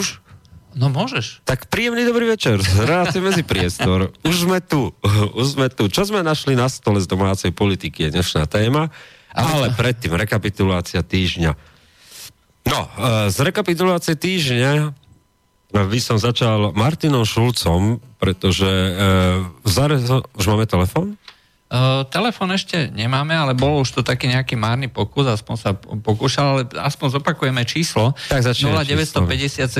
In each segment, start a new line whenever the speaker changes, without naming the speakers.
Už?
No môžeš.
Tak príjemný dobrý večer. Relácie medzi priestor. Už sme tu. Už sme tu. Čo sme našli na stole z domácej politiky je dnešná téma. Ale, ale predtým rekapitulácia týždňa. No, e, z rekapitulácie týždňa by som začal Martinom Šulcom, pretože e, zare... už máme telefon?
Uh, telefón ešte nemáme, ale bol už tu taký nejaký márny pokus, aspoň sa pokúšal, ale aspoň zopakujeme číslo.
Tak
0957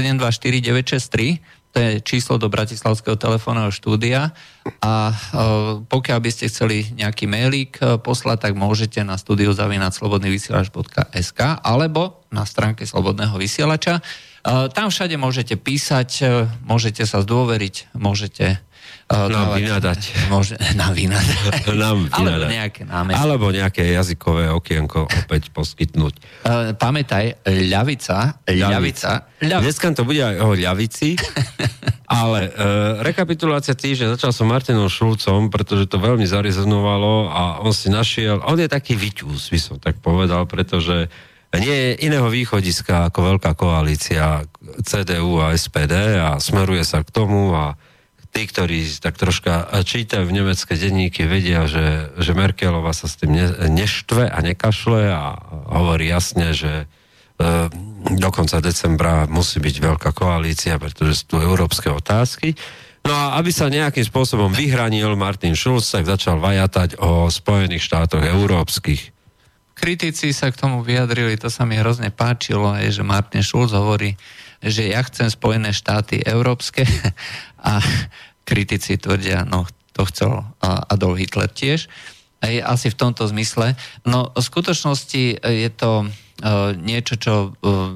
to je číslo do Bratislavského telefónneho štúdia a uh, pokiaľ by ste chceli nejaký mailík uh, poslať, tak môžete na studiu zavinať slobodnyvysielač.sk alebo na stránke Slobodného vysielača. Tam všade môžete písať, môžete sa zdôveriť, môžete
nám vynadať.
Môže, nám vynadať.
nám
vynadať. Alebo nejaké námestie.
Alebo nejaké jazykové okienko opäť poskytnúť.
Uh, pamätaj, ľavica, ľavica, ľavica.
Dneska to bude aj o ľavici, ale uh, rekapitulácia týždňa, začal som Martinom Šulcom, pretože to veľmi zarezonovalo a on si našiel, on je taký vyťús, by som tak povedal, pretože nie je iného východiska ako veľká koalícia CDU a SPD a smeruje sa k tomu a tí, ktorí tak troška čítajú v nemecké denníky, vedia, že, že Merkelová sa s tým ne, neštve a nekašle a hovorí jasne, že e, do konca decembra musí byť veľká koalícia, pretože sú tu európske otázky. No a aby sa nejakým spôsobom vyhranil Martin Schulz, tak začal vajatať o Spojených štátoch európskych.
Kritici sa k tomu vyjadrili, to sa mi hrozne páčilo, je, že Martin Schulz hovorí, že ja chcem Spojené štáty európske a kritici tvrdia, no to chcel Adolf Hitler tiež. Aj asi v tomto zmysle. No v skutočnosti je to uh, niečo, čo uh,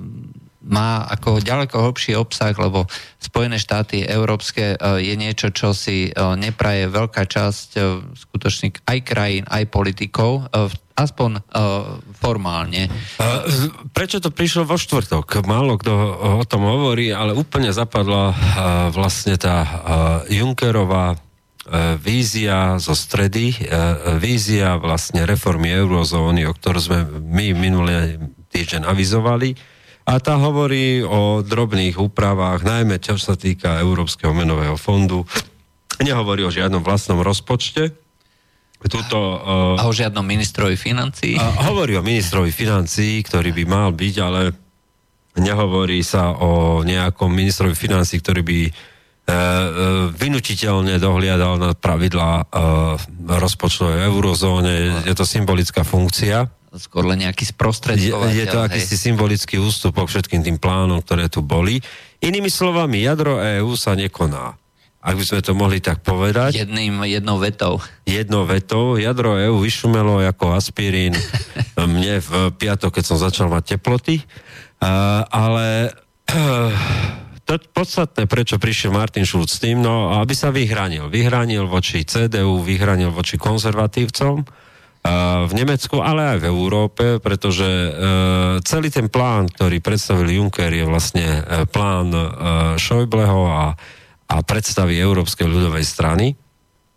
má ako ďaleko hlbší obsah, lebo Spojené štáty európske je niečo, čo si nepraje veľká časť skutočných aj krajín, aj politikov v aspoň uh, formálne.
Prečo to prišlo vo štvrtok? Málo kto o tom hovorí, ale úplne zapadla uh, vlastne tá uh, Junckerová uh, vízia zo stredy, uh, vízia vlastne reformy eurozóny, o ktorú sme my minulý týždeň avizovali. A tá hovorí o drobných úpravách, najmä čo sa týka Európskeho menového fondu. Nehovorí o žiadnom vlastnom rozpočte, Tuto,
uh, a o žiadnom ministrovi financií?
Uh, hovorí o ministrovi financií, ktorý by mal byť, ale nehovorí sa o nejakom ministrovi financií, ktorý by uh, vynutiteľne dohliadal na pravidlá uh, rozpočtovej eurozóne. Je to symbolická funkcia.
Skôr len nejaký sprostredkovateľ.
Je, je to akýsi symbolický ústupok všetkým tým plánom, ktoré tu boli. Inými slovami, jadro EÚ sa nekoná ak by sme to mohli tak povedať.
Jedným, jednou vetou.
Jednou vetou. Jadro EU vyšumelo ako aspirín mne v piatok, keď som začal mať teploty. Uh, ale uh, to podstatné, prečo prišiel Martin Schulz s tým, no aby sa vyhranil. Vyhranil voči CDU, vyhranil voči konzervatívcom v Nemecku, ale aj v Európe, pretože uh, celý ten plán, ktorý predstavil Juncker, je vlastne uh, plán uh, Schäubleho a a predstavy Európskej ľudovej strany,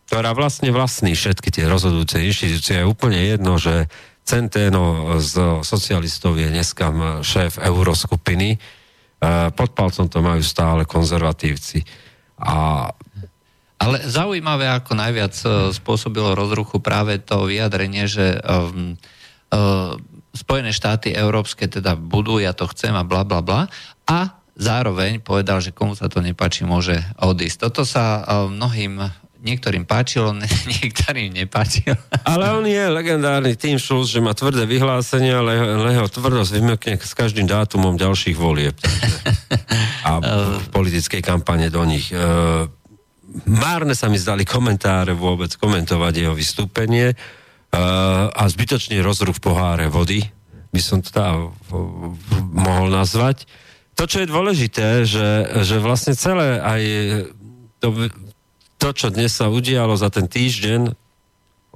ktorá vlastne vlastní všetky tie rozhodujúce inštitúcie. Je úplne jedno, že Centeno z socialistov je dneska šéf euroskupiny. E, pod palcom to majú stále konzervatívci. A
ale zaujímavé, ako najviac e, spôsobilo rozruchu práve to vyjadrenie, že um, uh, Spojené štáty európske teda budú, ja to chcem a bla bla bla. A zároveň povedal, že komu sa to nepáči, môže odísť. Toto sa e, mnohým niektorým páčilo, niektorým nepáčilo.
Ale on je legendárny tým Schulz, že má tvrdé vyhlásenie, ale jeho tvrdosť vymekne s každým dátumom ďalších volieb. A v politickej kampane do nich. E, márne sa mi zdali komentáre vôbec komentovať jeho vystúpenie a zbytočný rozruch v poháre vody, by som to teda mohol nazvať to, čo je dôležité, že, že vlastne celé aj to, to, čo dnes sa udialo za ten týždeň,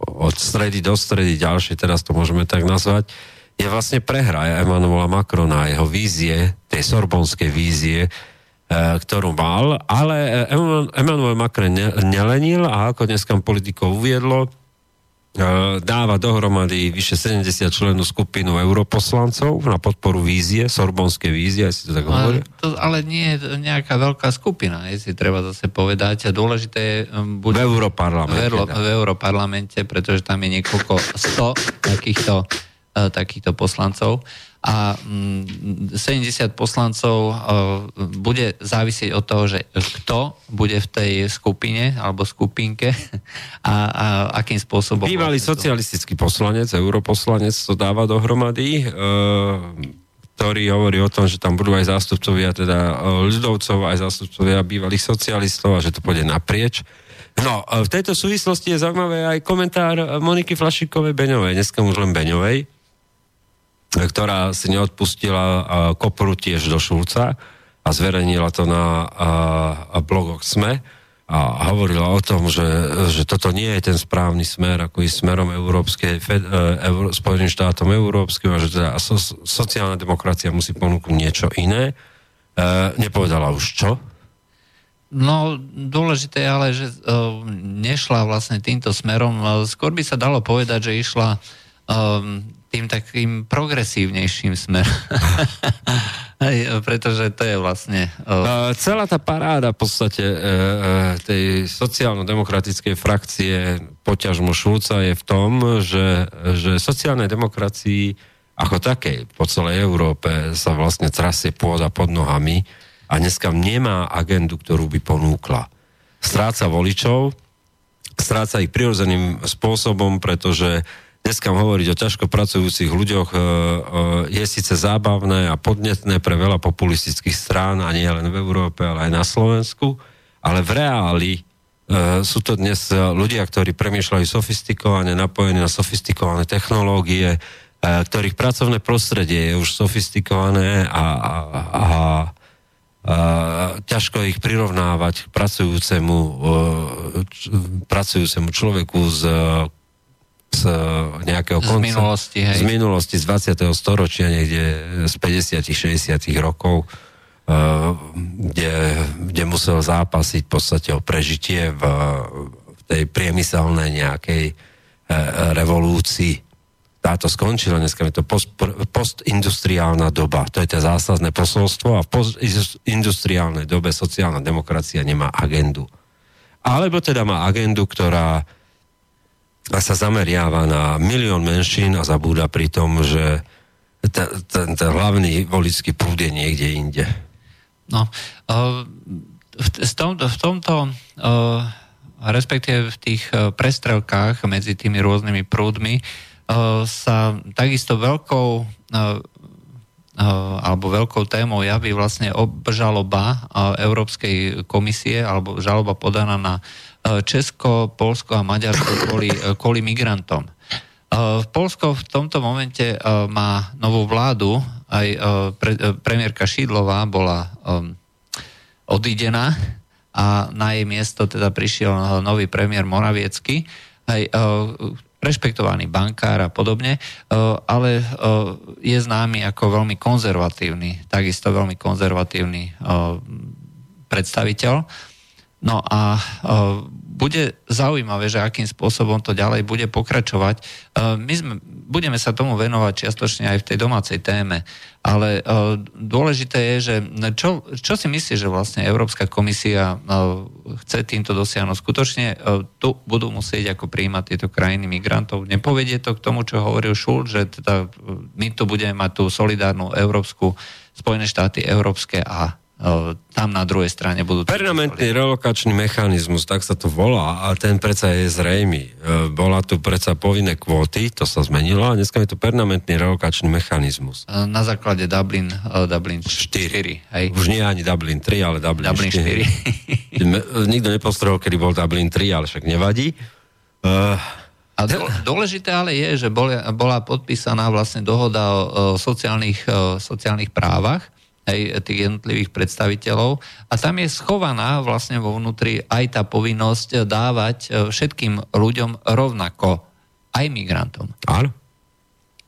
od stredy do stredy ďalšie, teraz to môžeme tak nazvať, je vlastne prehra Emanuela Macrona, jeho vízie, tej sorbonskej vízie, e, ktorú mal, ale Emmanuel Macron ne, nelenil a ako dneska politikov uviedlo, dáva dohromady vyše 70 členov skupinu europoslancov na podporu vízie, sorbonské vízie, si to tak hovorí?
To, ale nie je nejaká veľká skupina, je si treba zase povedať. A dôležité je...
Um, buď v Europarlamente.
V, v Europarlamente, pretože tam je niekoľko sto takýchto, uh, takýchto poslancov a 70 mm, poslancov e, bude závisieť od toho, že kto bude v tej skupine alebo skupinke a, a akým spôsobom...
Bývalý socialistický poslanec, europoslanec to dáva dohromady, e, ktorý hovorí o tom, že tam budú aj zástupcovia teda e, ľudovcov, aj zástupcovia bývalých socialistov a že to pôjde naprieč. No, v tejto súvislosti je zaujímavé aj komentár Moniky Flašikovej Beňovej, dneska už len Beňovej, ktorá si neodpustila kopru tiež do Šulca a zverejnila to na blogoch SME a hovorila o tom, že, že toto nie je ten správny smer, ako je smerom Európskej, Fed, Euró, Spojeným štátom Európskym a že teda so, sociálna demokracia musí ponúknuť niečo iné. E, nepovedala už čo?
No, dôležité je ale, že uh, nešla vlastne týmto smerom. Skôr by sa dalo povedať, že išla um, tým takým progresívnejším smerom. pretože to je vlastne...
Uh... Celá tá paráda v podstate uh, tej sociálno-demokratickej frakcie poťažmo Šulca je v tom, že, že sociálnej demokracii ako takej po celej Európe sa vlastne trasie pôda pod nohami a dneska nemá agendu, ktorú by ponúkla. Stráca voličov, stráca ich prirodzeným spôsobom, pretože dneska hovoriť o ťažko pracujúcich ľuďoch e, e, je síce zábavné a podnetné pre veľa populistických strán, a nie len v Európe, ale aj na Slovensku, ale v reáli e, sú to dnes ľudia, ktorí premýšľajú sofistikovane, napojení na sofistikované technológie, ktorých pracovné prostredie je už sofistikované a, a, a, a ťažko ich prirovnávať k pracujúcemu, pracujúcemu človeku s z nejakého konca.
Z minulosti, hej.
Z minulosti, z 20. storočia, niekde z 50 60 rokov, uh, kde, kde musel zápasiť v podstate o prežitie v, v tej priemyselnej nejakej uh, revolúcii. Táto skončila, dneska je to post, postindustriálna doba. To je to zásadné posolstvo a v postindustriálnej dobe sociálna demokracia nemá agendu. Alebo teda má agendu, ktorá a sa zameriava na milión menšín a zabúda pri tom, že ten, hlavný volický prúd je niekde inde.
No, uh, v, tomto, v tomto uh, respektíve v tých uh, prestrelkách medzi tými rôznymi prúdmi sa takisto veľkou alebo veľkou témou javí vlastne obžaloba Európskej komisie alebo žaloba podaná na Česko, Polsko a Maďarsko kvôli, e, kvôli migrantom. E, Polsko v tomto momente má novú vládu, aj pre, premiérka Šídlová bola odidená a na jej miesto teda prišiel nový premiér Moraviecky, aj rešpektovaný bankár a podobne, ale je známy ako veľmi konzervatívny, takisto veľmi konzervatívny predstaviteľ. No a uh, bude zaujímavé, že akým spôsobom to ďalej bude pokračovať. Uh, my sme, budeme sa tomu venovať čiastočne aj v tej domácej téme, ale uh, dôležité je, že čo, čo si myslíš, že vlastne Európska komisia chce týmto dosiahnuť? Skutočne tu budú musieť ako príjmať tieto krajiny migrantov. Nepovedie to k tomu, čo hovoril Šul, že teda my tu budeme mať tú solidárnu európsku Spojené štáty európske a tam na druhej strane budú...
Permanentný relokačný mechanizmus, tak sa to volá, a ten predsa je zrejmy. E, bola tu predsa povinné kvóty, to sa zmenilo, a dneska je to permanentný relokačný mechanizmus.
E, na základe Dublin, Dublin 4. 4
hej. Už nie ani Dublin 3, ale Dublin,
Dublin 4.
4. Nikto nepostrel, kedy bol Dublin 3, ale však nevadí. Uh,
a dôležité ale je, že bola, bola podpísaná vlastne dohoda o, o sociálnych, o sociálnych právach aj tých jednotlivých predstaviteľov a tam je schovaná vlastne vo vnútri aj tá povinnosť dávať e, všetkým ľuďom rovnako, aj migrantom.
Áno.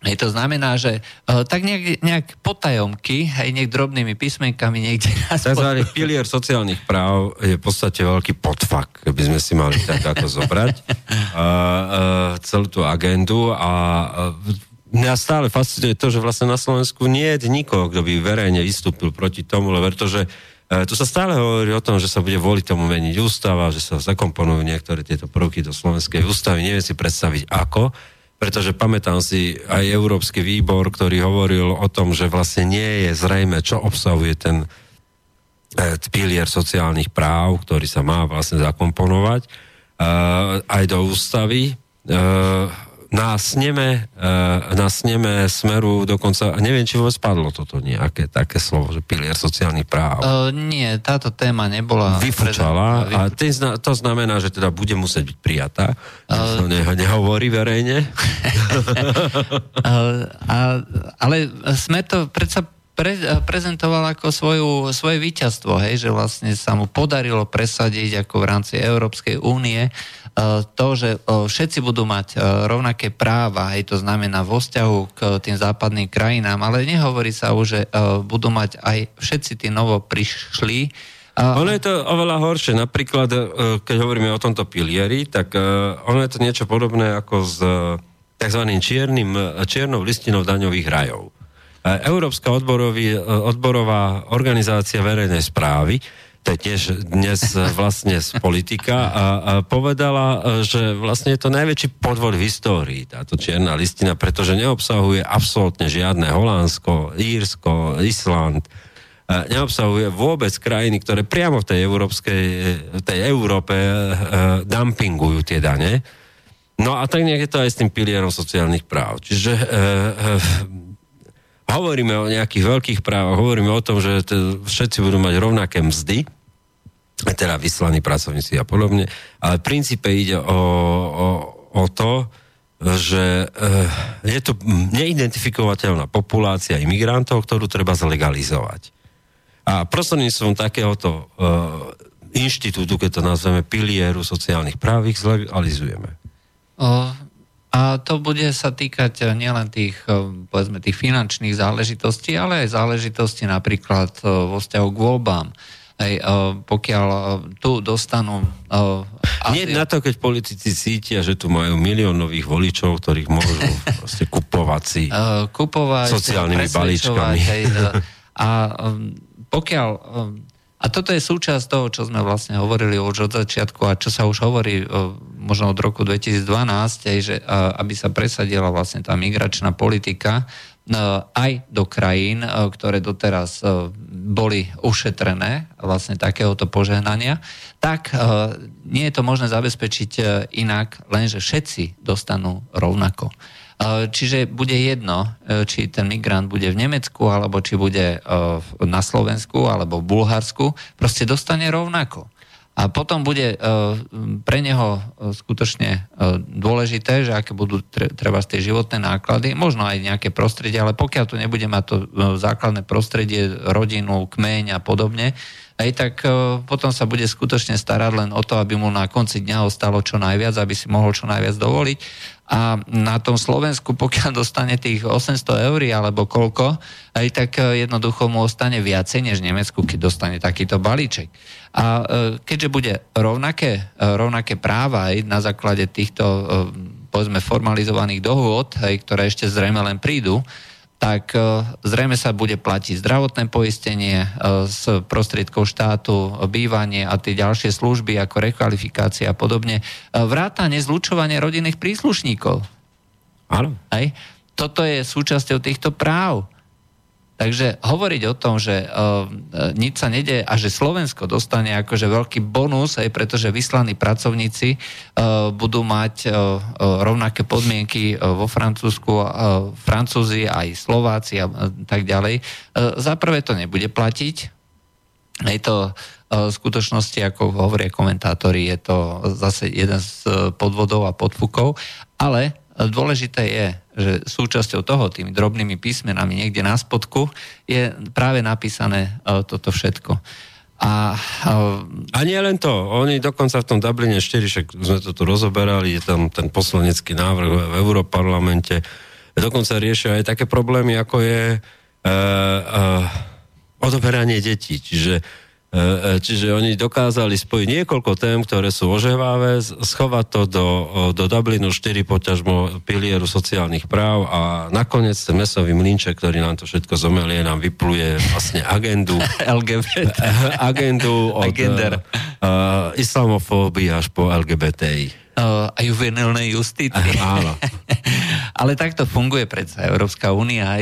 Hej, to znamená, že uh, tak nejak, nejak potajomky, aj nejak drobnými písmenkami niekde
Tzv. pilier sociálnych práv je v podstate veľký podfak, keby sme si mali tak ako zobrať uh, uh, celú tú agendu a uh, mňa stále fascinuje to, že vlastne na Slovensku nie je nikoho, kto by verejne vystúpil proti tomu, lebo to, uh, tu sa stále hovorí o tom, že sa bude voliť tomu meniť ústava, že sa zakomponujú niektoré tieto prvky do slovenskej ústavy. Neviem si predstaviť ako, pretože pamätám si aj Európsky výbor, ktorý hovoril o tom, že vlastne nie je zrejme, čo obsahuje ten e, pilier sociálnych práv, ktorý sa má vlastne zakomponovať e, aj do ústavy. Na sneme, uh, na sneme smeru dokonca, a neviem, či vôbec padlo toto nejaké také slovo, že pilier sociálnych práv.
Uh, nie, táto téma nebola...
Vyfúčala a zna, to znamená, že teda bude musieť byť prijatá. Uh, to ne, nehovorí verejne.
uh, a, ale sme to predsa pre, prezentoval ako svoju, svoje víťazstvo, hej, že vlastne sa mu podarilo presadiť ako v rámci Európskej únie to, že e, všetci budú mať e, rovnaké práva, aj to znamená vo vzťahu k tým západným krajinám, ale nehovorí sa už, že budú mať aj všetci tí novo prišli.
Ono je to oveľa horšie. Napríklad, keď hovoríme o tomto pilieri, tak ono je to niečo podobné ako s tzv. Čiernym, čiernou listinou daňových rajov. Európska odborová organizácia verejnej správy to je tiež dnes vlastne z politika a, a povedala, že vlastne je to najväčší podvod v histórii, táto čierna listina, pretože neobsahuje absolútne žiadne Holandsko, Írsko, Island, neobsahuje vôbec krajiny, ktoré priamo v tej európskej, tej Európe dumpingujú tie dane. No a tak nejak je to aj s tým pilierom sociálnych práv. Čiže uh, uh, hovoríme o nejakých veľkých právach, hovoríme o tom, že všetci budú mať rovnaké mzdy, teda vyslaní pracovníci a podobne, ale v princípe ide o, o, o to, že e, je to neidentifikovateľná populácia imigrantov, ktorú treba zlegalizovať. A prostredníctvom takéhoto e, inštitútu, keď to nazveme pilieru sociálnych práv, ich zlegalizujeme.
O, a to bude sa týkať eh, nielen tých, eh, povedzme, tých finančných záležitostí, ale aj záležitosti napríklad eh, vo vzťahu k voľbám. Hej, pokiaľ tu dostanú...
Asi... Nie na to, keď politici cítia, že tu majú milión nových voličov, ktorých môžu proste kupovať si
kupovať,
sociálnymi balíčkami.
Hej, a pokiaľ a toto je súčasť toho, čo sme vlastne hovorili už od začiatku a čo sa už hovorí možno od roku 2012, aj, že, aby sa presadila vlastne tá migračná politika aj do krajín, ktoré doteraz boli ušetrené vlastne takéhoto požehnania, tak nie je to možné zabezpečiť inak, lenže všetci dostanú rovnako. Čiže bude jedno, e, či ten migrant bude v Nemecku, alebo či bude e, na Slovensku, alebo v Bulharsku, proste dostane rovnako. A potom bude pre neho e, skutočne dôležité, že aké budú treba tej životné náklady, možno aj nejaké prostredie, ale pokiaľ tu nebude mať to základné prostredie, rodinu, kmeň a podobne, aj tak potom sa bude skutočne starať len o to, aby mu na konci dňa ostalo čo najviac, aby si mohol čo najviac dovoliť a na tom Slovensku, pokiaľ dostane tých 800 eur alebo koľko, aj tak e, jednoducho mu ostane viacej než Nemecku, keď dostane takýto balíček. A e, keďže bude rovnaké, e, rovnaké práva aj na základe týchto povedzme formalizovaných dohôd, ktoré ešte zrejme len prídu, tak e, zrejme sa bude platiť zdravotné poistenie z e, prostriedkov štátu, bývanie a tie ďalšie služby ako rekvalifikácia a podobne. E, vrátanie zlučovanie rodinných príslušníkov.
Áno.
Hej. Toto je súčasťou týchto práv. Takže hovoriť o tom, že uh, nič sa nedie a že Slovensko dostane akože veľký bonus, aj pretože vyslaní pracovníci uh, budú mať uh, rovnaké podmienky uh, vo Francúzsku, uh, Francúzi aj Slováci a uh, tak ďalej. Uh, za prvé to nebude platiť. Je to v skutočnosti, ako hovoria komentátori, je to zase jeden z podvodov a podfukov, ale dôležité je, že súčasťou toho, tými drobnými písmenami niekde na spodku, je práve napísané uh, toto všetko. A,
uh, a nie len to, oni dokonca v tom Dubline 4, však sme to tu rozoberali, je tam ten poslanecký návrh v Európarlamente, dokonca riešia aj také problémy, ako je uh, uh, odoberanie detí. Čiže E, e, čiže oni dokázali spojiť niekoľko tém, ktoré sú oževavé, schovať to do, do Dublinu 4 poťažmo pilieru sociálnych práv a nakoniec ten mesový mlinček, ktorý nám to všetko zomelie, nám vypluje vlastne agendu.
LGBT.
agendu od uh, islamofóbii až po LGBTI
a juvenilnej justícii.
Áno.
Ale takto funguje predsa Európska únia.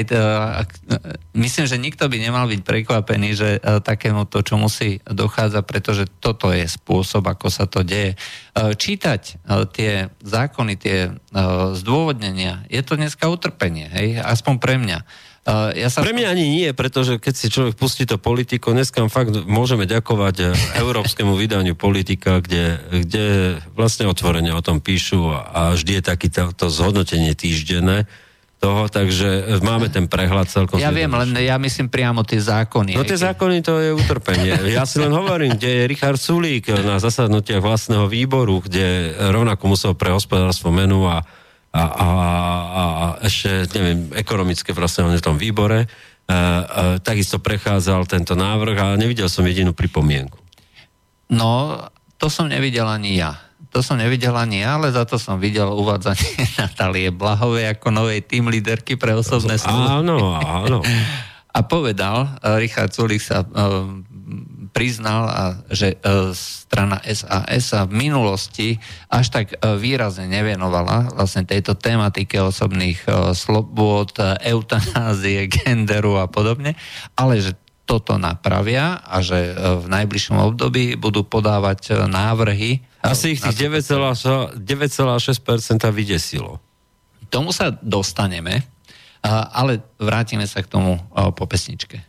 Myslím, že nikto by nemal byť prekvapený, že takému to, čo musí dochádza, pretože toto je spôsob, ako sa to deje. Čítať tie zákony, tie zdôvodnenia, je to dneska utrpenie, hej? aspoň pre mňa.
Uh, ja sa... Pre mňa ani nie, pretože keď si človek pustí to politiko, dneska fakt môžeme ďakovať eh, európskemu vydaniu politika, kde, kde vlastne otvorene o tom píšu a, a vždy je taký to, to zhodnotenie týždenné toho, takže eh, máme ten prehľad celkom.
Ja viem, len ja myslím priamo tie zákony.
No tie keď... zákony to je utrpenie. Ja si len hovorím, kde je Richard Sulík na zasadnutiach vlastného výboru, kde rovnako musel pre hospodárstvo menu a a, a, a, ešte, neviem, ekonomické vlastne v tom výbore, a, a, takisto prechádzal tento návrh a nevidel som jedinú pripomienku.
No, to som nevidel ani ja. To som nevidel ani ja, ale za to som videl uvádzanie Natálie Blahovej ako novej tým líderky pre osobné
služby. Áno, áno.
A povedal, Richard Sulik sa priznal, a, že e, strana SAS sa v minulosti až tak e, výrazne nevenovala vlastne tejto tematike osobných e, slobôd, eutanázie, genderu a podobne, ale že toto napravia a že v najbližšom období budú podávať návrhy.
Asi ich tých 9,6% vydesilo.
Tomu sa dostaneme, ale vrátime sa k tomu po pesničke.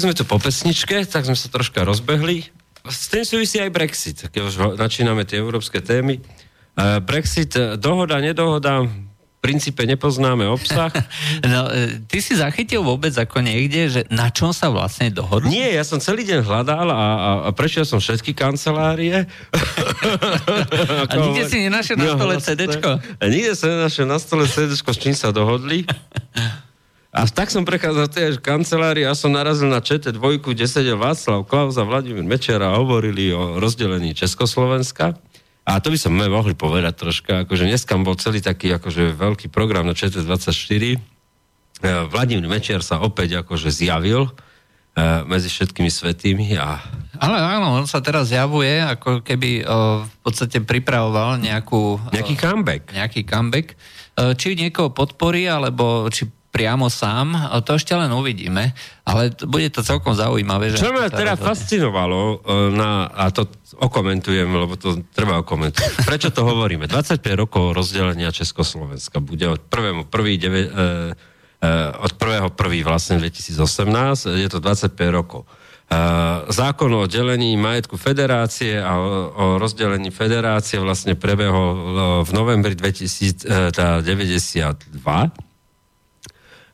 Tak sme tu po pesničke, tak sme sa troška rozbehli. S tým súvisí aj Brexit, keď už načíname tie európske témy. Uh, Brexit, dohoda, nedohoda, v princípe nepoznáme obsah.
No, e, ty si zachytil vôbec ako niekde, že na čom sa vlastne dohodli?
Nie, ja som celý deň hľadal a, a, a prešiel som všetky kancelárie.
a nikde si nenašiel na stole no, CDčko?
Nikde som nenašiel na stole CDčko, s čím sa dohodli. A tak som prechádzal tie kancelárie a som narazil na ČT2, kde sedel Václav Klaus a Vladimír Mečera a hovorili o rozdelení Československa. A to by sme mohli povedať troška, akože dneska bol celý taký akože veľký program na ČT24. E, Vladimír Mečiar sa opäť akože zjavil e, medzi všetkými svetými a...
Ale áno, on sa teraz zjavuje, ako keby o, v podstate pripravoval nejakú...
Nejaký comeback.
Nejaký comeback. E, či niekoho podporí, alebo či priamo sám, to ešte len uvidíme, ale bude to celkom zaujímavé.
Čo ma teda rozhodne. fascinovalo, e, na, a to okomentujem, lebo to treba okomentovať. Prečo to hovoríme? 25 rokov rozdelenia Československa bude od 1. 1. 9, e, od 1. 1. vlastne 2018, je to 25 rokov. E, zákon o delení majetku federácie a o, o rozdelení federácie vlastne prebehol v novembri 2092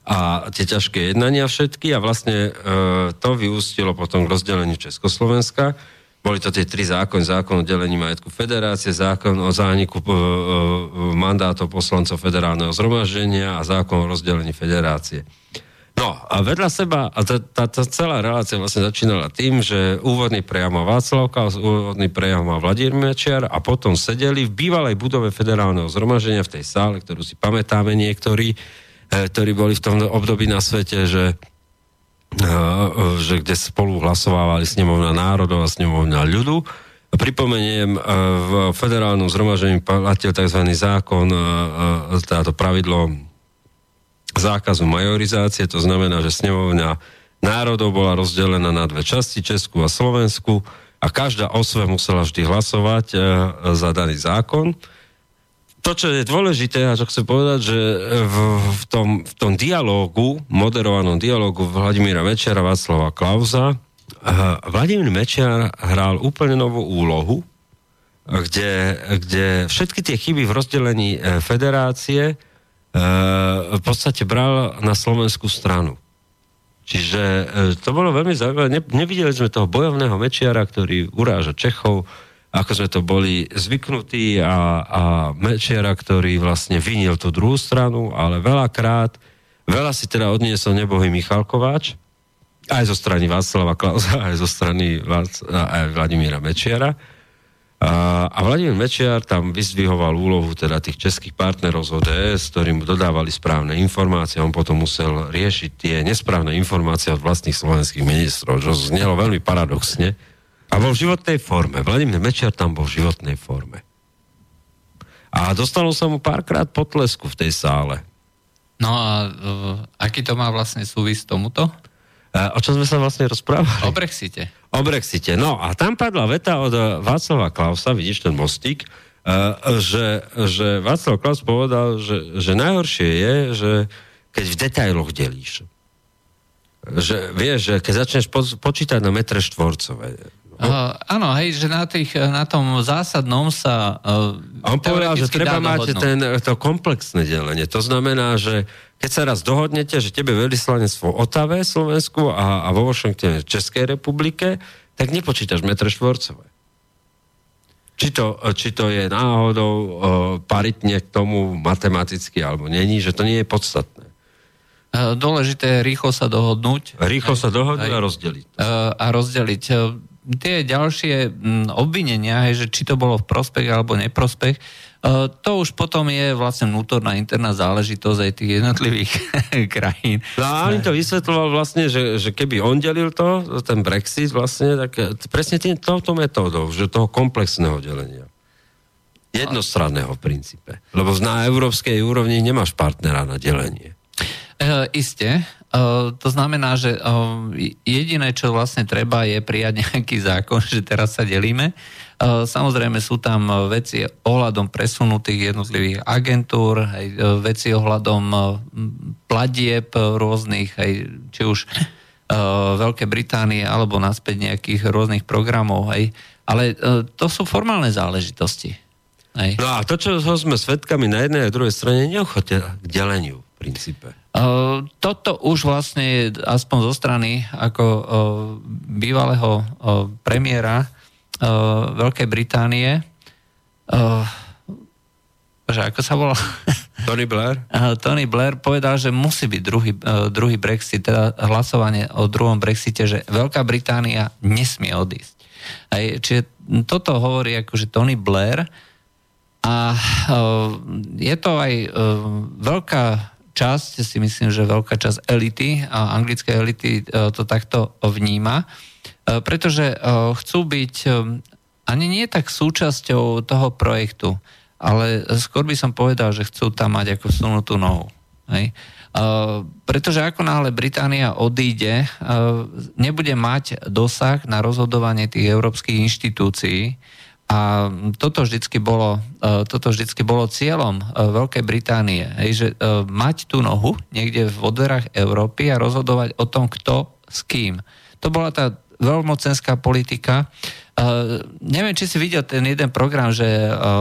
a tie ťažké jednania všetky a vlastne e, to vyústilo potom k rozdeleniu Československa. Boli to tie tri zákony, zákon o delení majetku federácie, zákon o zániku e, e, mandátov poslancov federálneho zhromaždenia a zákon o rozdelení federácie. No a vedľa seba, a tá, tá, tá celá relácia vlastne začínala tým, že úvodný prejav má Václav Klaus, úvodný prejav má Vladimír Mečiar a potom sedeli v bývalej budove federálneho zhromaždenia v tej sále, ktorú si pamätáme niektorí, ktorí boli v tom období na svete, že, e, že kde spolu hlasovávali snemovna národov a snemovna ľudu. Pripomeniem, e, v federálnom zhromaždení platil tzv. zákon, táto pravidlo zákazu majorizácie, to znamená, že snemovňa národov bola rozdelená na dve časti, Česku a Slovensku a každá osve musela vždy hlasovať za daný zákon to, čo je dôležité, a čo chcem povedať, že v, v, tom, v tom dialógu, moderovanom dialógu Vladimíra Mečera, Václava Klauza, Vladimír Mečiar hral úplne novú úlohu, kde, kde všetky tie chyby v rozdelení e, federácie e, v podstate bral na slovenskú stranu. Čiže to bolo veľmi zaujímavé. Ne, nevideli sme toho bojovného Mečiara, ktorý uráža Čechov, ako sme to boli zvyknutí a, a Mečiara, ktorý vlastne vinil tú druhú stranu, ale veľakrát, veľa si teda odniesol nebohý Michal Kováč, aj zo strany Václava Klausa, aj zo strany aj Vladimíra Mečiara. A, a Vladimír Mečiar tam vyzdvihoval úlohu teda tých českých partnerov z ODS, ktorým dodávali správne informácie. On potom musel riešiť tie nesprávne informácie od vlastných slovenských ministrov, čo znelo veľmi paradoxne a bol v životnej forme. Vladimír Mečiar tam bol v životnej forme. A dostalo sa mu párkrát potlesku v tej sále.
No a uh, aký to má vlastne súvis tomuto?
A, o čom sme sa vlastne rozprávali?
O Brexite.
O Brexite. No a tam padla veta od Václava Klausa, vidíš ten mostík, uh, že, že Václav Klaus povedal, že, že najhoršie je, že keď v detailoch delíš. Že vieš, že keď začneš po, počítať na metre štvorcové,
Uh, áno, hej, že na, tých, na tom zásadnom sa uh,
On povedal, že treba mať ten, to komplexné delenie. To znamená, že keď sa raz dohodnete, že tebe veľvyslanectvo Otave, Slovensku a, a vo Washingtone Českej republike, tak nepočítaš metre štvorcové. Či to, či to je náhodou uh, paritne k tomu matematicky alebo není, že to nie je podstatné.
Dôležité je rýchlo sa dohodnúť.
Rýchlo sa dohodnúť a rozdeliť.
A rozdeliť tie ďalšie mm, obvinenia, že či to bolo v prospech alebo neprospech, e, to už potom je vlastne vnútorná interná záležitosť aj tých jednotlivých krajín.
No a on to vysvetloval vlastne, že, že keby on delil to, ten Brexit vlastne, tak e, presne tým, touto metódou, že toho komplexného delenia. Jednostranného v princípe. Lebo na európskej úrovni nemáš partnera na delenie.
E, isté. To znamená, že jediné, čo vlastne treba, je prijať nejaký zákon, že teraz sa delíme. Samozrejme sú tam veci ohľadom presunutých jednotlivých agentúr, aj veci ohľadom platieb rôznych, aj, či už Veľkej Británie alebo naspäť nejakých rôznych programov, hej. Ale to sú formálne záležitosti. Hej.
No a to, čo sme svetkami na jednej a druhej strane, neochote k deleniu v princípe.
Uh, toto už vlastne aspoň zo strany ako uh, bývalého uh, premiéra Veľkej Británie že ako sa volá?
Tony Blair?
Tony Blair povedal, že musí byť druhý, uh, druhý Brexit, teda hlasovanie o druhom Brexite, že Veľká Británia nesmie odísť. Aj, čiže toto hovorí akože Tony Blair a je to aj veľká časť, si myslím, že veľká časť elity anglické elity uh, to takto vníma, uh, pretože uh, chcú byť ani nie tak súčasťou toho projektu ale skôr by som povedal, že chcú tam mať ako sunutú nohu. Hej? Pretože ako náhle Británia odíde, nebude mať dosah na rozhodovanie tých európskych inštitúcií a toto vždycky bolo, uh, toto vždycky bolo cieľom uh, Veľkej Británie, hej, že uh, mať tú nohu niekde v odverách Európy a rozhodovať o tom, kto s kým. To bola tá veľmocenská politika, neviem, či si videl ten jeden program, že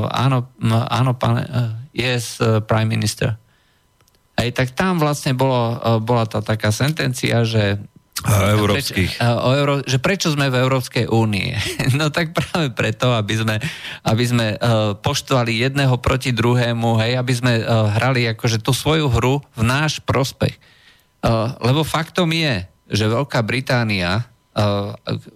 áno, áno, uh, yes, prime minister. Aj tak tam vlastne bolo, bola tá taká sentencia, že
Európskych.
Preč, uh, o Euró, že prečo sme v Európskej únii? No tak práve preto, aby sme, aby sme uh, poštovali jedného proti druhému, hej, aby sme uh, hrali akože tú svoju hru v náš prospech. Uh, lebo faktom je, že Veľká Británia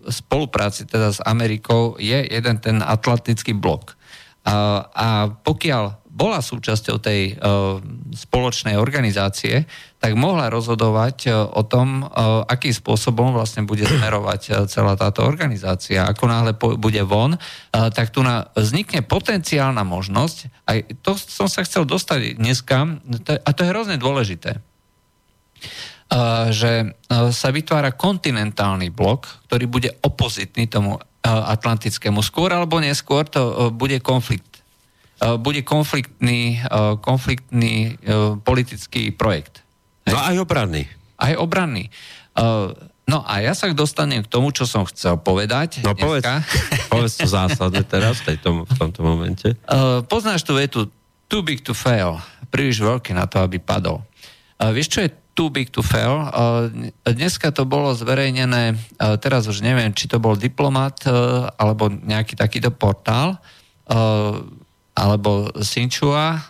spolupráci teda s Amerikou je jeden ten atlantický blok. A, a pokiaľ bola súčasťou tej uh, spoločnej organizácie, tak mohla rozhodovať uh, o tom, uh, akým spôsobom vlastne bude smerovať celá táto organizácia. Ako náhle bude von, tak tu vznikne potenciálna možnosť, aj to som sa chcel dostať dneska, a to je hrozne dôležité že sa vytvára kontinentálny blok, ktorý bude opozitný tomu atlantickému. Skôr alebo neskôr to bude konflikt. Bude konfliktný, konfliktný politický projekt.
No aj obranný.
Aj obranný. No a ja sa dostanem k tomu, čo som chcel povedať.
No povedz, povedz to zásadne teraz, v, tejto, v tomto momente.
Uh, poznáš tú vetu too big to fail, príliš veľký na to, aby padol. Uh, vieš, čo je too big to fail. Dneska to bolo zverejnené, teraz už neviem, či to bol diplomat alebo nejaký takýto portál, alebo Sinchua,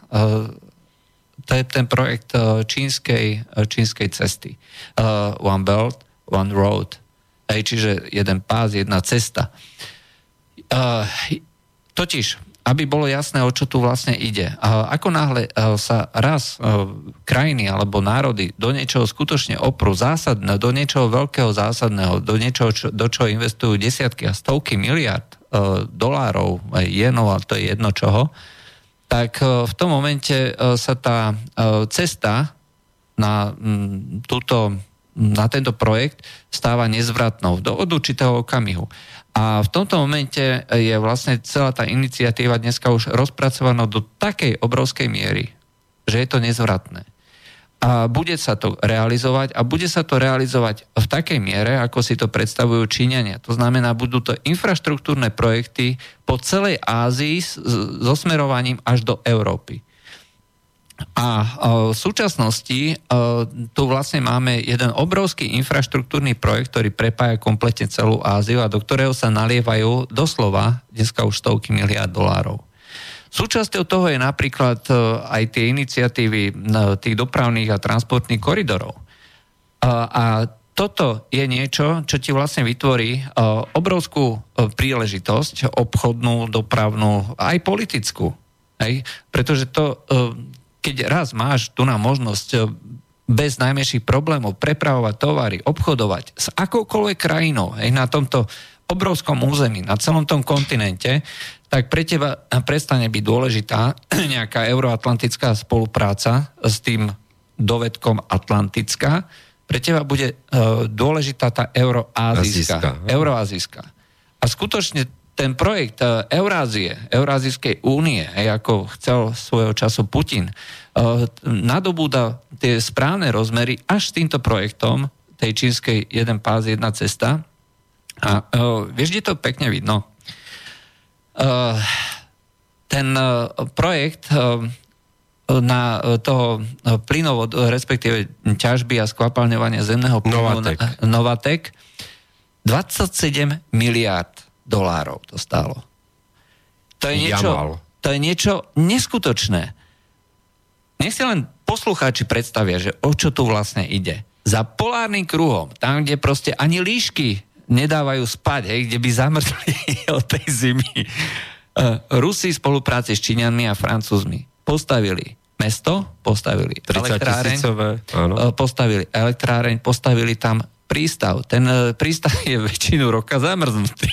to je ten projekt čínskej, čínskej cesty. One Belt, One Road. Hej, čiže jeden pás, jedna cesta. Totiž aby bolo jasné, o čo tu vlastne ide. Ako náhle sa raz krajiny alebo národy do niečoho skutočne oprú zásadné, do niečoho veľkého zásadného, do niečoho, čo, do čoho investujú desiatky a stovky miliard dolárov, aj jenov, ale to je jedno čoho, tak uh, v tom momente uh, sa tá cesta na túto na tento projekt stáva nezvratnou do, od určitého okamihu. A v tomto momente je vlastne celá tá iniciatíva dneska už rozpracovaná do takej obrovskej miery, že je to nezvratné. A bude sa to realizovať a bude sa to realizovať v takej miere, ako si to predstavujú Číňania. To znamená, budú to infraštruktúrne projekty po celej Ázii so smerovaním až do Európy. A v súčasnosti tu vlastne máme jeden obrovský infraštruktúrny projekt, ktorý prepája kompletne celú Áziu a do ktorého sa nalievajú doslova dneska už stovky miliard dolárov. Súčasťou toho je napríklad aj tie iniciatívy tých dopravných a transportných koridorov. A toto je niečo, čo ti vlastne vytvorí obrovskú príležitosť, obchodnú, dopravnú, aj politickú. Hej? Pretože to keď raz máš tu na možnosť e, bez najmenších problémov prepravovať tovary, obchodovať s akoukoľvek krajinou hej, na tomto obrovskom území, na celom tom kontinente, tak pre teba prestane byť dôležitá nejaká euroatlantická spolupráca s tým dovedkom Atlantická. Pre teba bude uh, dôležitá tá euroazijská. Euroazijská. A skutočne ten projekt eh, Eurázie, Eurázijskej únie, ako chcel svojho času Putin, eh, nadobúda tie správne rozmery až s týmto projektom tej čínskej jeden pás, jedna cesta. A uh, vieš, kde to pekne vidno? Uh, ten uh, projekt uh, na toho plynovod, respektíve ťažby a skvapalňovania zemného plynu
Novatek.
Novatek 27 miliard dolárov to stálo. To je niečo,
Jamal.
to je niečo neskutočné. Nech si len poslucháči predstavia, že o čo tu vlastne ide. Za polárnym kruhom, tam, kde proste ani líšky nedávajú spať, hej, kde by zamrzli od tej zimy. Uh, Rusi v spolupráci s Číňanmi a Francúzmi postavili mesto, postavili
30
elektráreň,
áno.
uh, postavili elektráreň, postavili tam prístav. Ten uh, prístav je väčšinu roka zamrznutý.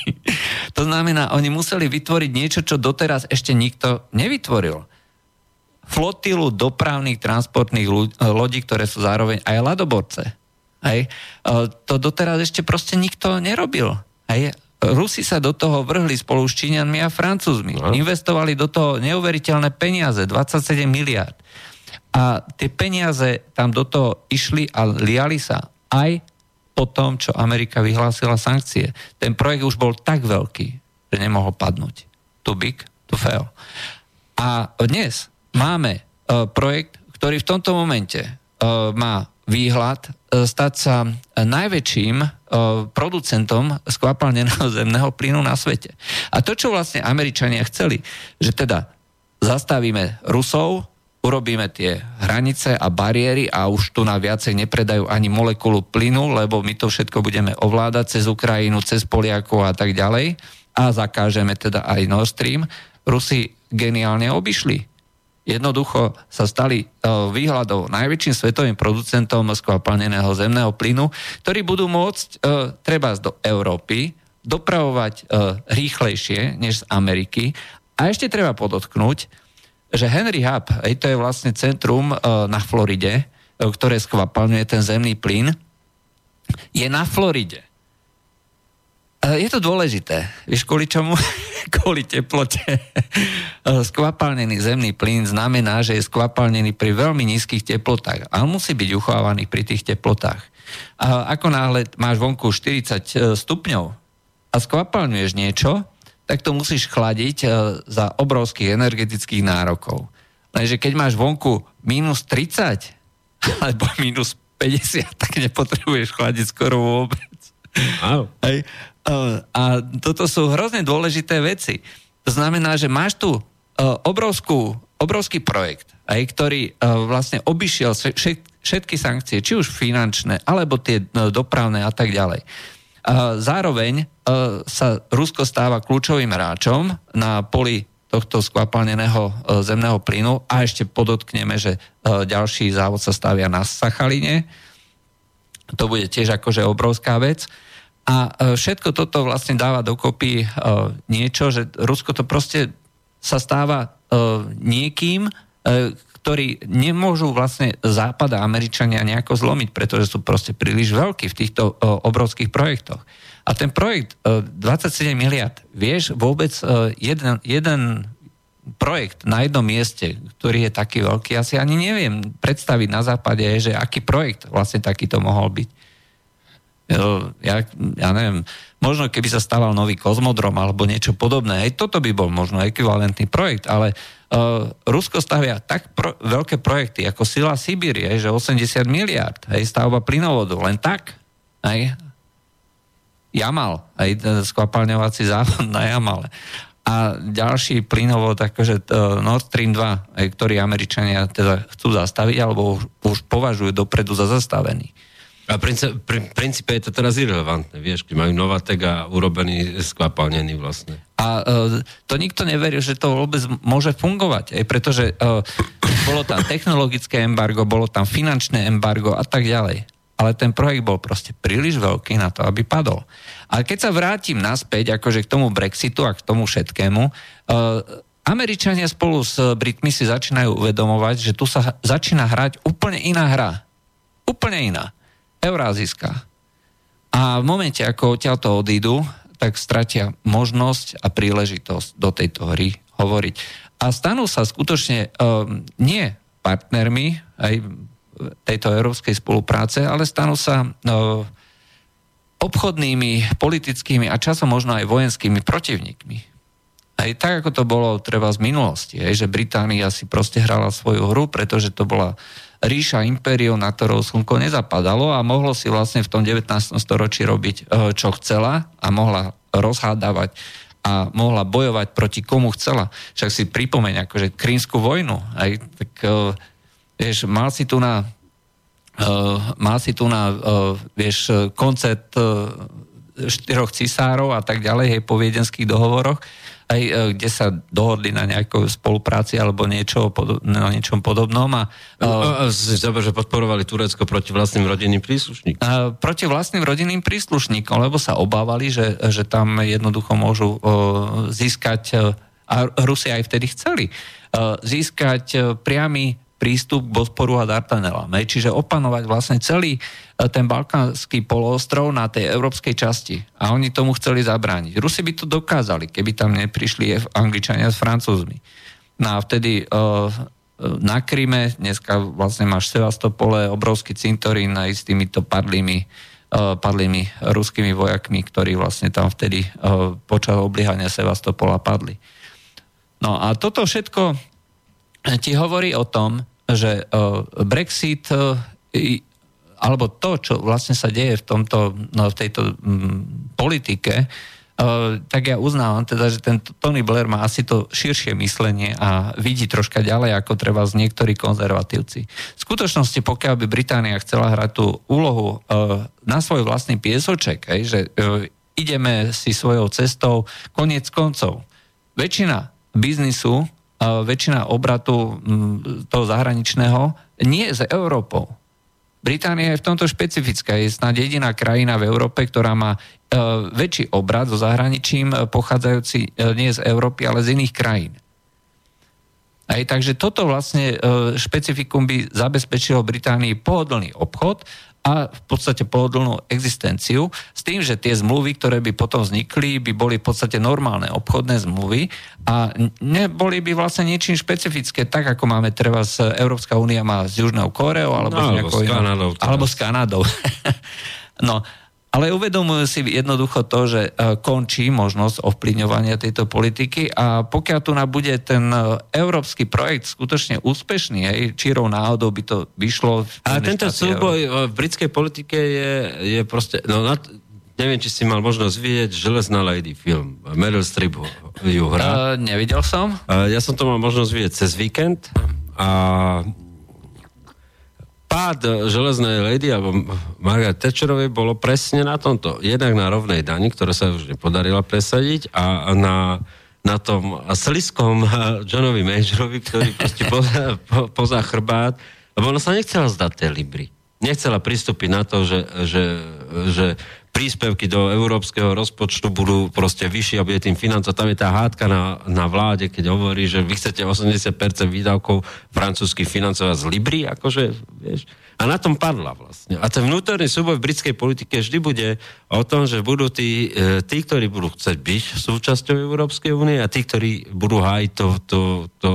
to znamená, oni museli vytvoriť niečo, čo doteraz ešte nikto nevytvoril flotilu dopravných transportných lodí, ktoré sú zároveň aj ladoborce. Hej. E, To doteraz ešte proste nikto nerobil. Hej. Rusi sa do toho vrhli spolu s Číňanmi a Francúzmi.
No.
Investovali do toho neuveriteľné peniaze, 27 miliard. A tie peniaze tam do toho išli a liali sa aj po tom, čo Amerika vyhlásila sankcie. Ten projekt už bol tak veľký, že nemohol padnúť. Too big to fail. A dnes máme uh, projekt, ktorý v tomto momente uh, má výhľad stať sa najväčším uh, producentom skvapalneného zemného plynu na svete. A to, čo vlastne Američania chceli, že teda zastavíme Rusov, urobíme tie hranice a bariéry a už tu na viacej nepredajú ani molekulu plynu, lebo my to všetko budeme ovládať cez Ukrajinu, cez Poliakov a tak ďalej a zakážeme teda aj Nord Stream. Rusi geniálne obišli. Jednoducho sa stali uh, výhľadov najväčším svetovým producentom skvapalneného zemného plynu, ktorí budú môcť uh, treba do Európy dopravovať uh, rýchlejšie než z Ameriky. A ešte treba podotknúť, že Henry Hub, to je vlastne centrum na Floride, ktoré skvapalňuje ten zemný plyn, je na Floride. E, Je to dôležité. Vieš, kvôli čomu? kvôli teplote. E, Skvapalnený zemný plyn znamená, že je skvapalnený pri veľmi nízkych teplotách. A on musí byť uchovávaný pri tých teplotách. A ako náhle máš vonku 40 stupňov a skvapalňuješ niečo, tak to musíš chladiť za obrovských energetických nárokov. Lenže keď máš vonku minus 30 alebo minus 50, tak nepotrebuješ chladiť skoro vôbec.
Áno.
Hej. Uh, A toto sú hrozne dôležité veci. To znamená, že máš tu uh, obrovskú, obrovský projekt, aj, ktorý uh, vlastne obišiel vše- všet- všetky sankcie, či už finančné, alebo tie uh, dopravné a tak ďalej. Zároveň uh, sa Rusko stáva kľúčovým hráčom na poli tohto skvapalneného uh, zemného plynu a ešte podotkneme, že uh, ďalší závod sa stavia na Sachaline. To bude tiež akože obrovská vec. A e, všetko toto vlastne dáva dokopy e, niečo, že Rusko to proste sa stáva e, niekým, ktorí nemôžu vlastne Západ a Američania nejako zlomiť, pretože sú proste príliš veľkí v týchto obrovských projektoch. A ten projekt 27 miliard, vieš vôbec jeden, jeden projekt na jednom mieste, ktorý je taký veľký, asi ani neviem predstaviť na západe, že aký projekt vlastne takýto mohol byť. Ja, ja neviem, možno keby sa stával nový kozmodrom alebo niečo podobné, aj toto by bol možno ekvivalentný projekt, ale uh, Rusko stavia tak pro, veľké projekty ako Sila Sibírie, že 80 miliard, hej, stavba plynovodu, len tak, hej, Jamal, aj skvapalňovací závod na Jamale. A ďalší plynovod, akože uh, Nord Stream 2, aj, ktorý Američania teda chcú zastaviť, alebo už, už považujú dopredu za zastavený.
A princ- pri princípe je to teraz irrelevantné, vieš, keď majú Novatek a urobený skvapalnený vlastne.
A uh, to nikto neveril, že to vôbec môže fungovať, aj pretože uh, bolo tam technologické embargo, bolo tam finančné embargo a tak ďalej. Ale ten projekt bol proste príliš veľký na to, aby padol. A keď sa vrátim naspäť akože k tomu Brexitu a k tomu všetkému, uh, Američania spolu s Britmi si začínajú uvedomovať, že tu sa začína hrať úplne iná hra. Úplne iná eurázijská. A v momente, ako odtiaľto odídu, tak stratia možnosť a príležitosť do tejto hry hovoriť. A stanú sa skutočne um, nie partnermi, aj tejto európskej spolupráce, ale stanú sa e, obchodnými, politickými a časom možno aj vojenskými protivníkmi. Aj tak, ako to bolo treba z minulosti, aj, že Británia si proste hrala svoju hru, pretože to bola ríša impériu, na ktorou slnko nezapadalo a mohlo si vlastne v tom 19. storočí robiť, čo chcela a mohla rozhádavať a mohla bojovať proti komu chcela. Však si pripomeň akože krímskú vojnu. Aj, tak, uh, vieš, mal si tu na uh, mal si tu na uh, vieš, koncert uh, štyroch cisárov a tak ďalej, hej, po viedenských dohovoroch aj e, kde sa dohodli na nejakej spolupráci alebo niečo, na niečom podobnom. A,
a, a, a že podporovali Turecko proti vlastným rodinným príslušníkom.
A, proti vlastným rodinným príslušníkom, lebo sa obávali, že, že tam jednoducho môžu o, získať, e, a Rusi aj vtedy chceli, o, získať e, priamy prístup Bosporu a Dardanelám. Čiže opanovať vlastne celý e, ten balkánsky poloostrov na tej európskej časti. A oni tomu chceli zabrániť. Rusi by to dokázali, keby tam neprišli Angličania s Francúzmi. No a vtedy uh, na Kryme, dneska vlastne máš Sevastopole, obrovský cintorín aj s týmito padlými, padlými ruskými vojakmi, ktorí vlastne tam vtedy uh, počas obliehania Sevastopola padli. No a toto všetko ti hovorí o tom, že Brexit alebo to, čo vlastne sa deje v, tomto, no, v tejto m, politike, Uh, tak ja uznávam teda, že ten Tony Blair má asi to širšie myslenie a vidí troška ďalej ako treba z niektorí konzervatívci. V skutočnosti, pokiaľ by Británia chcela hrať tú úlohu uh, na svoj vlastný piesoček, hej, že uh, ideme si svojou cestou, koniec koncov. Väčšina biznisu väčšina obratu toho zahraničného nie je z Európou. Británia je v tomto špecifická. Je snad jediná krajina v Európe, ktorá má e, väčší obrad so zahraničím e, pochádzajúci e, nie z Európy, ale z iných krajín. Aj, takže toto vlastne špecifikum by zabezpečilo Británii pohodlný obchod a v podstate pohodlnú existenciu s tým, že tie zmluvy, ktoré by potom vznikli, by boli v podstate normálne obchodné zmluvy a neboli by vlastne ničím špecifické, tak ako máme treba z Európska únia má s Južnou Koreou alebo,
no, alebo s Kanadou.
Alebo s Kanadou. no, ale uvedomujú si jednoducho to, že e, končí možnosť ovplyvňovania tejto politiky a pokiaľ tu bude ten e, európsky projekt skutočne úspešný, hej, čírou náhodou by to vyšlo.
A tento súboj v britskej politike je, je proste, no na, neviem, či si mal možnosť vidieť Železná lady film. Meryl Streep ju hrá.
Uh, nevidel som.
Uh, ja som to mal možnosť vidieť cez víkend a pád železnej lady alebo Margaret Thatcherovej bolo presne na tomto. Jednak na rovnej dani, ktorá sa už nepodarila presadiť a na, na tom sliskom Johnovi Majorovi, ktorý proste poza, po, poza chrbát, lebo ona sa nechcela zdať tej Libry. Nechcela pristúpiť na to, že, že, že príspevky do európskeho rozpočtu budú proste vyššie a bude tým financovať. Tam je tá hádka na, na vláde, keď hovorí, že vy chcete 80% výdavkov francúzskych financovať z Libry, akože, vieš. A na tom padla vlastne. A ten vnútorný súboj v britskej politike vždy bude o tom, že budú tí, e, tí ktorí budú chcieť byť súčasťou Európskej únie a tí, ktorí budú hájiť to, to, to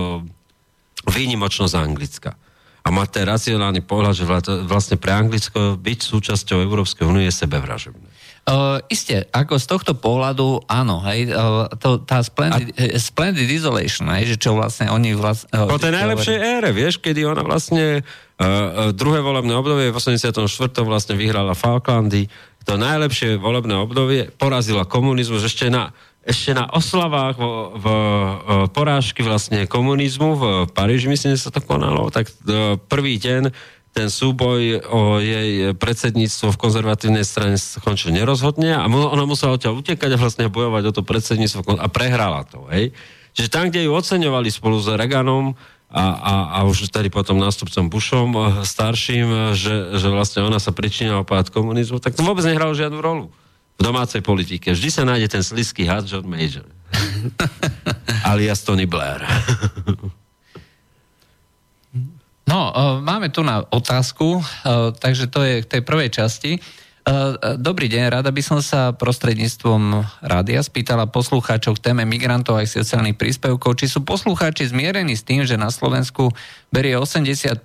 výnimočnosť Anglicka a má ten racionálny pohľad, že vlastne pre Anglicko byť súčasťou Európskej únie je sebevražebné.
Uh, isté, ako z tohto pohľadu, áno, hej, uh, to, tá splendid, a... splendid isolation, hej, že čo vlastne oni vlastne...
Uh, po tej najlepšej hovorí... ére, vieš, kedy ona vlastne uh, druhé volebné obdobie v 84. vlastne vyhrala Falklandy, to najlepšie volebné obdobie, porazila komunizmus ešte na ešte na oslavách v, v, v porážky vlastne komunizmu v Paríži, myslím, že sa to konalo, tak e, prvý deň ten súboj o jej predsedníctvo v konzervatívnej strane skončil nerozhodne a ona musela odtiaľ utekať a vlastne bojovať o to predsedníctvo a prehrala to. Hej. Čiže tam, kde ju oceňovali spolu s Reaganom a, a, a už tady potom nástupcom Bushom e, starším, že, že vlastne ona sa pričinila pád komunizmu, tak to vôbec nehralo žiadnu rolu v domácej politike. Vždy sa nájde ten slisky had John Major. Alias Tony Blair.
no, uh, máme tu na otázku, uh, takže to je k tej prvej časti. Dobrý deň, rada by som sa prostredníctvom rádia spýtala poslucháčov k téme migrantov aj sociálnych príspevkov, či sú poslucháči zmierení s tým, že na Slovensku berie 80%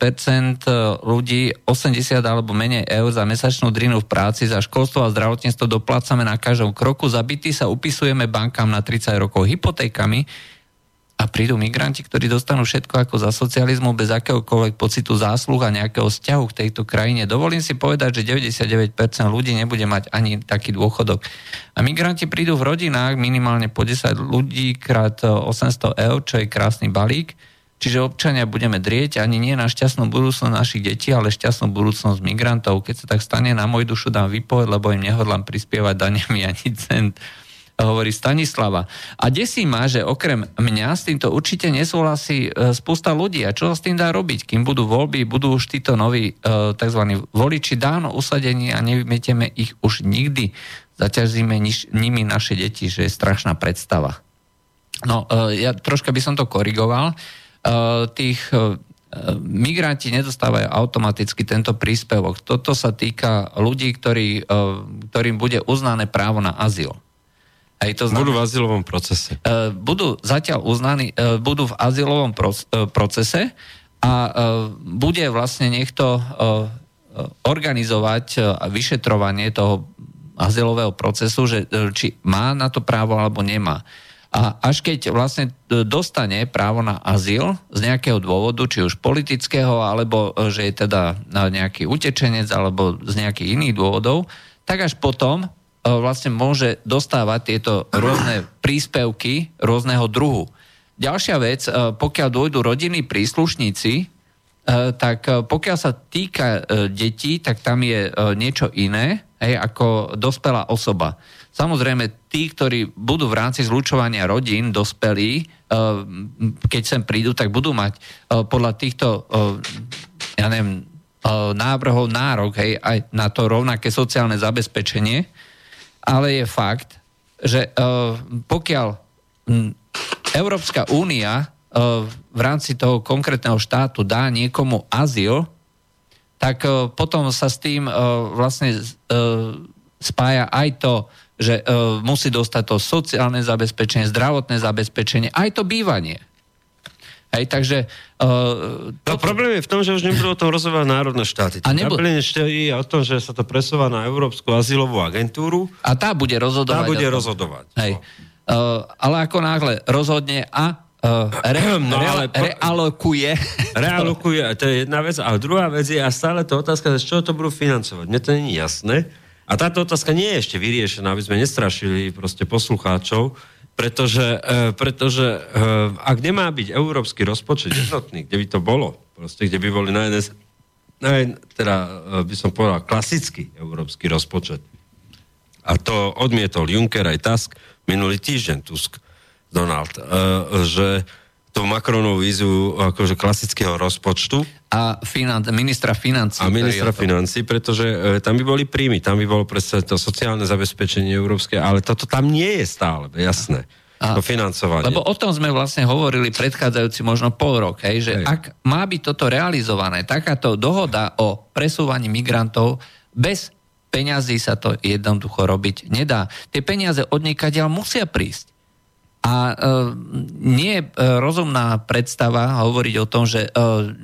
ľudí 80 alebo menej eur za mesačnú drinu v práci, za školstvo a zdravotníctvo doplácame na každom kroku, za byty sa upisujeme bankám na 30 rokov hypotékami, a prídu migranti, ktorí dostanú všetko ako za socializmu bez akéhokoľvek pocitu zásluh a nejakého vzťahu k tejto krajine. Dovolím si povedať, že 99% ľudí nebude mať ani taký dôchodok. A migranti prídu v rodinách minimálne po 10 ľudí krát 800 eur, čo je krásny balík. Čiže občania budeme drieť ani nie na šťastnú budúcnosť našich detí, ale šťastnú budúcnosť migrantov. Keď sa tak stane, na môj dušu dám vypoveď, lebo im nehodlám prispievať daniami ani cent hovorí Stanislava. A desí ma, že okrem mňa s týmto určite nesúhlasí e, spústa ľudí. A čo s tým dá robiť? Kým budú voľby, budú už títo noví e, tzv. voliči dávno usadení a nevymetieme ich už nikdy. Zaťažíme niž, nimi naše deti, že je strašná predstava. No, e, ja troška by som to korigoval. Tých migranti nedostávajú automaticky tento príspevok. Toto sa týka ľudí, ktorí, ktorým bude uznané právo na azyl.
Hej, to znamená, budú v azylovom procese.
Uh, budú zatiaľ uznaní, uh, budú v azylovom pro, uh, procese a uh, bude vlastne niekto uh, organizovať uh, vyšetrovanie toho azylového procesu, že uh, či má na to právo alebo nemá. A až keď vlastne dostane právo na azyl z nejakého dôvodu, či už politického, alebo že je teda nejaký utečenec, alebo z nejakých iných dôvodov, tak až potom vlastne môže dostávať tieto rôzne príspevky rôzneho druhu. Ďalšia vec, e, pokiaľ dôjdu rodinní príslušníci, e, tak pokiaľ sa týka detí, tak tam je niečo iné, hej, ako dospelá osoba. Samozrejme, tí, ktorí budú v rámci zlučovania rodín, dospelí, keď sem prídu, tak budú mať podľa týchto, ja neviem, návrhov nárok hej, aj na to rovnaké sociálne zabezpečenie, ale je fakt, že uh, pokiaľ Európska únia uh, v rámci toho konkrétneho štátu dá niekomu azyl, tak uh, potom sa s tým vlastne spája aj to, že musí dostať to sociálne zabezpečenie, zdravotné zabezpečenie, aj to bývanie. Hej, takže... Uh,
no, toto... problém je v tom, že už nebudú o tom rozhovať národné štáty. A nebud... je o tom, že sa to presúva na Európsku azylovú agentúru.
A tá bude rozhodovať.
Tá bude rozhodovať.
Hej. Uh, ale ako náhle rozhodne a uh, re, no, ale realokuje.
Realokuje, to je jedna vec. A druhá vec je, a stále to otázka, z čoho to budú financovať. Mne to je jasné. A táto otázka nie je ešte vyriešená, aby sme nestrašili proste poslucháčov, pretože, uh, pretože uh, ak nemá byť európsky rozpočet jednotný, kde by to bolo, proste, kde by boli na jednej, na jednej teda uh, by som povedal klasický európsky rozpočet. A to odmietol Juncker aj Tusk minulý týždeň, Tusk, Donald, že tú Macronovú vízu akože klasického rozpočtu.
A finan- ministra financí.
A ministra financí, pretože e, tam by boli príjmy, tam by bolo presne to sociálne zabezpečenie európske, ale toto tam nie je stále, jasné. A, to financovanie.
Lebo o tom sme vlastne hovorili predchádzajúci možno pol rok, hej, že hej. ak má byť toto realizované, takáto dohoda o presúvaní migrantov bez peňazí sa to jednoducho robiť nedá. Tie peniaze od niekaďal musia prísť. A e, nie je e, rozumná predstava hovoriť o tom, že e,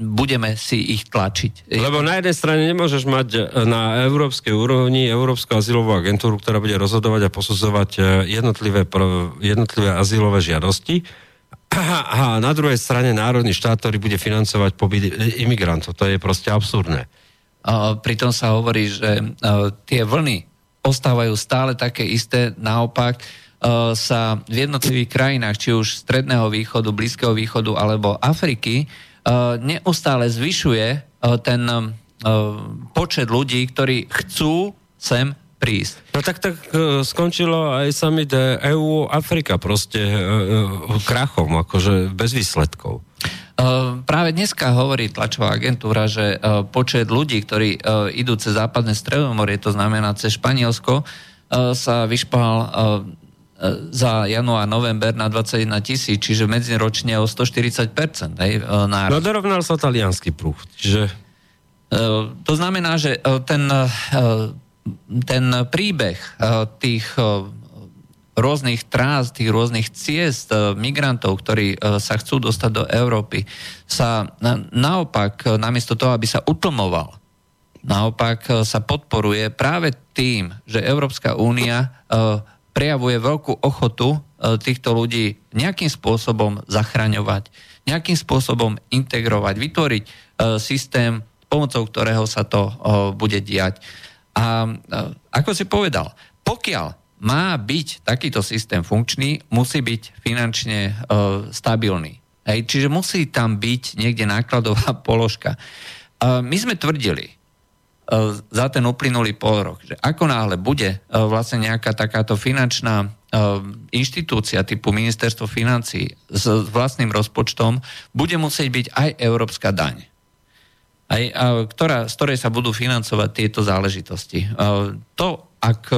budeme si ich tlačiť.
Lebo na jednej strane nemôžeš mať na európskej úrovni Európsku azylovú agentúru, ktorá bude rozhodovať a posudzovať jednotlivé, jednotlivé azylové žiadosti. A na druhej strane národný štát, ktorý bude financovať pobyt imigrantov. To je proste absurdné.
Pritom sa hovorí, že tie vlny ostávajú stále také isté. Naopak, sa v jednotlivých krajinách, či už Stredného východu, Blízkeho východu alebo Afriky, e, neustále zvyšuje e, ten počet ľudí, ktorí chcú sem prísť.
No tak tak skončilo aj summit EU Afrika proste krachom, akože bez výsledkov.
Práve dneska hovorí tlačová agentúra, že počet ľudí, ktorí idú cez západné stredomorie, to znamená cez Španielsko, sa vyšpal E, za január, november na 21 tisíc, čiže medziročne o 140%. Hej, e,
nárast. No dorovnal sa talianský prúh, čiže...
E, to znamená, že ten ten príbeh tých rôznych trás, tých rôznych ciest migrantov, ktorí sa chcú dostať do Európy, sa na, naopak, namiesto toho, aby sa utlmoval, naopak sa podporuje práve tým, že Európska únia prejavuje veľkú ochotu uh, týchto ľudí nejakým spôsobom zachraňovať, nejakým spôsobom integrovať, vytvoriť uh, systém, pomocou ktorého sa to uh, bude diať. A ako si povedal, pokiaľ má byť takýto systém funkčný, musí byť finančne stabilný. Hej, čiže musí tam byť niekde nákladová položka. My sme tvrdili za ten uplynulý pol rok, že ako náhle bude uh, vlastne nejaká takáto finančná uh, inštitúcia typu ministerstvo financí s vlastným rozpočtom, bude musieť byť aj európska daň aj, a, ktorá, z ktorej sa budú financovať tieto záležitosti. To, ak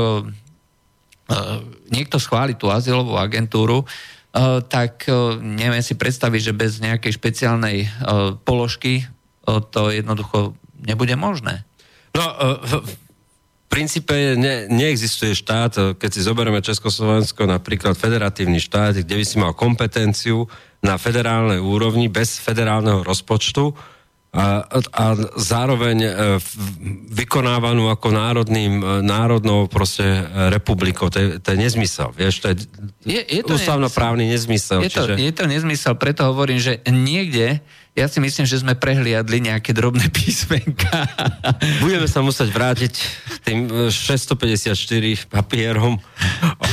niekto schváli tú azylovú agentúru, tak neviem si predstaviť, že bez nejakej špeciálnej položky to jednoducho nebude možné.
No, v princípe ne, neexistuje štát, keď si zoberieme Československo, napríklad federatívny štát, kde by si mal kompetenciu na federálnej úrovni bez federálneho rozpočtu, a, a zároveň e, vykonávanú ako národným, e, národnou proste e, republikou. To je, to je nezmysel, vieš, to je, je, je to ústavnoprávny nezmysel.
Je to, čiže... je to nezmysel, preto hovorím, že niekde ja si myslím, že sme prehliadli nejaké drobné písmenka.
Budeme sa musieť vrátiť tým 654 papierom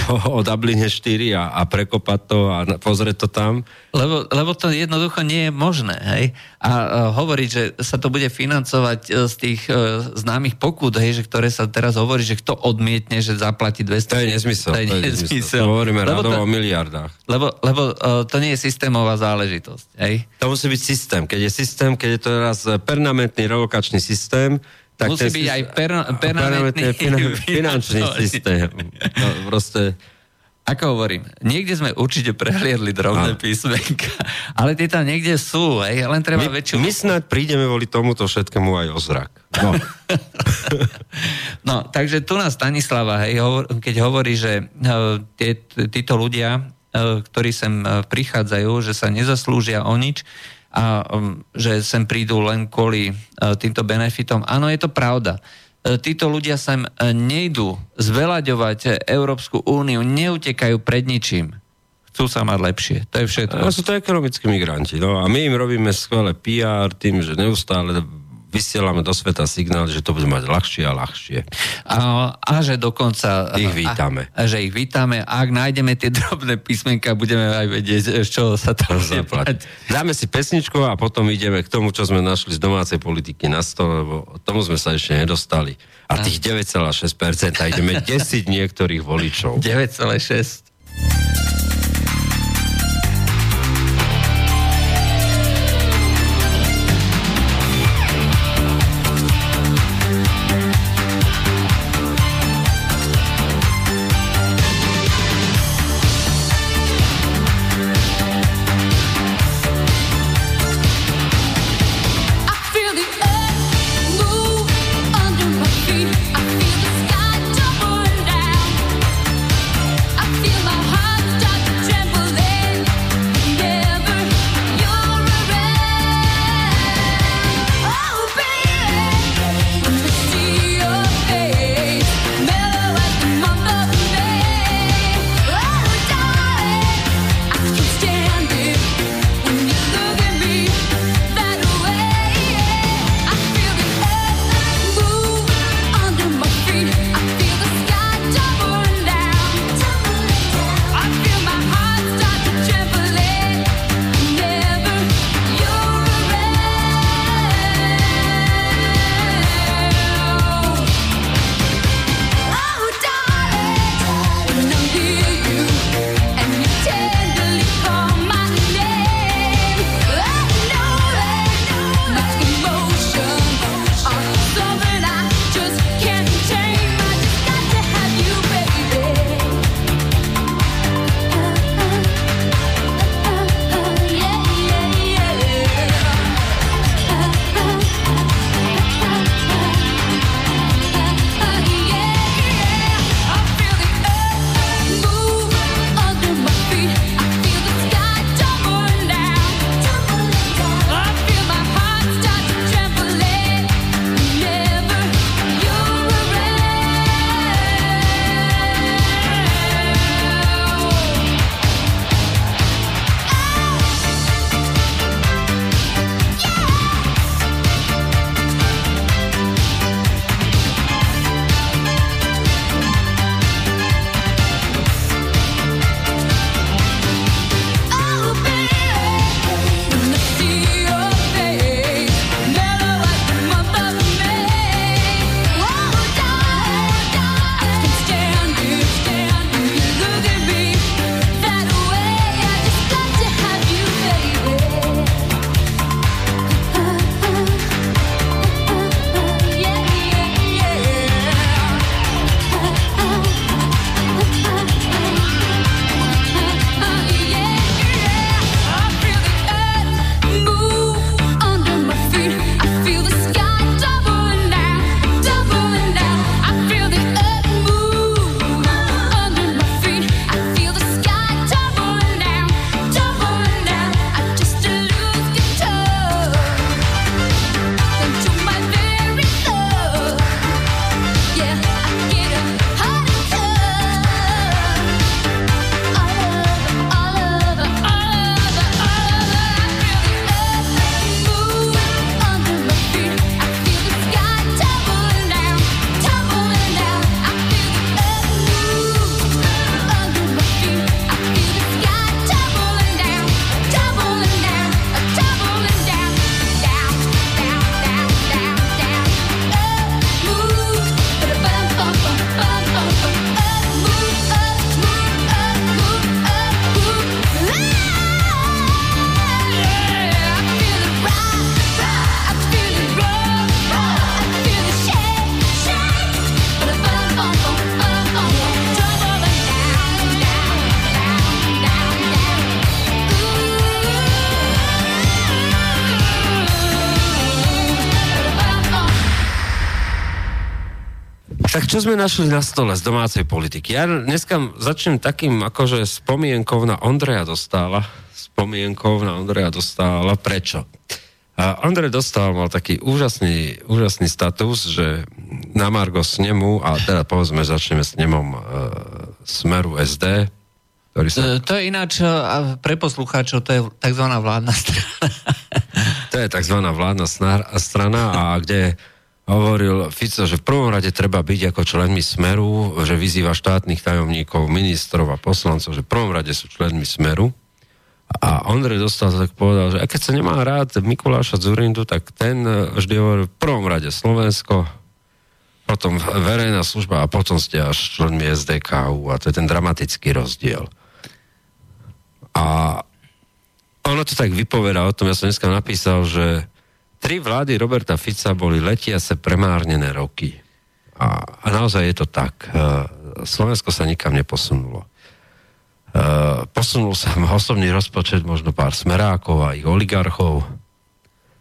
o, o Dubline 4 a, a prekopať to a pozrieť to tam.
Lebo, lebo to jednoducho nie je možné. Hej? A, a hovoriť, že sa to bude financovať e, z tých uh, známych pokút, hej, že ktoré sa teraz hovorí, že kto odmietne, že zaplatí 200.
To je nezmysel. To je, to je nezmysel. To hovoríme lebo to, o miliardách.
Lebo, lebo uh, to nie je systémová záležitosť. Hej?
To musí byť systém. Keď je systém, keď je to raz permanentný relokačný systém, tak
musí byť aj per, permanentný,
permanentný finančný systém. No, proste
ako hovorím, niekde sme určite prehliadli drobné písmenka, ale tie tam niekde sú, hej, len treba
my,
väčšiu...
My snáď prídeme voli tomuto všetkému aj o zrak. No.
no, takže tu nás Stanislava, hej, hovor, keď hovorí, že uh, tie, títo ľudia, uh, ktorí sem uh, prichádzajú, že sa nezaslúžia o nič a um, že sem prídu len kvôli uh, týmto benefitom. Áno, je to pravda. E, títo ľudia sem e, nejdú zveľaďovať Európsku úniu, neutekajú pred ničím. Chcú sa mať lepšie. To je všetko.
No, sú to ekonomickí migranti. No, a my im robíme skvelé PR tým, že neustále vysielame do sveta signál, že to bude mať ľahšie a ľahšie.
A, a že dokonca...
Ich vítame.
A, a že ich vítame. A ak nájdeme tie drobné písmenka, budeme aj vedieť, z čoho sa to zaplať.
Dáme si pesničku a potom ideme k tomu, čo sme našli z domácej politiky na stole, lebo tomu sme sa ešte nedostali. A tých 9,6% ideme desiť niektorých voličov.
9,6%.
Čo sme našli na stole z domácej politiky? Ja dneska začnem takým akože spomienkou na Ondreja Dostála. Spomienkou na Ondreja Dostála. Prečo? A Ondrej Dostal mal taký úžasný, úžasný status, že na Margo snemu, a teda povedzme, začneme s nemom e, Smeru SD, ktorý sa...
To, to je ináč, a pre poslucháčov, to je tzv. vládna strana.
to je tzv. vládna strana, a kde hovoril Fico, že v prvom rade treba byť ako členmi Smeru, že vyzýva štátnych tajomníkov, ministrov a poslancov, že v prvom rade sú členmi Smeru. A Ondrej dostal tak povedal, že keď sa nemá rád Mikuláša Zurindu, tak ten vždy hovorí v prvom rade Slovensko, potom verejná služba a potom ste až členmi SDKU a to je ten dramatický rozdiel. A ono to tak vypovedá o tom, ja som dneska napísal, že tri vlády Roberta Fica boli letiace premárnené roky. A, a naozaj je to tak. E, Slovensko sa nikam neposunulo. E, posunul sa osobný rozpočet možno pár smerákov a ich oligarchov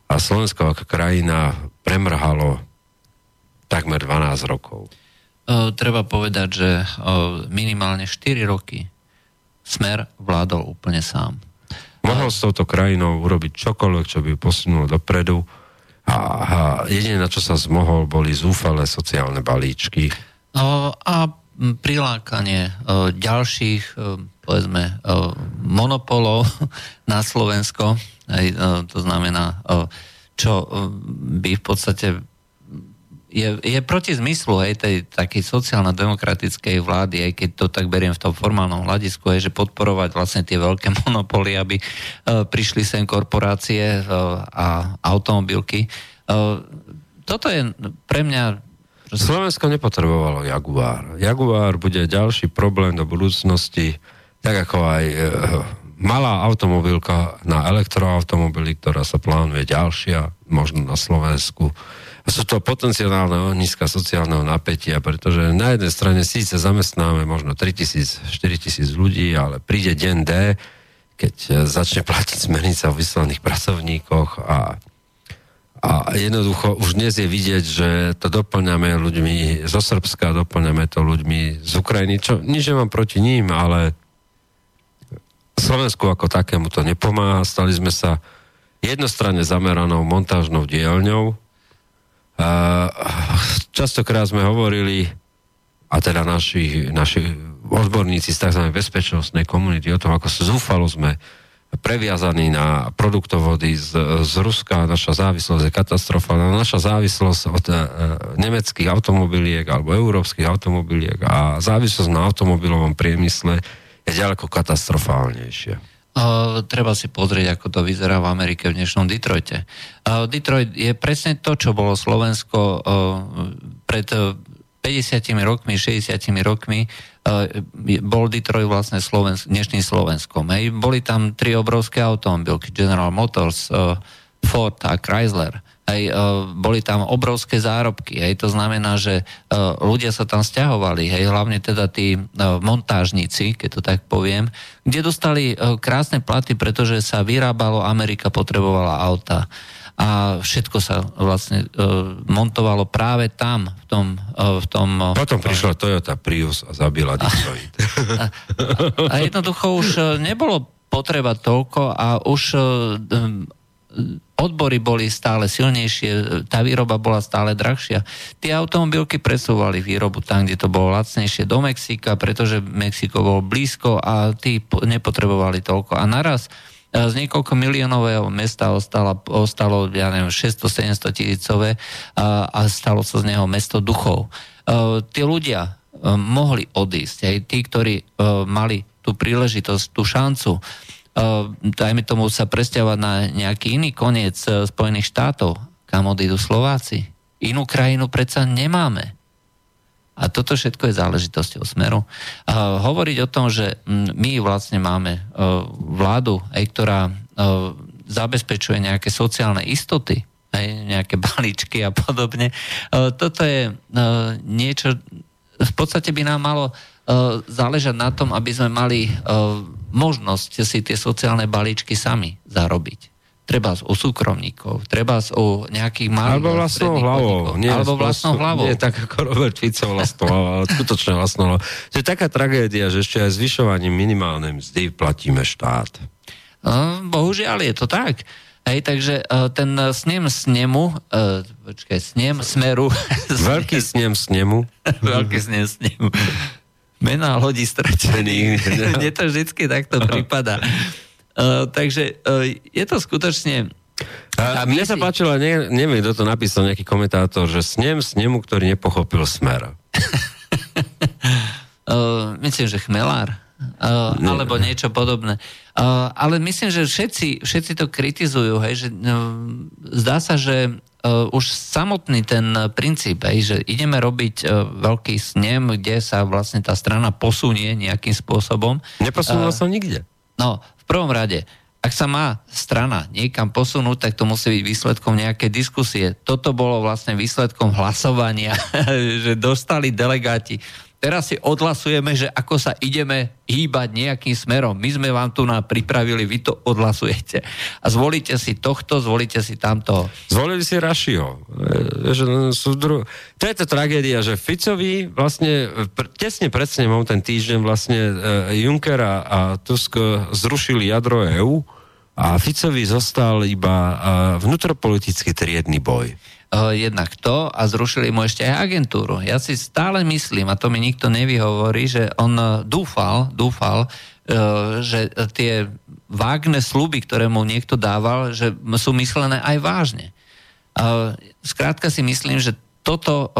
a Slovensko ako krajina premrhalo takmer 12 rokov.
E, treba povedať, že minimálne 4 roky smer vládol úplne sám.
Mohol s touto krajinou urobiť čokoľvek, čo by posunulo dopredu a, a jediné, na čo sa zmohol, boli zúfalé sociálne balíčky.
A prilákanie ďalších, povedzme, monopolov na Slovensko, to znamená, čo by v podstate je, je proti zmyslu hej, tej takej sociálno-demokratickej vlády, aj keď to tak beriem v tom formálnom hľadisku, je, že podporovať vlastne tie veľké monopoly, aby uh, prišli sem korporácie uh, a automobilky. Uh, toto je pre mňa...
Slovensko nepotrebovalo Jaguar. Jaguar bude ďalší problém do budúcnosti, tak ako aj uh, malá automobilka na elektroautomobily, ktorá sa plánuje ďalšia, možno na Slovensku sú to potenciálne ohniska sociálneho napätia, pretože na jednej strane síce zamestnáme možno 3000, 4000 ľudí, ale príde deň D, keď e, začne platiť smernica o vyslaných pracovníkoch a, a jednoducho už dnes je vidieť, že to doplňame ľuďmi zo Srbska, doplňame to ľuďmi z Ukrajiny, čo nič nemám proti ním, ale Slovensku ako takému to nepomáha. Stali sme sa jednostranne zameranou montážnou dielňou, častokrát sme hovorili, a teda naši, naši odborníci z tzv. bezpečnostnej komunity o tom, ako zúfalo sme previazaní na produktovody z, z Ruska, naša závislosť je katastrofálna. Naša závislosť od e, nemeckých automobiliek alebo európskych automobiliek a závislosť na automobilovom priemysle je ďaleko katastrofálnejšia.
Uh, treba si pozrieť, ako to vyzerá v Amerike v dnešnom Detroite. Uh, Detroit je presne to, čo bolo Slovensko uh, pred 50 rokmi, 60 rokmi. Bol Detroit vlastne Slovensk, dnešným Slovenskom. Hej. Boli tam tri obrovské automobilky, General Motors, Ford a Chrysler Hej, e, boli tam obrovské zárobky. Hej, to znamená, že e, ľudia sa tam stiahovali, hej, hlavne teda tí e, montážnici, keď to tak poviem, kde dostali krásne platy, pretože sa vyrábalo, Amerika potrebovala auta a všetko sa vlastne montovalo práve tam, v tom... v tom
Potom prišla Toyota Prius a zabila Detroit.
A, a, a jednoducho už nebolo potreba toľko a už odbory boli stále silnejšie, tá výroba bola stále drahšia. Tie automobilky presúvali výrobu tam, kde to bolo lacnejšie do Mexika, pretože Mexiko bolo blízko a tí nepotrebovali toľko. A naraz e, z niekoľko miliónového mesta ostalo, ostalo ja neviem, 600-700 tisícové a, a stalo sa z neho mesto duchov. Uh, tí ľudia uh, mohli odísť, aj tí, ktorí uh, mali tú príležitosť, tú šancu dajme tomu sa presťahovať na nejaký iný koniec e, Spojených štátov, kam odídu Slováci. Inú krajinu predsa nemáme. A toto všetko je záležitosťou smeru. A hovoriť o tom, že my vlastne máme vládu, aj ktorá zabezpečuje nejaké sociálne istoty, aj nejaké balíčky a podobne, toto je niečo, v podstate by nám malo záležať na tom, aby sme mali možnosť si tie sociálne balíčky sami zarobiť. treba u súkromníkov, treba u nejakých malých
Alebo vlastnou hlavou.
Nie, alebo vlastnou hlavou.
Nie tak ako Robert Fico vlastnou hlavou, ale skutočne vlastnou hlavou. To je taká tragédia, že ešte aj zvyšovaním minimálnej mzdy platíme štát.
No, bohužiaľ je to tak. Hej, takže uh, ten snem snemu, uh, počkaj, snem smeru.
Veľký snem snemu.
Veľký snem snemu. Mená lodí stratených. Mne to vždycky takto prípada. Uh, takže uh, je to skutočne...
A, a mne sa páčilo, ne, neviem, kto to napísal, nejaký komentátor, že snem snemu, ktorý nepochopil smer.
uh, myslím, že chmelár. Uh, alebo niečo podobné. Uh, ale myslím, že všetci, všetci to kritizujú, hej, že uh, zdá sa, že uh, už samotný ten princíp, hej, že ideme robiť uh, veľký snem, kde sa vlastne tá strana posunie nejakým spôsobom.
Neposunula uh, sa nikde.
No, v prvom rade, ak sa má strana niekam posunúť, tak to musí byť výsledkom nejakej diskusie. Toto bolo vlastne výsledkom hlasovania, že dostali delegáti teraz si odhlasujeme, že ako sa ideme hýbať nejakým smerom. My sme vám tu na pripravili, vy to odhlasujete. A zvolíte si tohto, zvolíte si tamto.
Zvolili si Rašio. E, to je to tragédia, že Ficovi vlastne tesne pred snemom ten týždeň vlastne e, Juncker a Tusk zrušili jadro EU a Ficovi zostal iba e, vnútropolitický triedny boj.
Uh, jednak to a zrušili mu ešte aj agentúru. Ja si stále myslím, a to mi nikto nevyhovorí, že on uh, dúfal, dúfal, uh, že tie vágne sluby, ktoré mu niekto dával, že sú myslené aj vážne. Skrátka si myslím, že toto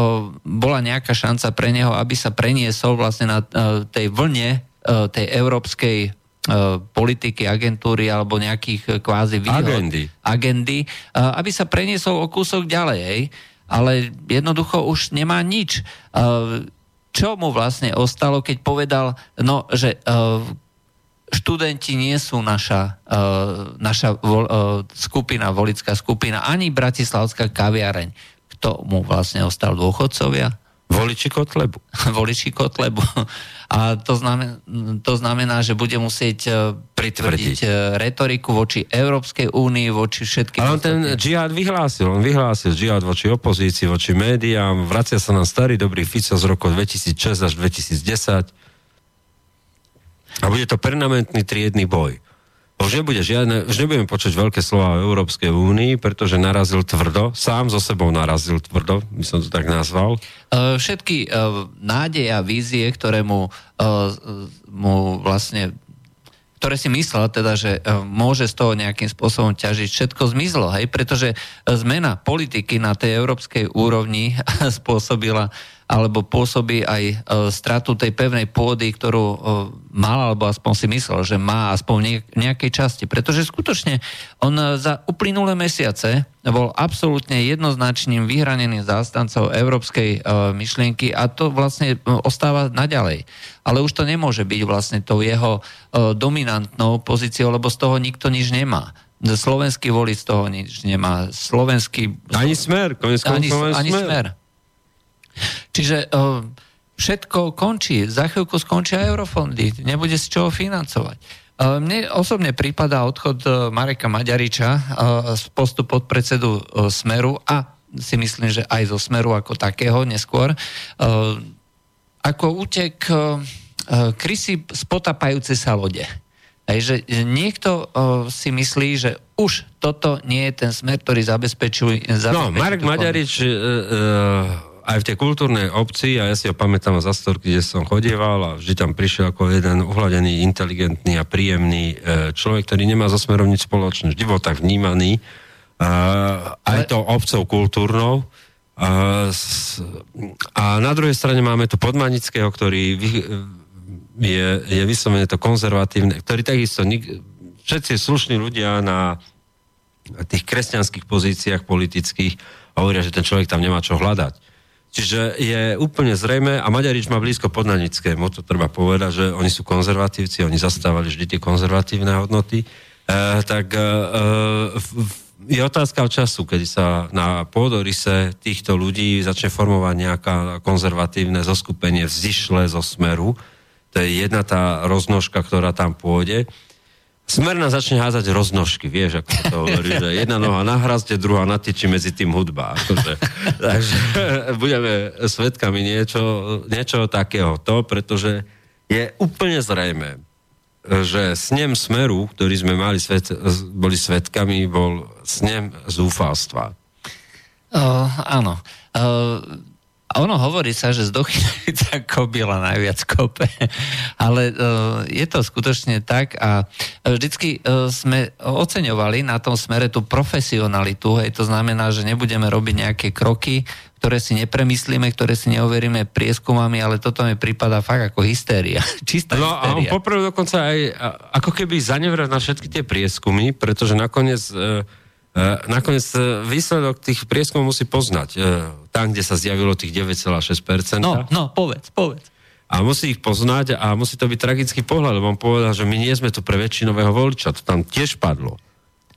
bola nejaká šanca pre neho, aby sa preniesol vlastne na tej vlne tej európskej politiky, agentúry alebo nejakých e, kvázi
výhod, agendy.
agendy, e, aby sa preniesol o kúsok ďalej, ale jednoducho už nemá nič. Čo mu vlastne ostalo, keď povedal, no, že študenti nie sú naša, naša skupina, volická skupina, ani bratislavská kaviareň. Kto mu vlastne ostal dôchodcovia?
Voliči Kotlebu.
Voliči Kotlebu. A to znamená, to znamená že bude musieť e, pritvrdiť e, retoriku voči Európskej únii, voči všetkým...
Ale on ten džihad vyhlásil. On vyhlásil džihad voči opozícii, voči médiám. Vracia sa nám starý dobrý Fico z roku 2006 až 2010. A bude to permanentný triedny boj. Už nebude žiadne, už nebudeme počuť veľké slova o Európskej únii, pretože narazil tvrdo, sám so sebou narazil tvrdo, by som to tak nazval.
E, všetky uh, nádeje a vízie, ktoré mu, uh, mu vlastne ktoré si myslel teda, že môže z toho nejakým spôsobom ťažiť, všetko zmizlo, hej, pretože zmena politiky na tej európskej úrovni spôsobila alebo pôsobí aj e, stratu tej pevnej pôdy, ktorú e, mal, alebo aspoň si myslel, že má aspoň v nejakej časti. Pretože skutočne on e, za uplynulé mesiace bol absolútne jednoznačným vyhraneným zástancov európskej myšlienky a to vlastne ostáva naďalej. Ale už to nemôže byť vlastne tou jeho dominantnou pozíciou, lebo z toho nikto nič nemá slovenský volič z toho nič nemá. Slovenský...
Ani smer,
ani, ani smer. smer. Čiže uh, všetko končí. Za chvíľku skončia eurofondy. Nebude z čoho financovať. Uh, mne osobne prípada odchod uh, Mareka Maďariča z postu podpredsedu Smeru a si myslím, že aj zo Smeru ako takého neskôr. Ako útek krysy z potapajúce sa lode. Aj, že niekto si myslí, že už toto nie je ten smer, ktorý zabezpečuje...
No, Marek Maďarič uh, uh aj v tej kultúrnej obci, a ja si ho pamätám z Astorky, kde som chodieval a vždy tam prišiel ako jeden uhladený, inteligentný a príjemný e, človek, ktorý nemá so smerom nič spoločné. Vždy bol tak vnímaný a, aj to obcov kultúrnou. A, a na druhej strane máme tu Podmanického, ktorý je, je vyslovene to konzervatívne, ktorý takisto nik, všetci slušní ľudia na tých kresťanských pozíciách politických hovoria, že ten človek tam nemá čo hľadať. Čiže je úplne zrejme, a Maďarič má blízko podnanickému, to treba povedať, že oni sú konzervatívci, oni zastávali vždy tie konzervatívne hodnoty, e, tak e, je otázka času, keď sa na pôdorise týchto ľudí začne formovať nejaká konzervatívne zoskupenie vzdyšle zo smeru. To je jedna tá roznožka, ktorá tam pôjde. Smer nás začne házať roznožky, vieš, ako to hovorí, že jedna noha na hrazde, druhá na tyči, medzi tým hudba. Akože. Takže budeme svetkami niečo, niečo takého to, pretože je úplne zrejme, že snem Smeru, ktorý sme mali svet, boli svetkami, bol snem zúfalstva.
Uh, áno. Uh, a ono hovorí sa, že z dochytajúca kobila najviac kope, ale uh, je to skutočne tak a vždycky uh, sme oceňovali na tom smere tú profesionalitu, hej, to znamená, že nebudeme robiť nejaké kroky, ktoré si nepremyslíme, ktoré si neoveríme prieskumami, ale toto mi prípada fakt ako hystéria. Čistá
no
hystéria.
a on poprvé dokonca aj ako keby zanevral na všetky tie prieskumy, pretože nakoniec E, nakoniec e, výsledok tých prieskumov musí poznať. E, tam, kde sa zjavilo tých 9,6%.
No, no, povedz, povedz.
A musí ich poznať a musí to byť tragický pohľad, lebo on povedal, že my nie sme tu pre väčšinového voliča. To tam tiež padlo.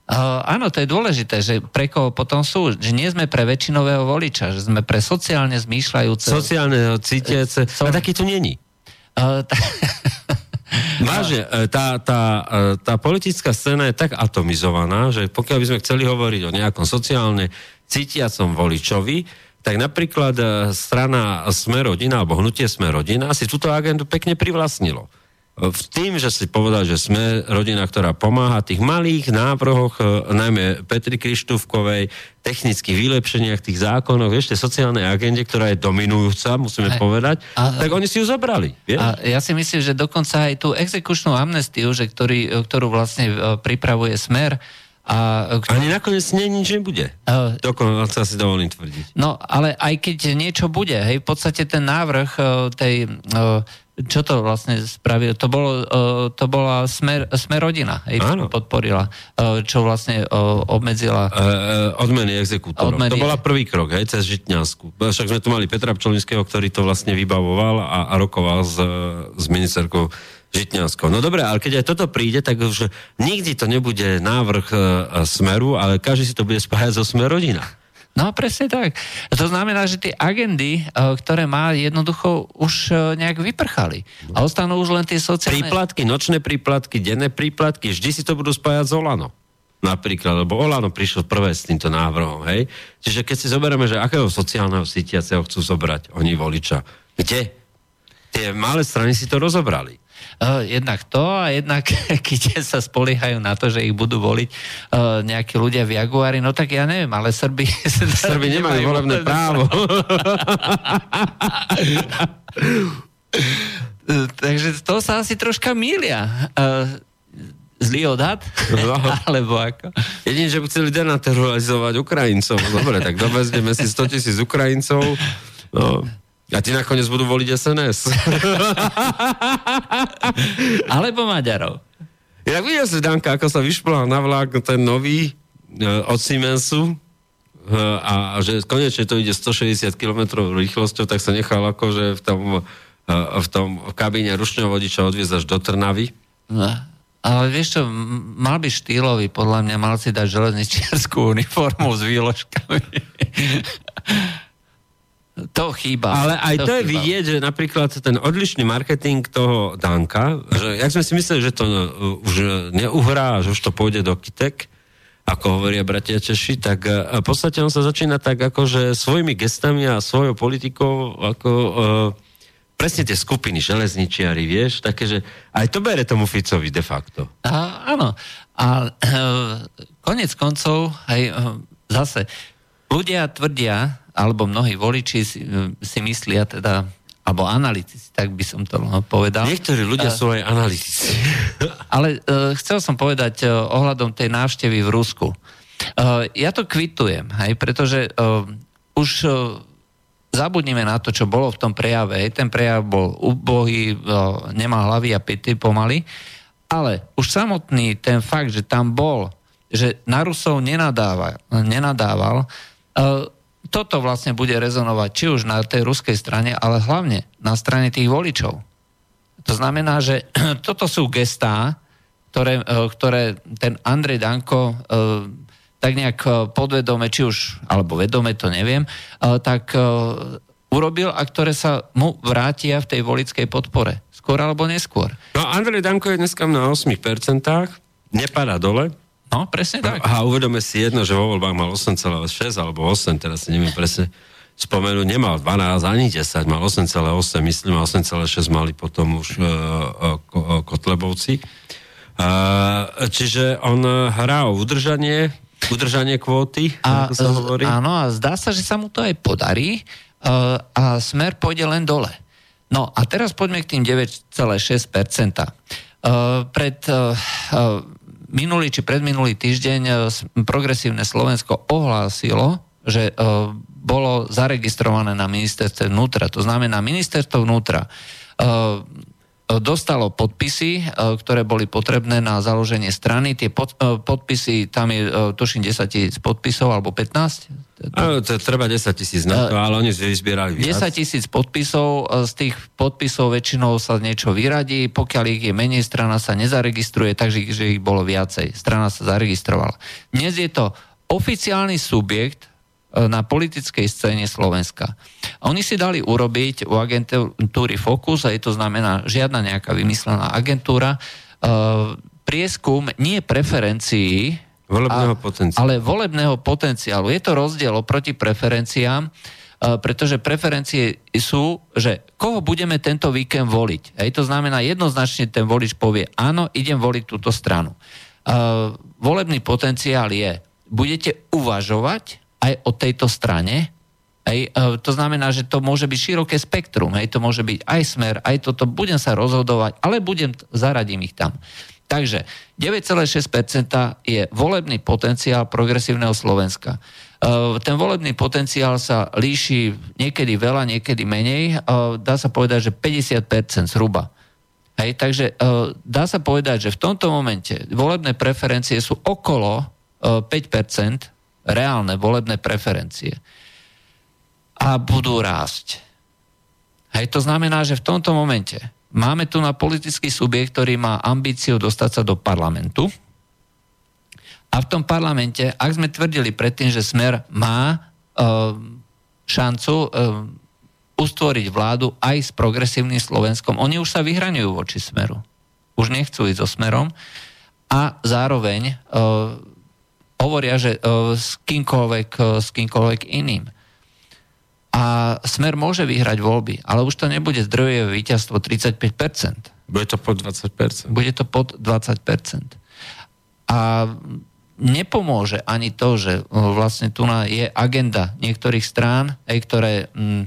Uh, áno, to je dôležité, že pre koho potom sú, že nie sme pre väčšinového voliča, že sme pre sociálne zmýšľajúce.
Sociálne cítiace, so... a taký tu není. Uh, t- Vážne, e, tá, tá, e, tá politická scéna je tak atomizovaná, že pokiaľ by sme chceli hovoriť o nejakom sociálne cítiacom voličovi, tak napríklad e, strana Sme rodina alebo hnutie Sme rodina si túto agendu pekne privlastnilo v tým, že si povedal, že sme rodina, ktorá pomáha tých malých návrhoch, e, najmä Petri Krištúvkovej, technických vylepšeniach tých zákonov, vieš, tej sociálnej agende, ktorá je dominujúca, musíme Aj, povedať, a, tak oni si ju zobrali. Vieš?
A ja si myslím, že dokonca aj tú exekučnú amnestiu, že ktorý, e, ktorú vlastne e, pripravuje Smer, a,
Ani nakoniec nie, nič nebude. Uh, Dokonca si dovolím tvrdiť.
No, ale aj keď niečo bude, hej, v podstate ten návrh uh, tej uh, čo to vlastne spravil? To, bolo, uh, to bola smer, smer rodina, hej, podporila, uh, čo vlastne uh, obmedzila...
Uh, odmeny exekútorov. Odmeny... To bola prvý krok, hej, cez Žitňansku. Však sme tu mali Petra Pčolinského, ktorý to vlastne vybavoval a, a rokoval s, s ministerkou Žitňanskou. No dobre, ale keď aj toto príde, tak už nikdy to nebude návrh uh, Smeru, ale každý si to bude spájať so Smer rodina.
No presne tak. To znamená, že tie agendy, e, ktoré má, jednoducho už e, nejak vyprchali. A ostanú už len tie sociálne...
Príplatky, nočné príplatky, denné príplatky, vždy si to budú spájať s Olano. Napríklad, lebo Olano prišiel prvé s týmto návrhom, hej? Čiže keď si zoberieme, že akého sociálneho sítiaceho chcú zobrať oni voliča, kde? Tie malé strany si to rozobrali.
Uh, jednak to a jednak keď sa spoliehajú na to, že ich budú voliť uh, nejakí ľudia v Jaguári, no tak ja neviem, ale Srby...
Srby nemajú volebné právo.
Takže to sa asi troška mília. Uh, zlý odhad? No. Alebo ako?
Jedine, že by chceli denaturalizovať Ukrajincov. Dobre, tak dovezneme si 100 tisíc Ukrajincov. No, a ti nakoniec budú voliť SNS.
Alebo Maďarov.
Ja videl si, Danka, ako sa vyšplal na vlak ten nový e, od Siemensu e, a, a že konečne to ide 160 km rýchlosťou, tak sa nechal akože v tom, e, v tom kabíne rušňovodiča odviezť až do Trnavy.
No, ale vieš čo, mal by štýlový, podľa mňa mal si dať železničiarskú uniformu s výložkami. To chýba.
Ale aj to, to je vidieť, že napríklad ten odlišný marketing toho Danka, že jak sme si mysleli, že to uh, už neuhrá, že už to pôjde do kitek, ako hovoria bratia Češi, tak uh, v podstate on sa začína tak akože svojimi gestami a svojou politikou ako uh, presne tie skupiny železničiari, vieš, také, že aj to bere tomu Ficovi de facto.
A, áno. A uh, konec koncov aj uh, zase ľudia tvrdia, alebo mnohí voliči si, si myslia teda, alebo analytici, tak by som to povedal.
Niektorí ľudia uh, sú aj analytici.
Ale uh, chcel som povedať uh, ohľadom tej návštevy v Rusku. Uh, ja to kvitujem, hej, pretože uh, už uh, zabudnime na to, čo bolo v tom prejave. Hej. Ten prejav bol ubohý, uh, nemá hlavy a pity pomaly, ale už samotný ten fakt, že tam bol, že na Rusov nenadával, nenadával uh, toto vlastne bude rezonovať či už na tej ruskej strane, ale hlavne na strane tých voličov. To znamená, že toto sú gestá, ktoré, e, ktoré ten Andrej Danko e, tak nejak e, podvedome, či už, alebo vedome, to neviem, tak urobil a ktoré sa mu vrátia v tej volickej podpore. Skôr alebo neskôr.
No Andrej Danko je dneska na 8%, nepadá dole.
No, presne tak.
A uvedome si jedno, že vo voľbách mal 8,6 alebo 8, teraz si neviem presne spomenúť, nemal 12 ani 10, mal 8,8, myslím, a 8,6 mali potom už uh, uh, Kotlebovci. Uh, čiže on hrá o udržanie, udržanie kvóty,
A,
ako sa hovorí.
Áno, a zdá sa, že sa mu to aj podarí uh, a smer pôjde len dole. No a teraz poďme k tým 9,6%. Uh, pred uh, uh, minulý či predminulý týždeň uh, progresívne Slovensko ohlásilo, že uh, bolo zaregistrované na ministerstve vnútra. To znamená, ministerstvo vnútra uh, dostalo podpisy, e, ktoré boli potrebné na založenie strany. Tie pod, e, podpisy, tam je, e, tuším, 10 tisíc podpisov, alebo 15?
Áno, to treba 10 tisíc na to, ale oni vyzbierali viac.
10 tisíc podpisov, z tých podpisov väčšinou sa niečo vyradí, pokiaľ ich je menej, strana sa nezaregistruje, takže že ich bolo viacej. Strana sa zaregistrovala. Dnes je to oficiálny subjekt, E, na politickej scéne Slovenska. A oni si dali urobiť u agentúry Focus, a je to znamená žiadna nejaká vymyslená agentúra, uh, prieskum nie preferencií,
volebného a,
ale volebného potenciálu. Je to rozdiel oproti preferenciám, uh, pretože preferencie sú, že koho budeme tento víkend voliť. Hej, to znamená, jednoznačne ten volič povie, áno, idem voliť túto stranu. Uh, volebný potenciál je, budete uvažovať aj o tejto strane. Hej, e, to znamená, že to môže byť široké spektrum, hej, to môže byť aj smer, aj toto, budem sa rozhodovať, ale budem, zaradím ich tam. Takže 9,6% je volebný potenciál progresívneho Slovenska. E, ten volebný potenciál sa líši niekedy veľa, niekedy menej. E, dá sa povedať, že 50% zhruba. Hej, takže dá sa povedať, že v tomto momente volebné preferencie sú okolo 5%, reálne volebné preferencie. A budú rásť. Hej, to znamená, že v tomto momente máme tu na politický subjekt, ktorý má ambíciu dostať sa do parlamentu. A v tom parlamente, ak sme tvrdili predtým, že Smer má uh, šancu uh, ustvoriť vládu aj s progresívnym Slovenskom, oni už sa vyhraňujú voči Smeru. Už nechcú ísť so Smerom a zároveň uh, hovoria, že uh, s kýmkoľvek, uh, s kýmkoľvek iným. A Smer môže vyhrať voľby, ale už to nebude zdrojové víťazstvo 35%.
Bude to pod 20%.
Bude to pod 20%. A nepomôže ani to, že vlastne tu je agenda niektorých strán, aj ktoré mm,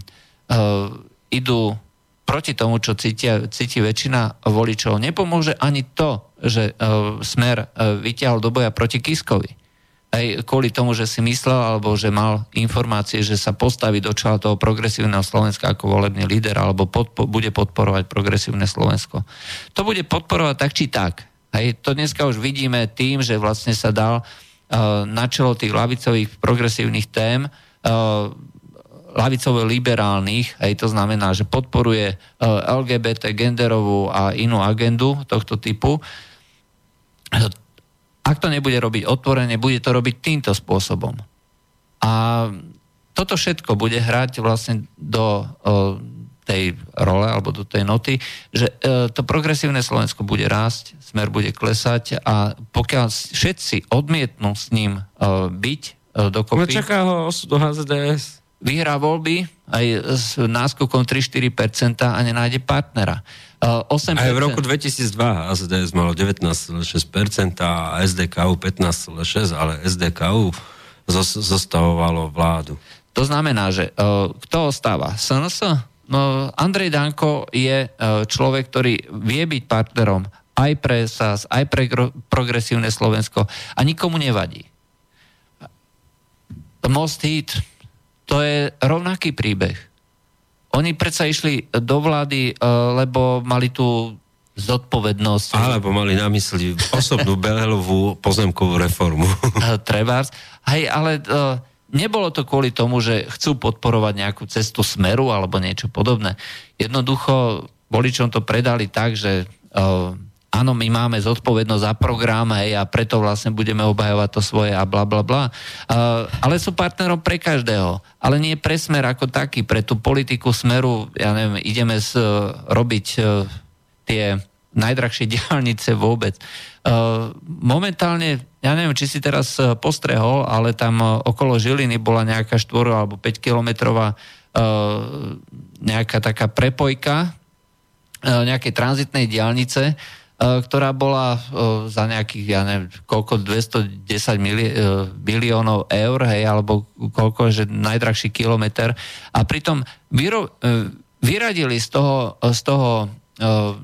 uh, idú proti tomu, čo cítia, cíti väčšina voličov. Nepomôže ani to, že uh, Smer uh, vyťahol do boja proti Kiskovi aj kvôli tomu, že si myslel alebo že mal informácie, že sa postaví do čela toho progresívneho Slovenska ako volebný líder alebo podpo- bude podporovať progresívne Slovensko. To bude podporovať tak či tak. Hej, to dneska už vidíme tým, že vlastne sa dal uh, na čelo tých lavicových progresívnych tém uh, lavicovo-liberálnych, aj to znamená, že podporuje uh, LGBT, genderovú a inú agendu tohto typu ak to nebude robiť otvorene, bude to robiť týmto spôsobom. A toto všetko bude hrať vlastne do o, tej role alebo do tej noty, že e, to progresívne Slovensko bude rásť, smer bude klesať a pokiaľ všetci odmietnú s ním e, byť e, dokopy...
No čaká ho osud do HZDS.
Vyhrá voľby aj s náskokom 3-4% a nenájde partnera. 8%.
Aj v roku 2002 AZDS malo 19,6% a SDKU 15,6%, ale SDKU zostavovalo vládu.
To znamená, že uh, kto ostáva? SNS? No, Andrej Danko je uh, človek, ktorý vie byť partnerom aj pre SAS, aj pre progresívne Slovensko a nikomu nevadí. Most Heat, to je rovnaký príbeh oni predsa išli do vlády, e, lebo mali tu zodpovednosť.
Alebo mali na mysli osobnú Belelovú pozemkovú reformu.
E, trebárs. Hej, ale uh, nebolo to kvôli tomu, že chcú podporovať nejakú cestu smeru alebo niečo podobné. Jednoducho voličom to predali tak, že uh, áno, my máme zodpovednosť za program hej, a preto vlastne budeme obhajovať to svoje a bla bla bla. Uh, ale sú partnerom pre každého. Ale nie pre smer ako taký, pre tú politiku smeru, ja neviem, ideme s, robiť uh, tie najdrahšie diálnice vôbec. Uh, momentálne, ja neviem, či si teraz uh, postrehol, ale tam uh, okolo Žiliny bola nejaká 4 alebo 5 kilometrová nejaká taká prepojka nejakej tranzitnej diálnice, ktorá bola za nejakých, ja neviem, koľko, 210 mili, biliónov eur, hej, alebo koľko, že najdrahší kilometr. A pritom vyro, vyradili z toho, z toho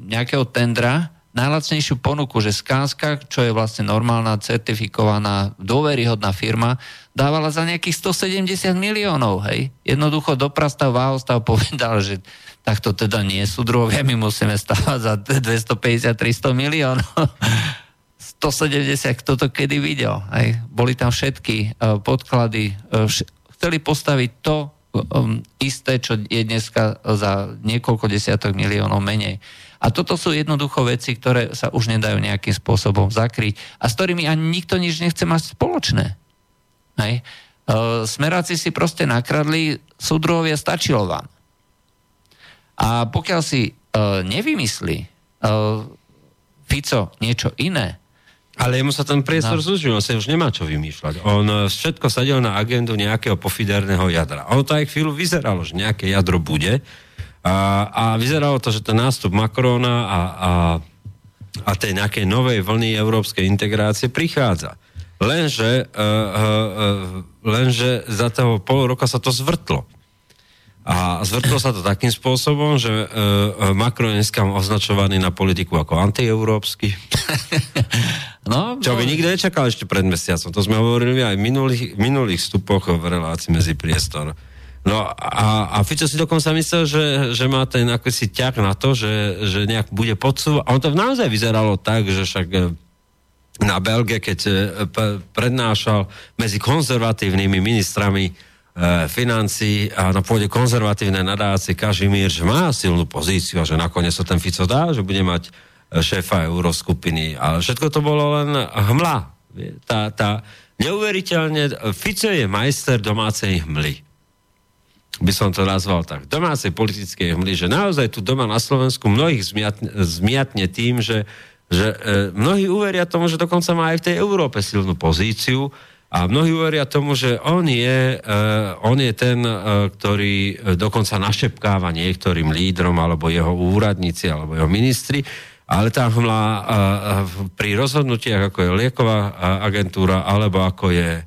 nejakého tendra najlacnejšiu ponuku, že Skanska, čo je vlastne normálna, certifikovaná, dôveryhodná firma, dávala za nejakých 170 miliónov, hej. Jednoducho doprastav Váhostav povedal, že takto teda nie sú druhovia, my musíme stávať za 250-300 miliónov. 170, kto to kedy videl, hej. Boli tam všetky uh, podklady, vš- chceli postaviť to um, isté, čo je dneska za niekoľko desiatok miliónov menej. A toto sú jednoducho veci, ktoré sa už nedajú nejakým spôsobom zakryť a s ktorými ani nikto nič nechce mať spoločné. Hej. E, smeráci si proste nakradli, súdruhovia stačilo vám. A pokiaľ si e, nevymyslí e, Fico niečo iné,
ale jemu sa ten priestor no. zúžil, on sa už nemá čo vymýšľať. On všetko sadil na agendu nejakého pofiderného jadra. A on to aj chvíľu vyzeralo, že nejaké jadro bude, a, a vyzeralo to, že ten nástup Macrona a, a, a tej nejakej novej vlny európskej integrácie prichádza. Lenže, uh, uh, lenže za toho pol roka sa to zvrtlo. A zvrtlo sa to takým spôsobom, že uh, Macron je dneska označovaný na politiku ako antieurópsky. No, Čo by no. nikto nečakal ešte pred mesiacom. To sme hovorili aj v minulých, minulých vstupoch v relácii medzi priestor. No a, a Fico si dokonca myslel, že, že má ten si ťah na to, že, že nejak bude podsúvať. A on to naozaj vyzeralo tak, že však e, na Belge, keď e, prednášal medzi konzervatívnymi ministrami e, financí a na pôde konzervatívnej nadácie Kažimír, že má silnú pozíciu a že nakoniec sa ten Fico dá, že bude mať šéfa euroskupiny. Ale všetko to bolo len hmla. Tá, tá neuveriteľne, Fico je majster domácej hmly by som to nazval tak, domácej politickej hmly, že naozaj tu doma na Slovensku mnohých zmiatne, zmiatne tým, že, že e, mnohí uveria tomu, že dokonca má aj v tej Európe silnú pozíciu a mnohí uveria tomu, že on je, e, on je ten, e, ktorý e, dokonca našepkáva niektorým lídrom alebo jeho úradníci alebo jeho ministri, ale tá hmla e, pri rozhodnutiach, ako je lieková e, agentúra alebo ako je e,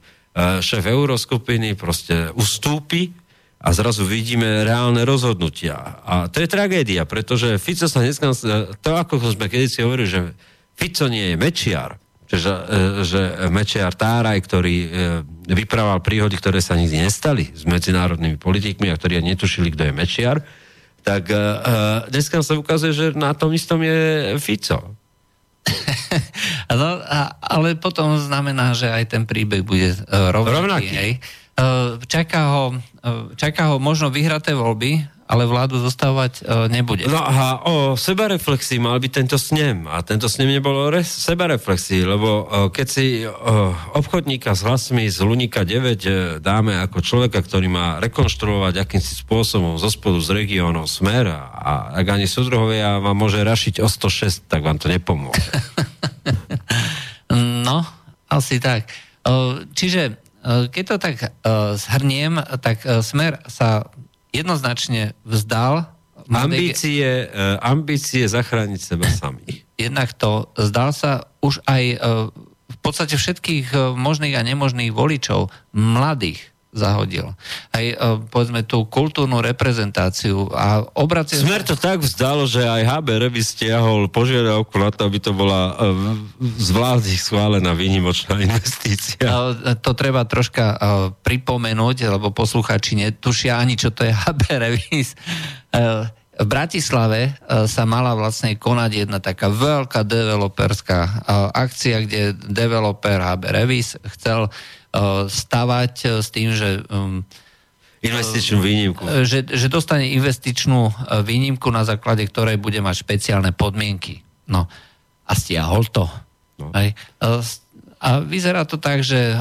šéf euroskupiny, proste ustúpi a zrazu vidíme reálne rozhodnutia. A to je tragédia, pretože Fico sa dneska, to ako sme kedysi hovorili, že Fico nie je Mečiar, že, že Mečiar Táraj, ktorý e, vyprával príhody, ktoré sa nikdy nestali s medzinárodnými politikmi a ktorí netušili, kto je Mečiar, tak e, e, dneska sa ukazuje, že na tom istom je Fico.
no, ale potom znamená, že aj ten príbeh bude rovnaký. rovnaký. Hej? Eh, čaká ho, eh, čaká ho možno vyhraté voľby, ale vládu zostávať uh, nebude.
No a o sebareflexii mal byť tento snem. A tento snem nebolo re- sebareflexii, lebo keď si obchodníka s hlasmi z Lunika 9 uh, dáme ako človeka, ktorý má rekonštruovať akýmsi spôsobom zo spodu z regiónov smer a, ak ani súdruhovia vám môže rašiť o 106, tak vám to nepomôže.
no, asi tak. Čiže Eh, keď to tak uh, zhrniem, tak uh, Smer sa jednoznačne vzdal
ambície, ambície zachrániť seba samých.
Jednak to zdal sa už aj v podstate všetkých možných a nemožných voličov, mladých, zahodil. Aj e, povedzme tú kultúrnu reprezentáciu a obracie...
Smer to tak vzdalo, že aj HBR by stiahol požiadavku na to, aby to bola e, z vlády schválená výnimočná investícia.
To treba troška e, pripomenúť, lebo posluchači netušia ani, čo to je HBR v Bratislave sa mala vlastne konať jedna taká veľká developerská akcia, kde developer HB Revis chcel E, stavať e, s tým, že um,
investičnú výnimku.
E, že, že dostane investičnú výnimku, na základe ktorej bude mať špeciálne podmienky. No a stiahol to. No. Aj, a vyzerá to tak, že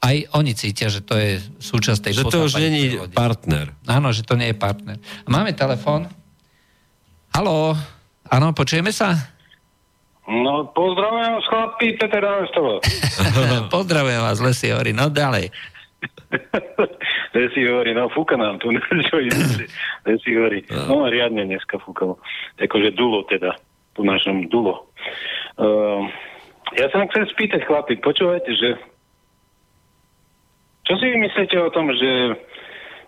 aj oni cítia, že to je súčasť tej
Že to už není partner.
Áno, že to nie je partner. Máme telefón. Haló, Áno, počujeme sa?
No, pozdravujem vás, chlapi, Peter Ravestovo.
Pozdravujem vás, Lesi hovorí, no ďalej.
Lesi hovorí, no fúka nám tu. Lesi hovorí, no riadne dneska fúkalo. Akože dulo teda, po našom dulo. Uh, ja sa chcem spýtať, chlapi, počúvajte, že čo si vy myslíte o tom, že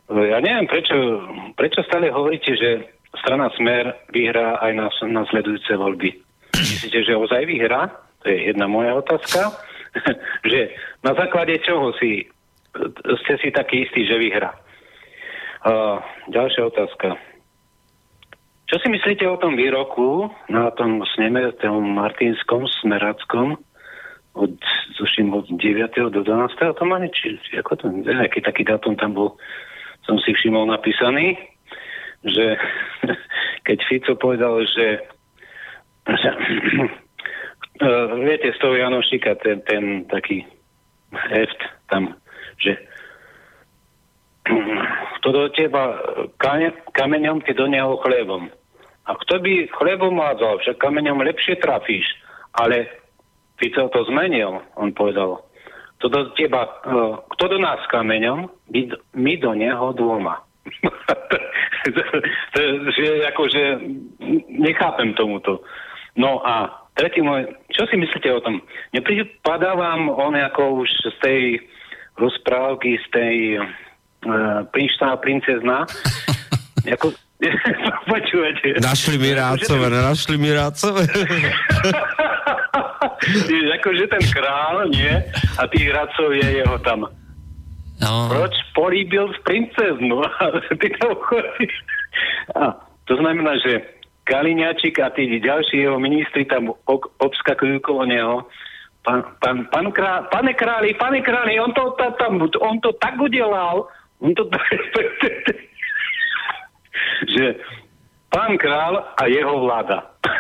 ja neviem, prečo, prečo stále hovoríte, že strana Smer vyhrá aj na nasledujúce voľby. Myslíte, že ozaj vyhrá? To je jedna moja otázka. že na základe čoho si, ste si taký istí, že vyhrá? Uh, ďalšia otázka. Čo si myslíte o tom výroku na tom sneme, tom Martinskom, Smerackom, od, zuším, od 9. do 12. to má či ako to, nejaký taký dátum tam bol, som si všimol napísaný, že keď Fico povedal, že viete, z toho Janošika ten, ten taký heft tam, že kto do teba kameňom, ty do neho chlebom. A kto by chlebom hádzal, však kameňom lepšie trafíš. Ale Fico to zmenil, on povedal. Kto do teba, uh, kto do nás kameňom, my, my do neho dvoma. že akože nechápem tomuto. No a tretí môj, čo si myslíte o tom? Nepripadá vám on ako už z tej rozprávky, z tej uh, prinčná princezna, ako, počúvate.
Našli mi rácové, našli mi rácové.
akože ten král, nie? A tých radcov je jeho tam. No. Proč políbil princeznu? Ty to A to znamená, že Kaliňačik a tí ďalší jeho ministri tam obskakujú kolo neho. Pán, pán, pán krá, pane králi, pane králi, on to, tam, on to tak udelal, on to tak, že pán král a jeho vláda.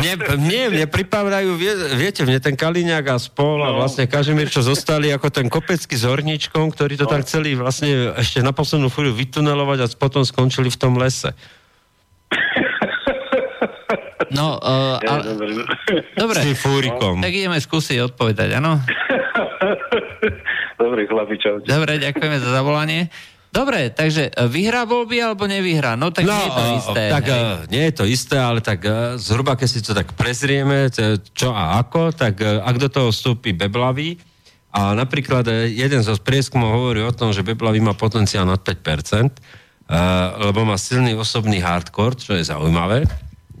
Mne, mne, mne vie, viete, mne ten Kaliňák a spol a no. vlastne Kažimír, čo zostali ako ten kopecký s horničkom, ktorí to no. tam chceli vlastne ešte na poslednú chvíľu vytunelovať a potom skončili v tom lese.
No, uh, ale... Dobre.
S fúrikom.
Tak ideme skúsiť odpovedať, áno?
Dobre, chlapi, čaute.
Dobre, ďakujeme za zavolanie. Dobre, takže e, vyhrá voľby alebo nevyhrá? No tak no, nie je to isté.
Tak hej. Nie je to isté, ale tak zhruba keď si to tak prezrieme, čo a ako, tak ak do toho vstúpi Beblavý, a napríklad jeden zo prieskumov hovorí o tom, že Beblavý má potenciál nad 5%, uh, lebo má silný osobný hardcore, čo je zaujímavé.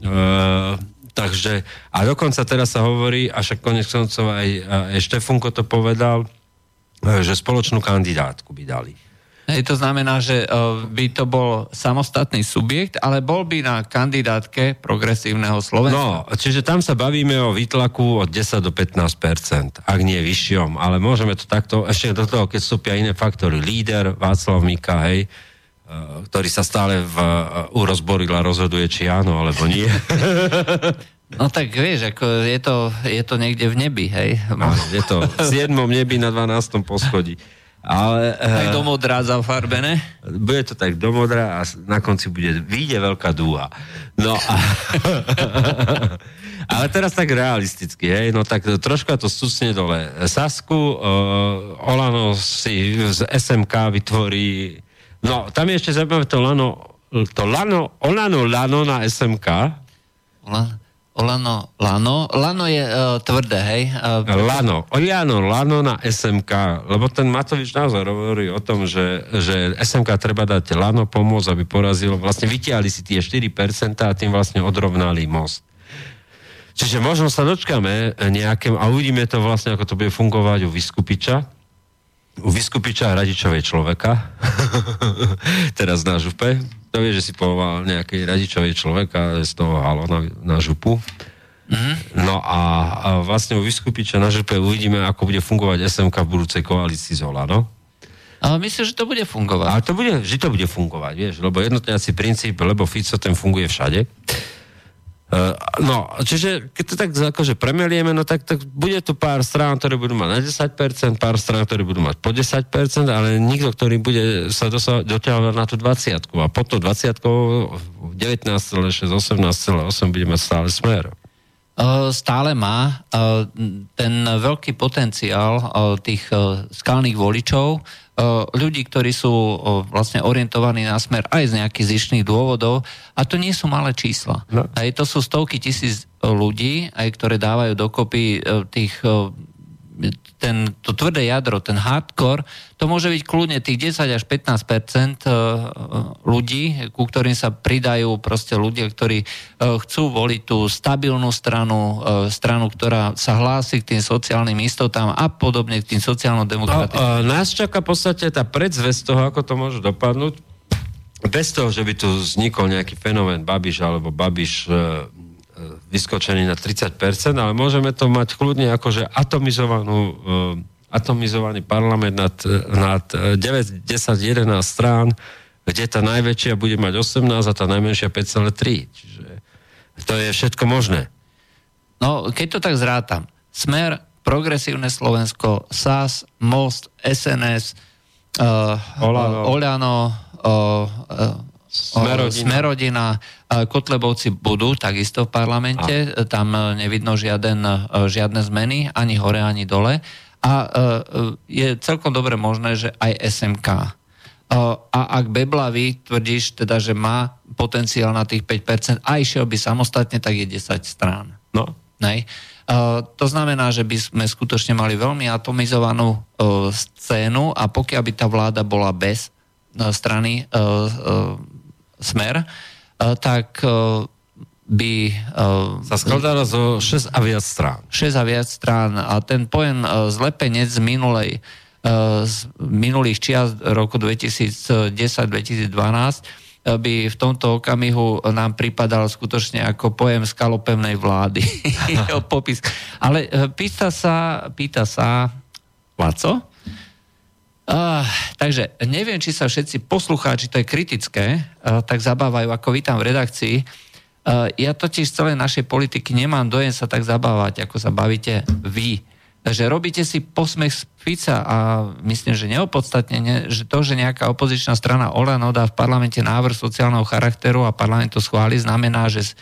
Uh, takže, a dokonca teraz sa hovorí, a však konec koncov aj, aj Štefunko to povedal, uh, že spoločnú kandidátku by dali.
Hej, to znamená, že uh, by to bol samostatný subjekt, ale bol by na kandidátke progresívneho Slovenska.
No, čiže tam sa bavíme o výtlaku od 10 do 15% ak nie vyššom, ale môžeme to takto, ešte do toho, keď vstúpia iné faktory, líder Václav Mika, hej, Eh, ktorý sa stále v, uh, urozboril a rozhoduje, či áno, alebo nie.
No tak vieš, ako je to, je to niekde v nebi, hej?
No, je to v 7. nebi na 12. poschodí. Ale,
tak do modrá zafarbené?
Bude to tak do modrá a na konci bude, vyjde veľká dúha. No a... Ale teraz tak realisticky, hej, no tak troška to stucne dole. Sasku, uh, Olano si z SMK vytvorí No, tam je ešte zaujímavé to lano, to lano, Olano Lano na SMK.
Olano Lano. Lano je uh, tvrdé, hej? Uh,
lano. Oliano Lano na SMK. Lebo ten Matovič naozaj hovorí o tom, že, že SMK treba dať Lano pomôcť, aby porazilo. Vlastne vytiahli si tie 4% a tým vlastne odrovnali most. Čiže možno sa dočkame nejakým, a uvidíme to vlastne, ako to bude fungovať u Vyskupiča, Vyskupiča Radičovej človeka, teraz na župe, to vie, že si povolal nejakej Radičovej človeka z toho halo na, na župu. Mm-hmm. No a, a vlastne u Vyskupiča na župe uvidíme, ako bude fungovať SMK v budúcej koalícii z Olano.
Ale myslím, že to bude fungovať.
Ale to bude, že to bude fungovať, vieš, lebo jednotliaci princíp, lebo Fico ten funguje všade. Uh, no, čiže keď to tak akože premelieme, no tak, tak bude tu pár strán, ktoré budú mať na 10%, pár strán, ktoré budú mať po 10%, ale nikto, ktorý bude sa doťahovať na tú 20 a po to 20 19,6, 18,8 bude mať stále smer.
Stále má ten veľký potenciál tých skalných voličov, ľudí, ktorí sú vlastne orientovaní na smer aj z nejakých zišných dôvodov a to nie sú malé čísla. No. Aj to sú stovky tisíc ľudí, aj ktoré dávajú dokopy tých ten, to tvrdé jadro, ten hardcore, to môže byť kľudne tých 10 až 15 e, ľudí, ku ktorým sa pridajú proste ľudia, ktorí e, chcú voliť tú stabilnú stranu, e, stranu, ktorá sa hlási k tým sociálnym istotám a podobne k tým sociálno-demokratickým.
No, nás čaká v podstate tá predzvesť toho, ako to môže dopadnúť, bez toho, že by tu vznikol nejaký fenomén Babiš alebo Babiš vyskočený na 30%, ale môžeme to mať kľudne akože atomizovanú, uh, atomizovaný parlament nad, nad 9, 10, 11 strán, kde tá najväčšia bude mať 18 a tá najmenšia 5,3. Čiže to je všetko možné.
No, keď to tak zrátam, Smer, Progresívne Slovensko, SAS, Most, SNS, uh, Olano, Olano uh, uh, Smerodina. Smerodina. Kotlebovci budú takisto v parlamente, a. tam e, nevidno žiaden, e, žiadne zmeny, ani hore, ani dole. A e, je celkom dobre možné, že aj SMK. A ak Beblavy tvrdíš teda, že má potenciál na tých 5% a išiel by samostatne, tak je 10 strán.
No.
Nej? To znamená, že by sme skutočne mali veľmi atomizovanú scénu a pokiaľ by tá vláda bola bez strany smer, eh, tak eh, by...
Eh, Sa skladala zo 6 a viac strán.
6 a viac strán a ten pojem zlepenec z minulej z minulých čias roku 2010-2012 by v tomto okamihu nám pripadal skutočne ako pojem skalopevnej vlády. popis. Ale pýta sa, pýta sa Laco, Uh, takže neviem, či sa všetci poslucháči, to je kritické, uh, tak zabávajú, ako vy tam v redakcii. Uh, ja totiž z celej našej politiky nemám dojem sa tak zabávať, ako sa bavíte vy. Takže robíte si posmech z Fica a myslím, že neopodstatnenie, že to, že nejaká opozičná strana Olano dá v parlamente návrh sociálneho charakteru a parlament to schváli, znamená, že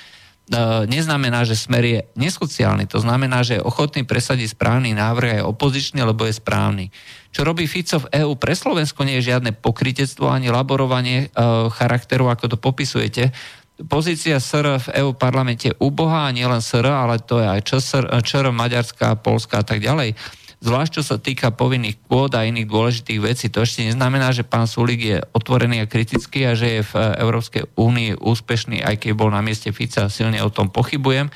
neznamená, že smer je nesociálny. To znamená, že je ochotný presadiť správny návrh aj opozičný, lebo je správny. Čo robí Fico v EÚ pre Slovensko nie je žiadne pokritectvo ani laborovanie e, charakteru, ako to popisujete. Pozícia SR v EU parlamente je ubohá, nie len SR, ale to je aj ČSR, ČR, Maďarská, Polská a tak ďalej. Zvlášť čo sa týka povinných kôd a iných dôležitých vecí, to ešte neznamená, že pán Sulik je otvorený a kritický a že je v Európskej únii úspešný, aj keď bol na mieste Fica, silne o tom pochybujem. E,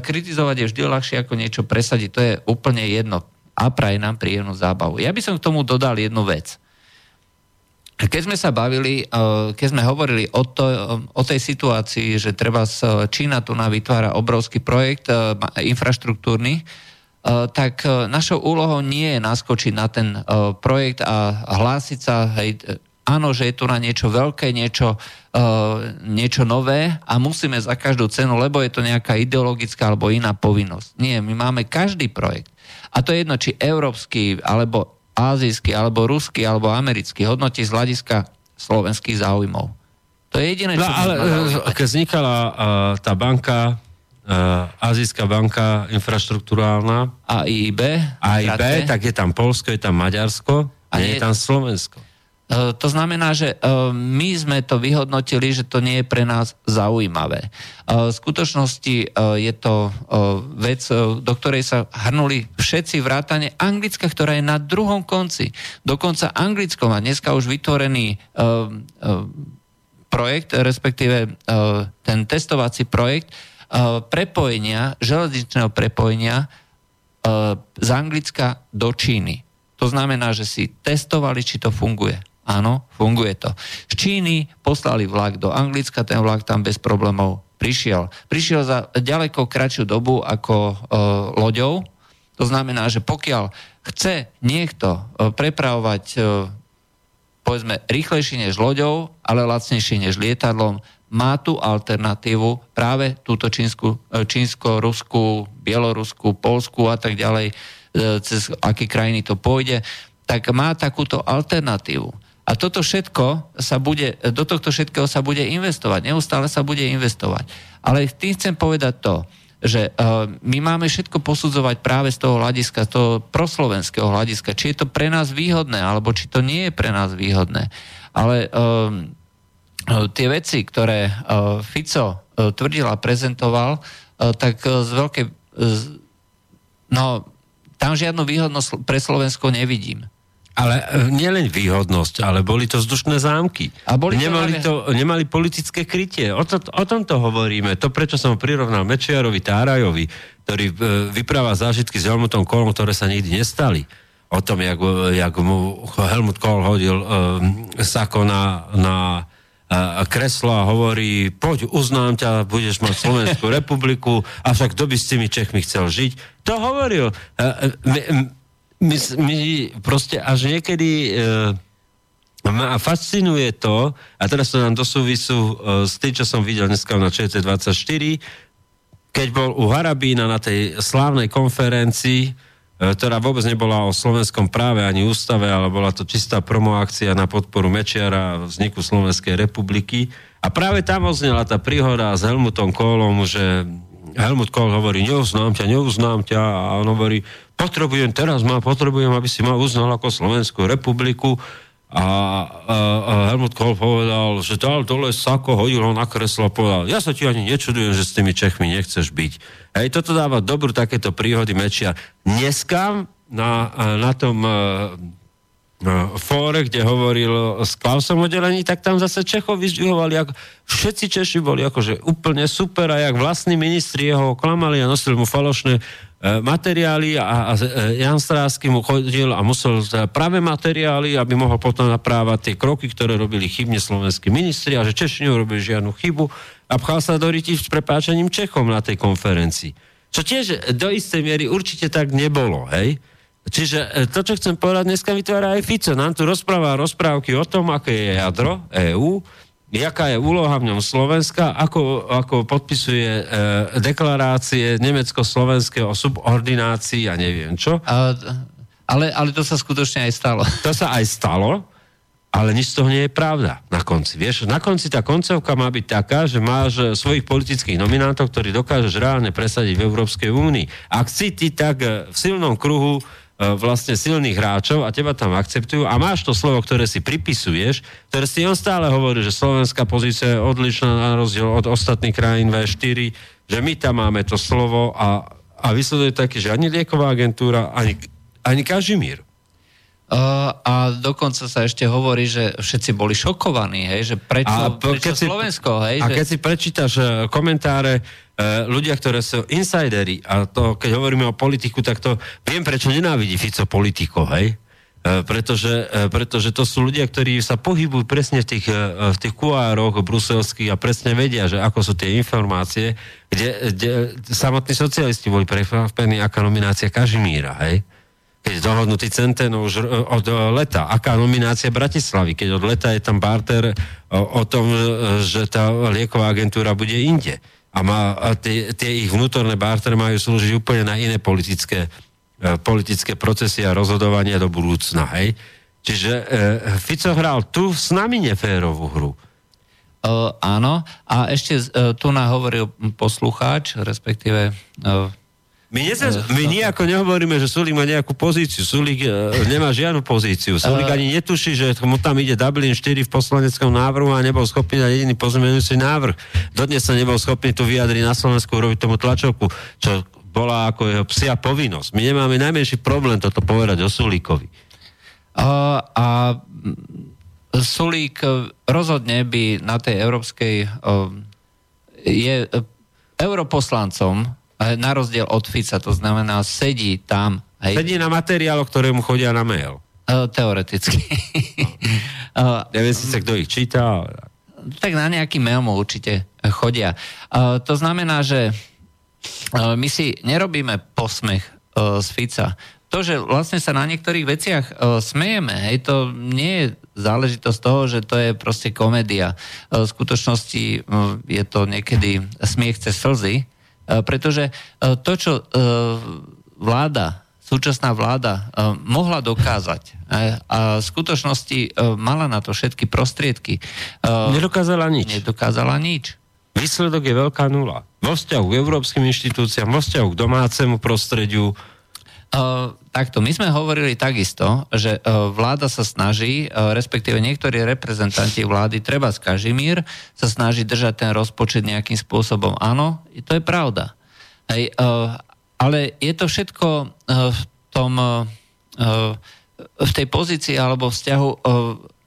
kritizovať je vždy ľahšie ako niečo presadiť, to je úplne jedno a praje nám príjemnú zábavu. Ja by som k tomu dodal jednu vec. Keď sme sa bavili, eh, keď sme hovorili o, to, o tej situácii, že treba z Čína tu na vytvára obrovský projekt eh, infraštruktúrny, tak našou úlohou nie je naskočiť na ten projekt a hlásiť sa, hej, áno, že je tu na niečo veľké, niečo, niečo nové a musíme za každú cenu, lebo je to nejaká ideologická alebo iná povinnosť. Nie, my máme každý projekt a to je jedno, či európsky, alebo azijský, alebo ruský, alebo americký, hodnotí z hľadiska slovenských záujmov. To je jediné,
čo... No, ale e, keď vznikala uh, tá banka, uh, Azijská banka infraštruktúrálna,
AIB,
AIB, tak je tam Polsko, je tam Maďarsko, a nie je tam Slovensko.
E, to znamená, že e, my sme to vyhodnotili, že to nie je pre nás zaujímavé. E, v skutočnosti je to vec, do ktorej sa hrnuli všetci vrátane Anglicka, ktorá je na druhom konci. Dokonca Anglicko má dneska už vytvorený projekt, respektíve ten testovací projekt prepojenia, železničného prepojenia z Anglicka do Číny. To znamená, že si testovali, či to funguje. Áno, funguje to. Z Číny poslali vlak do Anglicka, ten vlak tam bez problémov prišiel. Prišiel za ďaleko kratšiu dobu ako e, loďou. To znamená, že pokiaľ chce niekto e, prepravovať e, povedzme rýchlejšie než loďou, ale lacnejšie než lietadlom, má tú alternatívu práve túto čínsku, e, čínsko-ruskú, bieloruskú, polskú a tak ďalej, e, cez aké krajiny to pôjde, tak má takúto alternatívu. A toto všetko sa bude, do tohto všetkého sa bude investovať. Neustále sa bude investovať. Ale tým chcem povedať to, že uh, my máme všetko posudzovať práve z toho hľadiska, z toho proslovenského hľadiska, či je to pre nás výhodné, alebo či to nie je pre nás výhodné. Ale uh, tie veci, ktoré uh, Fico uh, tvrdil a prezentoval, uh, tak uh, z veľkej... Uh, no, tam žiadnu výhodnosť pre Slovensko nevidím.
Ale nielen výhodnosť, ale boli to vzdušné zámky.
A boli
nemali, to, nemali politické krytie. O, to, o tomto hovoríme. To, prečo som prirovnal Mečiarovi Tárajovi, ktorý vypráva zážitky s Helmutom Kohlom, ktoré sa nikdy nestali. O tom, jak, jak mu Helmut Kohl hodil um, sako na, na a kreslo a hovorí, poď, uznám ťa, budeš mať Slovenskú republiku, a však kto by s tými Čechmi chcel žiť? To hovoril. My, my, proste až niekedy ma fascinuje to, a teraz to nám do súvisu s tým, čo som videl dneska na ČT24, keď bol u Harabína na tej slávnej konferencii, E, ktorá vôbec nebola o slovenskom práve ani ústave, ale bola to čistá promoakcia na podporu Mečiara a vzniku Slovenskej republiky. A práve tam oznela tá príhoda s Helmutom Kohlom, že Helmut Kohl hovorí, neuznám ťa, neuznám ťa a on hovorí, potrebujem teraz, ma potrebujem, aby si ma uznal ako Slovenskú republiku a, a, a Helmut Kohl povedal, že dal dole sako, hodil ho na kreslo a povedal, ja sa ti ani nečudujem, že s tými Čechmi nechceš byť. Hej, toto dáva dobrú takéto príhody Mečia. Dneska na, na tom fóre, kde hovoril s Klausom o delení, tak tam zase Čechov vyzdvihovali, ako, všetci Češi boli akože úplne super a jak vlastní ministri jeho klamali a nosili mu falošné e, materiály a, a e, Jan Strásky mu chodil a musel práve materiály, aby mohol potom naprávať tie kroky, ktoré robili chybne slovenskí ministri a že Češi neurobili žiadnu chybu a pchal sa do ryti s prepáčením Čechom na tej konferencii. Čo tiež do istej miery určite tak nebolo, hej? Čiže e, to, čo chcem povedať, dneska vytvára aj Fico. Nám tu rozpráva rozprávky o tom, aké je jadro EÚ, jaká je úloha v ňom Slovenska, ako, ako podpisuje e, deklarácie Nemecko-Slovenské o subordinácii a neviem čo.
Ale, ale to sa skutočne aj stalo.
To sa aj stalo, ale nič z toho nie je pravda na konci. Vieš, na konci tá koncovka má byť taká, že máš svojich politických nominantov, ktorí dokážeš reálne presadiť v Európskej únii. Ak si ty tak e, v silnom kruhu E, vlastne silných hráčov a teba tam akceptujú a máš to slovo, ktoré si pripisuješ, ktoré si on stále hovorí, že slovenská pozícia je odlišná na rozdiel od ostatných krajín V4, že my tam máme to slovo a, a vysleduje taký, že ani lieková agentúra, ani, ani Kažimír.
A dokonca sa ešte hovorí, že všetci boli šokovaní, hej, že prečo, a prečo keď Slovensko, hej.
A
že...
keď si prečítaš uh, komentáre uh, ľudia, ktoré sú insidery, a to keď hovoríme o politiku, tak to viem, prečo nenávidí Fico politiko, hej. Uh, pretože, pretože to sú ľudia, ktorí sa pohybujú presne v tých, v tých kuároch bruselských a presne vedia, že ako sú tie informácie, kde, kde samotní socialisti boli prekvapení, aká nominácia Kažimíra, hej keď dohodnutý Centeno už od leta. Aká nominácia Bratislavy, keď od leta je tam barter o, o tom, že tá lieková agentúra bude inde. A, má, a tie, tie ich vnútorné barter majú slúžiť úplne na iné politické, e, politické procesy a rozhodovania do budúcna. Hej? Čiže e, Fico hral tu s nami neférovú hru.
Uh, áno, a ešte uh, tu nám hovoril poslucháč, respektíve uh,
my, nesa, my nejako nehovoríme, že Sulik má nejakú pozíciu. Sulik e, nemá žiadnu pozíciu. Sulik ani netuší, že mu tam ide Dublin 4 v poslaneckom návrhu a nebol schopný na jediný pozmenujúci návrh. Dodnes sa nebol schopný tu vyjadriť na Slovensku, robiť tomu tlačovku, čo bola ako jeho psia povinnosť. My nemáme najmenší problém toto povedať o Sulíkovi.
A, a Sulík rozhodne by na tej európskej je europoslancom na rozdiel od Fica, to znamená, sedí tam.
Hej. Sedí na materiálo, ktorému chodia na mail.
Uh, teoreticky.
uh, Neviem si, kto ich číta.
Tak na nejaký mail mu určite chodia. To znamená, že my si nerobíme posmech z Fica. to, že vlastne sa na niektorých veciach smejeme, hej, to nie je záležitosť toho, že to je proste komédia. V skutočnosti je to niekedy smiech cez slzy, pretože uh, to, čo uh, vláda súčasná vláda mohla dokázať a v skutočnosti mala na to všetky prostriedky.
Nedokázala nič.
Nedokázala nič.
Výsledok je veľká nula. Vo vzťahu k európskym inštitúciám, vo vzťahu k domácemu prostrediu.
Uh, takto, my sme hovorili takisto, že uh, vláda sa snaží, uh, respektíve niektorí reprezentanti vlády, treba z Kažimír, sa snaží držať ten rozpočet nejakým spôsobom. Áno, to je pravda. Hej, ale je to všetko v tom, v tej pozícii alebo vzťahu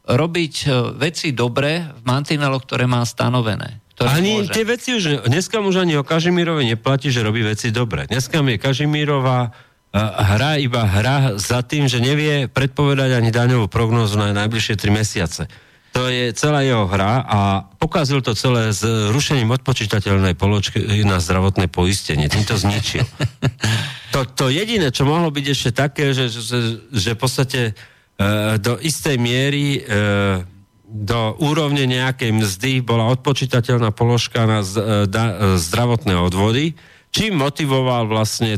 robiť veci dobre v mantineloch, ktoré má stanovené. Ktoré
ani
môže.
tie veci už, dneska už ani o Kažimírovi neplatí, že robí veci dobre. Dneska je Kažimírová hra iba hra za tým, že nevie predpovedať ani daňovú prognózu na najbližšie 3 mesiace. To je celá jeho hra a pokazil to celé s rušením odpočítateľnej poločky na zdravotné poistenie. Tým to zničil. To, to jediné, čo mohlo byť ešte také, že, že, že v podstate e, do istej miery e, do úrovne nejakej mzdy bola odpočítateľná položka na e, zdravotné odvody, čím motivoval vlastne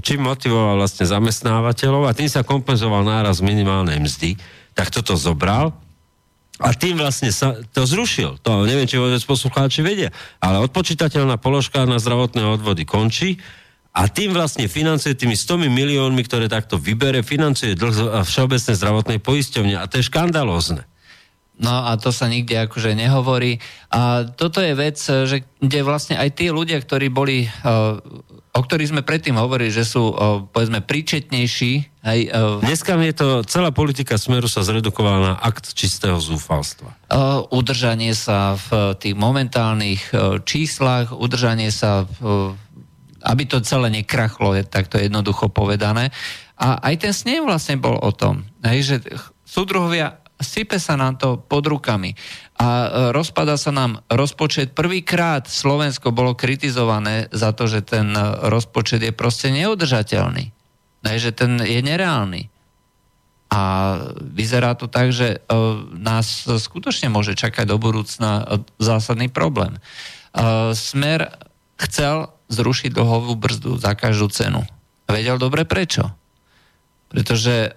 čím motivoval vlastne zamestnávateľov a tým sa kompenzoval náraz minimálnej mzdy, tak toto zobral a tým vlastne sa to zrušil. To neviem, či vôbec poslucháči vedia. Ale odpočítateľná položka na zdravotné odvody končí a tým vlastne financuje tými 100 miliónmi, ktoré takto vybere, financuje dlh všeobecné zdravotnej poisťovne. A to je škandalózne.
No a to sa nikde akože nehovorí. A toto je vec, že kde vlastne aj tí ľudia, ktorí boli, o ktorých sme predtým hovorili, že sú povedzme príčetnejší. Aj,
Dneska je to, celá politika Smeru sa zredukovala na akt čistého zúfalstva.
Udržanie sa v tých momentálnych číslach, udržanie sa, aby to celé nekrachlo, je takto jednoducho povedané. A aj ten snem vlastne bol o tom, že súdruhovia sype sa nám to pod rukami a e, rozpada sa nám rozpočet. Prvýkrát Slovensko bolo kritizované za to, že ten e, rozpočet je proste neudržateľný. že ten je nereálny. A vyzerá to tak, že e, nás skutočne môže čakať do budúcna zásadný problém. Smer chcel zrušiť dlhovú brzdu za každú cenu. Vedel dobre prečo. Pretože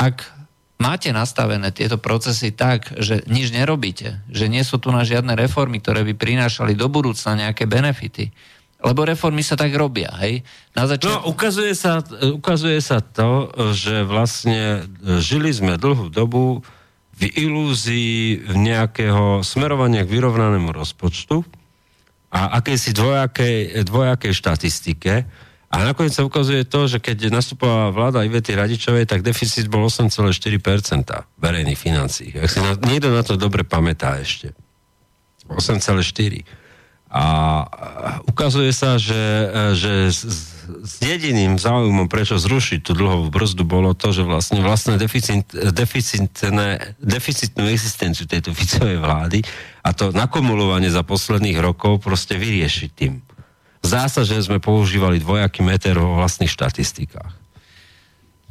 ak máte nastavené tieto procesy tak, že nič nerobíte, že nie sú tu na žiadne reformy, ktoré by prinášali do budúcna nejaké benefity, lebo reformy sa tak robia, hej?
Na začiatku... No, ukazuje sa, ukazuje sa to, že vlastne žili sme dlhú dobu v ilúzii nejakého smerovania k vyrovnanému rozpočtu a akejsi dvojakej, dvojakej štatistike, a nakoniec sa ukazuje to, že keď nastupovala vláda Ivety Radičovej, tak deficit bol 8,4% verejných financí. Ak si na, niekto na to dobre pamätá ešte. 8,4. A ukazuje sa, že, že s, s jediným záujmom, prečo zrušiť tú dlhovú brzdu, bolo to, že vlastne vlastne deficit, deficitné, deficitnú existenciu tejto Ficovej vlády a to nakumulovanie za posledných rokov proste vyriešiť tým Zdá sa, že sme používali dvojaký meter vo vlastných štatistikách.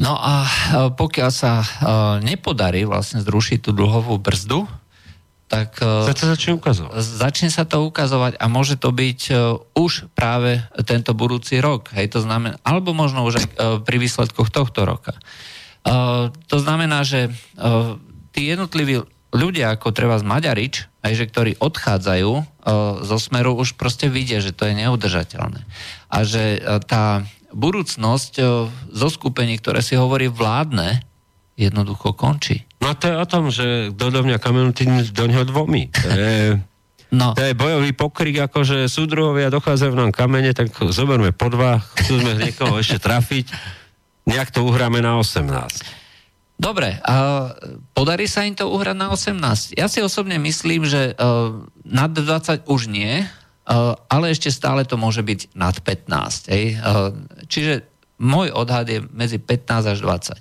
No a e, pokiaľ sa e, nepodarí vlastne zrušiť tú dlhovú brzdu, tak e,
sa to začne ukazovať.
Začne sa to ukazovať a môže to byť už práve tento budúci rok. Hej, to znamená, alebo možno už aj pri výsledkoch tohto roka. To znamená, že tí jednotliví ľudia ako treba z Maďarič, aj že ktorí odchádzajú zo smeru, už proste vidia, že to je neudržateľné. A že o, tá budúcnosť o, zo skupení, ktoré si hovorí vládne, jednoducho končí.
No to je o tom, že kto do mňa kamenu, tým do neho dvomi. To je, no. to je bojový pokrik, ako že súdruhovia dochádzajú nám kamene, tak zoberme po dva, chceme niekoho ešte trafiť, nejak to uhráme na 18.
Dobre, a podarí sa im to uhrať na 18. Ja si osobne myslím, že uh, nad 20 už nie, uh, ale ešte stále to môže byť nad 15. Hej? Uh, čiže môj odhad je medzi 15 až 20.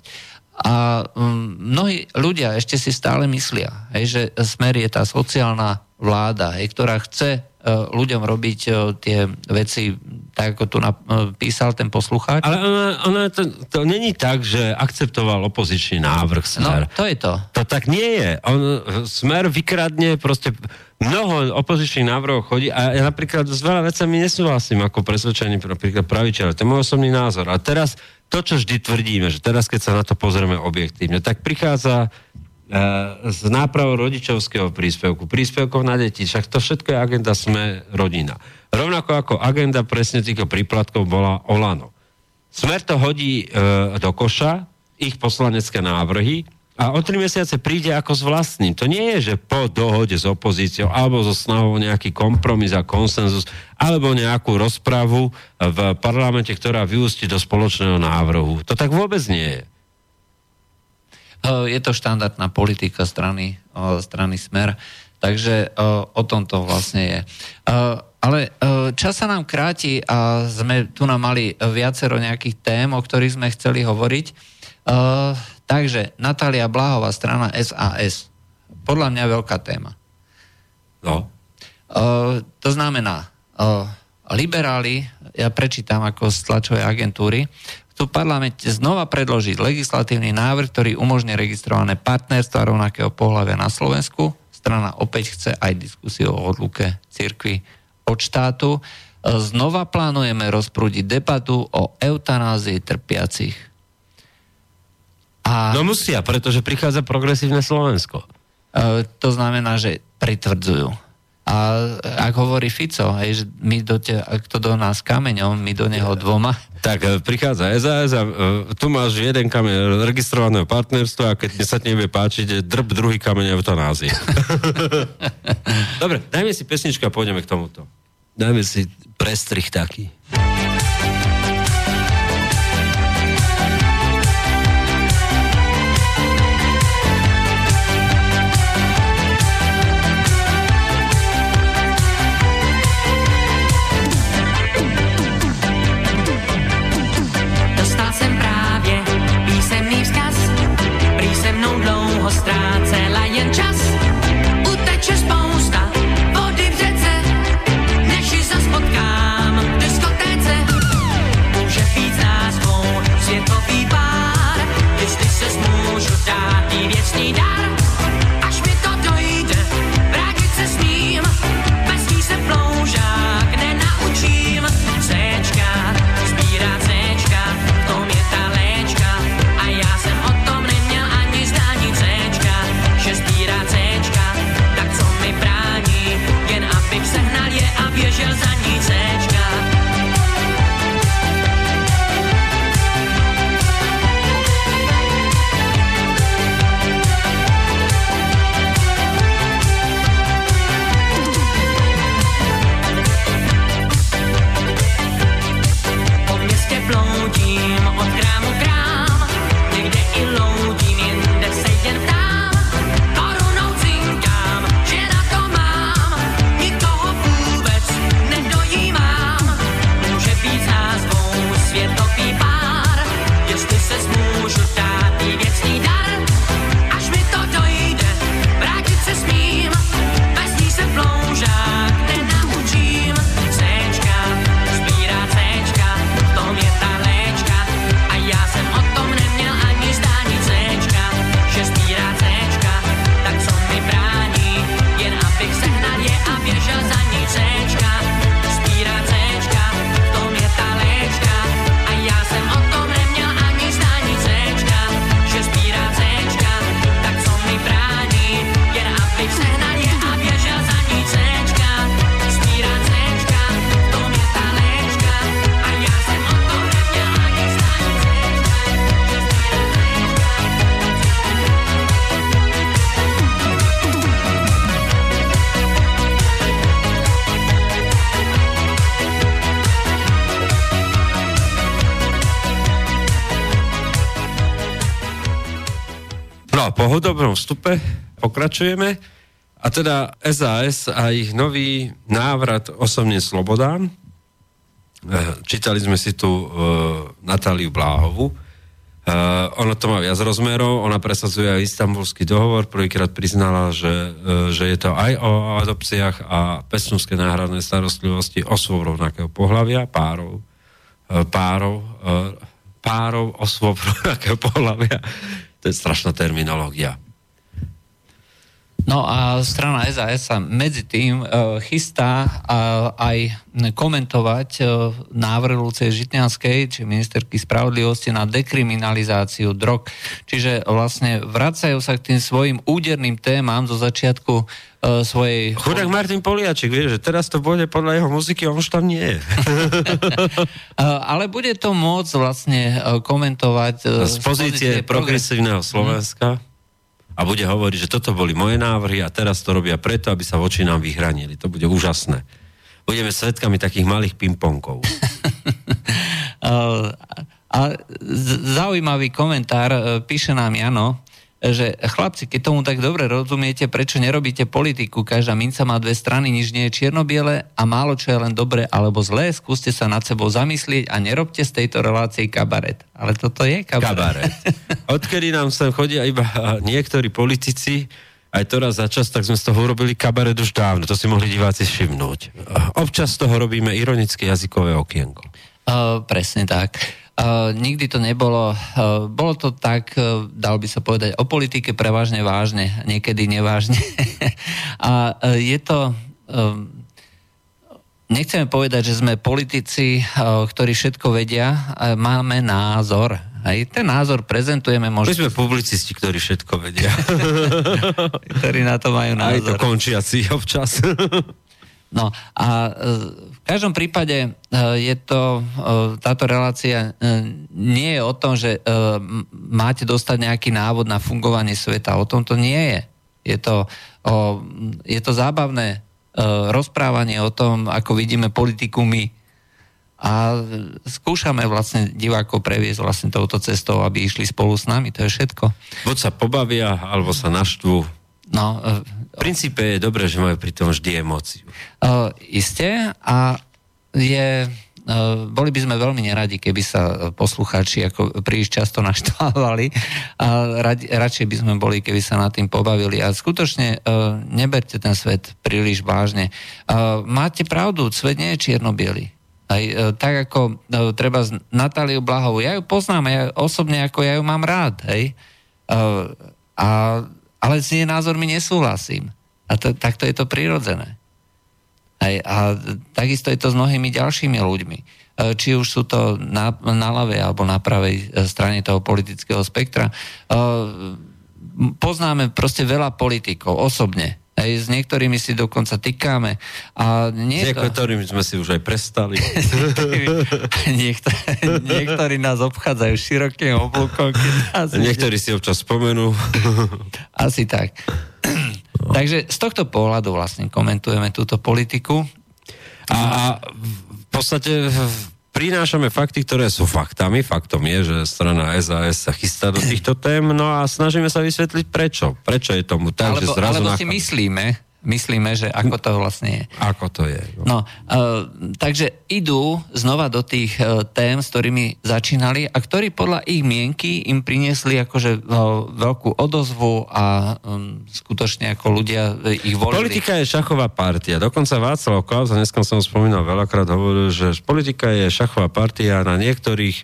A mnohí ľudia ešte si stále myslia, hej, že smer je tá sociálna vláda, hej, ktorá chce ľuďom robiť uh, tie veci tak ako tu napísal ten poslucháč.
Ale ono, ono to, to není tak, že akceptoval opozičný návrh Smer.
No, to je to.
To tak nie je. On, Smer vykradne proste mnoho opozičných návrhov chodí a ja napríklad s veľa vecami nesúhlasím ako presvedčený napríklad pravičel. To je môj osobný názor. A teraz to, čo vždy tvrdíme, že teraz, keď sa na to pozrieme objektívne, tak prichádza z nápravou rodičovského príspevku, príspevkov na deti, však to všetko je agenda Sme rodina. Rovnako ako agenda presne týchto príplatkov bola Olano. Smer to hodí e, do koša, ich poslanecké návrhy, a o tri mesiace príde ako s vlastným. To nie je, že po dohode s opozíciou alebo so snahou nejaký kompromis a konsenzus alebo nejakú rozpravu v parlamente, ktorá vyústi do spoločného návrhu. To tak vôbec nie je.
Je to štandardná politika strany, strany Smer, takže o tom to vlastne je. Ale čas sa nám kráti a sme tu nám mali viacero nejakých tém, o ktorých sme chceli hovoriť. Takže Natália Bláhová, strana SAS. Podľa mňa veľká téma.
No.
To znamená, liberáli, ja prečítam ako z tlačovej agentúry, v parlamente znova predložiť legislatívny návrh, ktorý umožní registrované partnerstva rovnakého pohľavia na Slovensku. Strana opäť chce aj diskusiu o odluke cirkvi od štátu. Znova plánujeme rozprúdiť debatu o eutanázii trpiacich.
A... No musia, pretože prichádza progresívne Slovensko.
Uh, to znamená, že pritvrdzujú. A ak hovorí Fico, hej, že my do te, ak to do nás kameňom, my do neho dvoma.
Tak e, prichádza SAS a uh, tu máš jeden kameň registrovaného partnerstva a keď sa ti nebude páčiť, drb druhý kameň eutanázie. Dobre, dajme si pesničku a pôjdeme k tomuto. Dajme si prestrich taký. Hudobnom vstupe pokračujeme. A teda SAS a ich nový návrat osobným slobodám. E, čítali sme si tu uh, Natáliu Bláhovu.
Uh, ono to má viac rozmerov, ona presadzuje aj istambulský dohovor, prvýkrát priznala, že, uh, že je to aj o adopciách a pestnúskej náhradnej starostlivosti osôb rovnakého pohľavia, párov, uh, párov, uh, párov osôb rovnakého pohľavia. To je strašná terminológia.
No a strana SAS sa medzi tým uh, chystá aj komentovať uh, návrh Lucie Žitňanskej, či ministerky spravodlivosti na dekriminalizáciu drog. Čiže vlastne vracajú sa k tým svojim úderným témam zo začiatku uh, svojej...
Chudák Martin Poliaček, vie, že teraz to bude podľa jeho muziky, on už tam nie je.
uh, ale bude to môcť vlastne uh, komentovať... Uh,
z pozície progresívneho Slovenska. Hmm a bude hovoriť, že toto boli moje návrhy a teraz to robia preto, aby sa voči nám vyhranili. To bude úžasné. Budeme svetkami takých malých pingpongov.
a zaujímavý komentár e, píše nám Jano, že chlapci, keď tomu tak dobre rozumiete, prečo nerobíte politiku? Každá minca má dve strany, nič nie je čierno-biele a málo čo je len dobre alebo zlé. Skúste sa nad sebou zamyslieť a nerobte z tejto relácie kabaret. Ale toto je kabaret. kabaret.
Odkedy nám sem chodia iba niektorí politici, aj to raz za čas, tak sme z toho urobili kabaret už dávno. To si mohli diváci všimnúť. Občas z toho robíme ironické jazykové okienko.
Uh, presne tak. Uh, nikdy to nebolo, uh, bolo to tak, uh, dal by sa povedať, o politike prevažne vážne, niekedy nevážne. a uh, je to, uh, nechceme povedať, že sme politici, uh, ktorí všetko vedia, uh, máme názor. Aj ten názor prezentujeme možno...
My sme publicisti, ktorí všetko vedia.
ktorí na to majú názor.
Aj to končiaci občas.
no a uh, v každom prípade e, je to, e, táto relácia e, nie je o tom, že máte dostať nejaký návod na fungovanie sveta. O tom to nie je. Je to, je to zábavné rozprávanie o tom, ako vidíme politiku my. A skúšame vlastne divákov previesť vlastne touto cestou, aby išli spolu s nami. To je všetko.
Buď sa pobavia, alebo sa naštvú.
No,
princípe je dobré, že majú pri tom vždy emóciu.
Uh, isté a je boli by sme veľmi neradi, keby sa poslucháči ako príliš často naštvávali a radi, radšej by sme boli, keby sa nad tým pobavili. A skutočne neberte ten svet príliš vážne. Máte pravdu, svet nie je čierno Aj, tak ako treba z Natáliu Blahovú. Ja ju poznám, ja osobne ako ja ju mám rád. Hej? A ale s jej názormi nesúhlasím. A to, takto je to prirodzené. Aj, a takisto je to s mnohými ďalšími ľuďmi. E, či už sú to na, na ľavej alebo na pravej e, strane toho politického spektra. E, poznáme proste veľa politikov osobne. Aj s niektorými si dokonca tykáme. A
nie s niektorými sme si už aj prestali.
niektorí, niektorí nás obchádzajú širokým oblúkom.
Niektorí si občas spomenú.
Asi tak. Takže z tohto pohľadu vlastne komentujeme túto politiku.
A v podstate prinášame fakty, ktoré sú faktami. Faktom je, že strana SAS sa chystá do týchto tém, no a snažíme sa vysvetliť prečo. Prečo je tomu tak,
alebo,
že zrazu...
Alebo si myslíme, myslíme, že ako to vlastne je.
Ako to je.
No, no uh, takže idú znova do tých uh, tém, s ktorými začínali a ktorí podľa ich mienky im priniesli akože uh, veľkú odozvu a um, skutočne ako ľudia ich volili.
Politika je šachová partia. Dokonca Václav Klaus, a dnes som spomínal veľakrát, hovoril, že politika je šachová partia na niektorých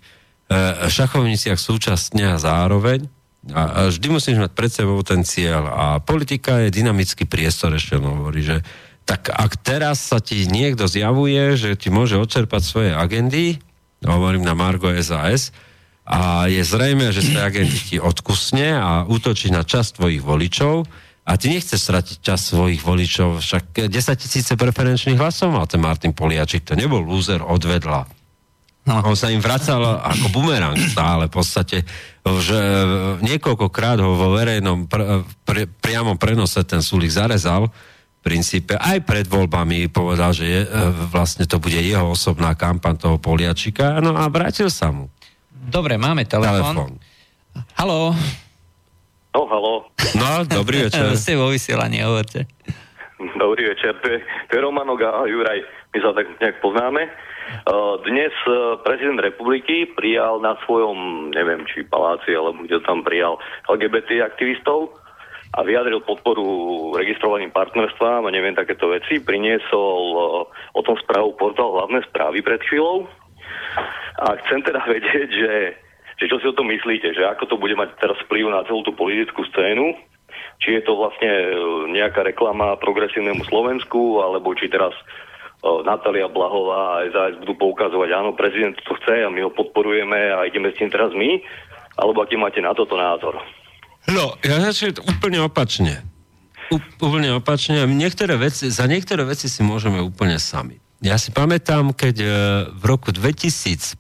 uh, šachovniciach súčasne a zároveň a, vždy musíš mať pred sebou ten cieľ. A politika je dynamický priestor, ešte on hovorí, že tak ak teraz sa ti niekto zjavuje, že ti môže odčerpať svoje agendy, hovorím na Margo SAS, a je zrejme, že tej agendy ti odkusne a útočí na čas tvojich voličov a ty nechceš stratiť čas svojich voličov, však 10 tisíce preferenčných hlasov mal ten Martin Poliačik, to nebol lúzer odvedla. No. On sa im vracal ako bumerang stále v podstate, že niekoľkokrát ho vo verejnom pr- pr- priamom prenose ten Sulik zarezal v princípe aj pred voľbami povedal, že je, vlastne to bude jeho osobná kampan toho Poliačika no a vrátil sa mu.
Dobre, máme telefon. Haló.
No, haló.
No, dobrý večer.
Ste vo vysielaní, hovorte.
Dobrý večer, to je, to je Romanok a Juraj. My sa tak nejak poznáme. Dnes prezident republiky prijal na svojom, neviem, či paláci, alebo kde tam prijal LGBT aktivistov a vyjadril podporu registrovaným partnerstvám a neviem takéto veci. Priniesol o tom správu portál hlavné správy pred chvíľou. A chcem teda vedieť, že, že čo si o tom myslíte, že ako to bude mať teraz vplyv na celú tú politickú scénu, či je to vlastne nejaká reklama progresívnemu Slovensku, alebo či teraz Natália Blahová a SAS budú poukazovať, áno, prezident to chce a my ho podporujeme a ideme s tým teraz my, alebo aký máte na toto názor?
No, ja začnem úplne opačne. Úplne opačne. Niektoré veci, za niektoré veci si môžeme úplne sami. Ja si pamätám, keď e, v roku 2015,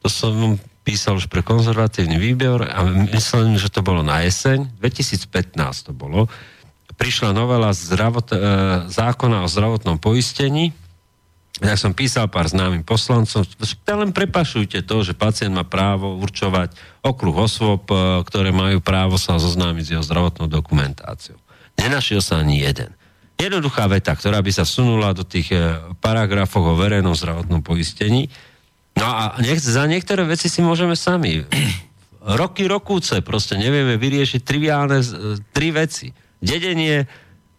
to som písal už pre konzervatívny výber a myslím, že to bolo na jeseň, 2015 to bolo, prišla novela zdravot, e, zákona o zdravotnom poistení, ja som písal pár známym poslancom, len prepašujte to, že pacient má právo určovať okruh osôb, e, ktoré majú právo sa zoznámiť s jeho zdravotnou dokumentáciou. Nenašiel sa ani jeden. Jednoduchá veta, ktorá by sa sunula do tých e, paragrafov o verejnom zdravotnom poistení. No a nech, za niektoré veci si môžeme sami. Roky, rokúce proste nevieme vyriešiť triviálne tri veci. Dedenie,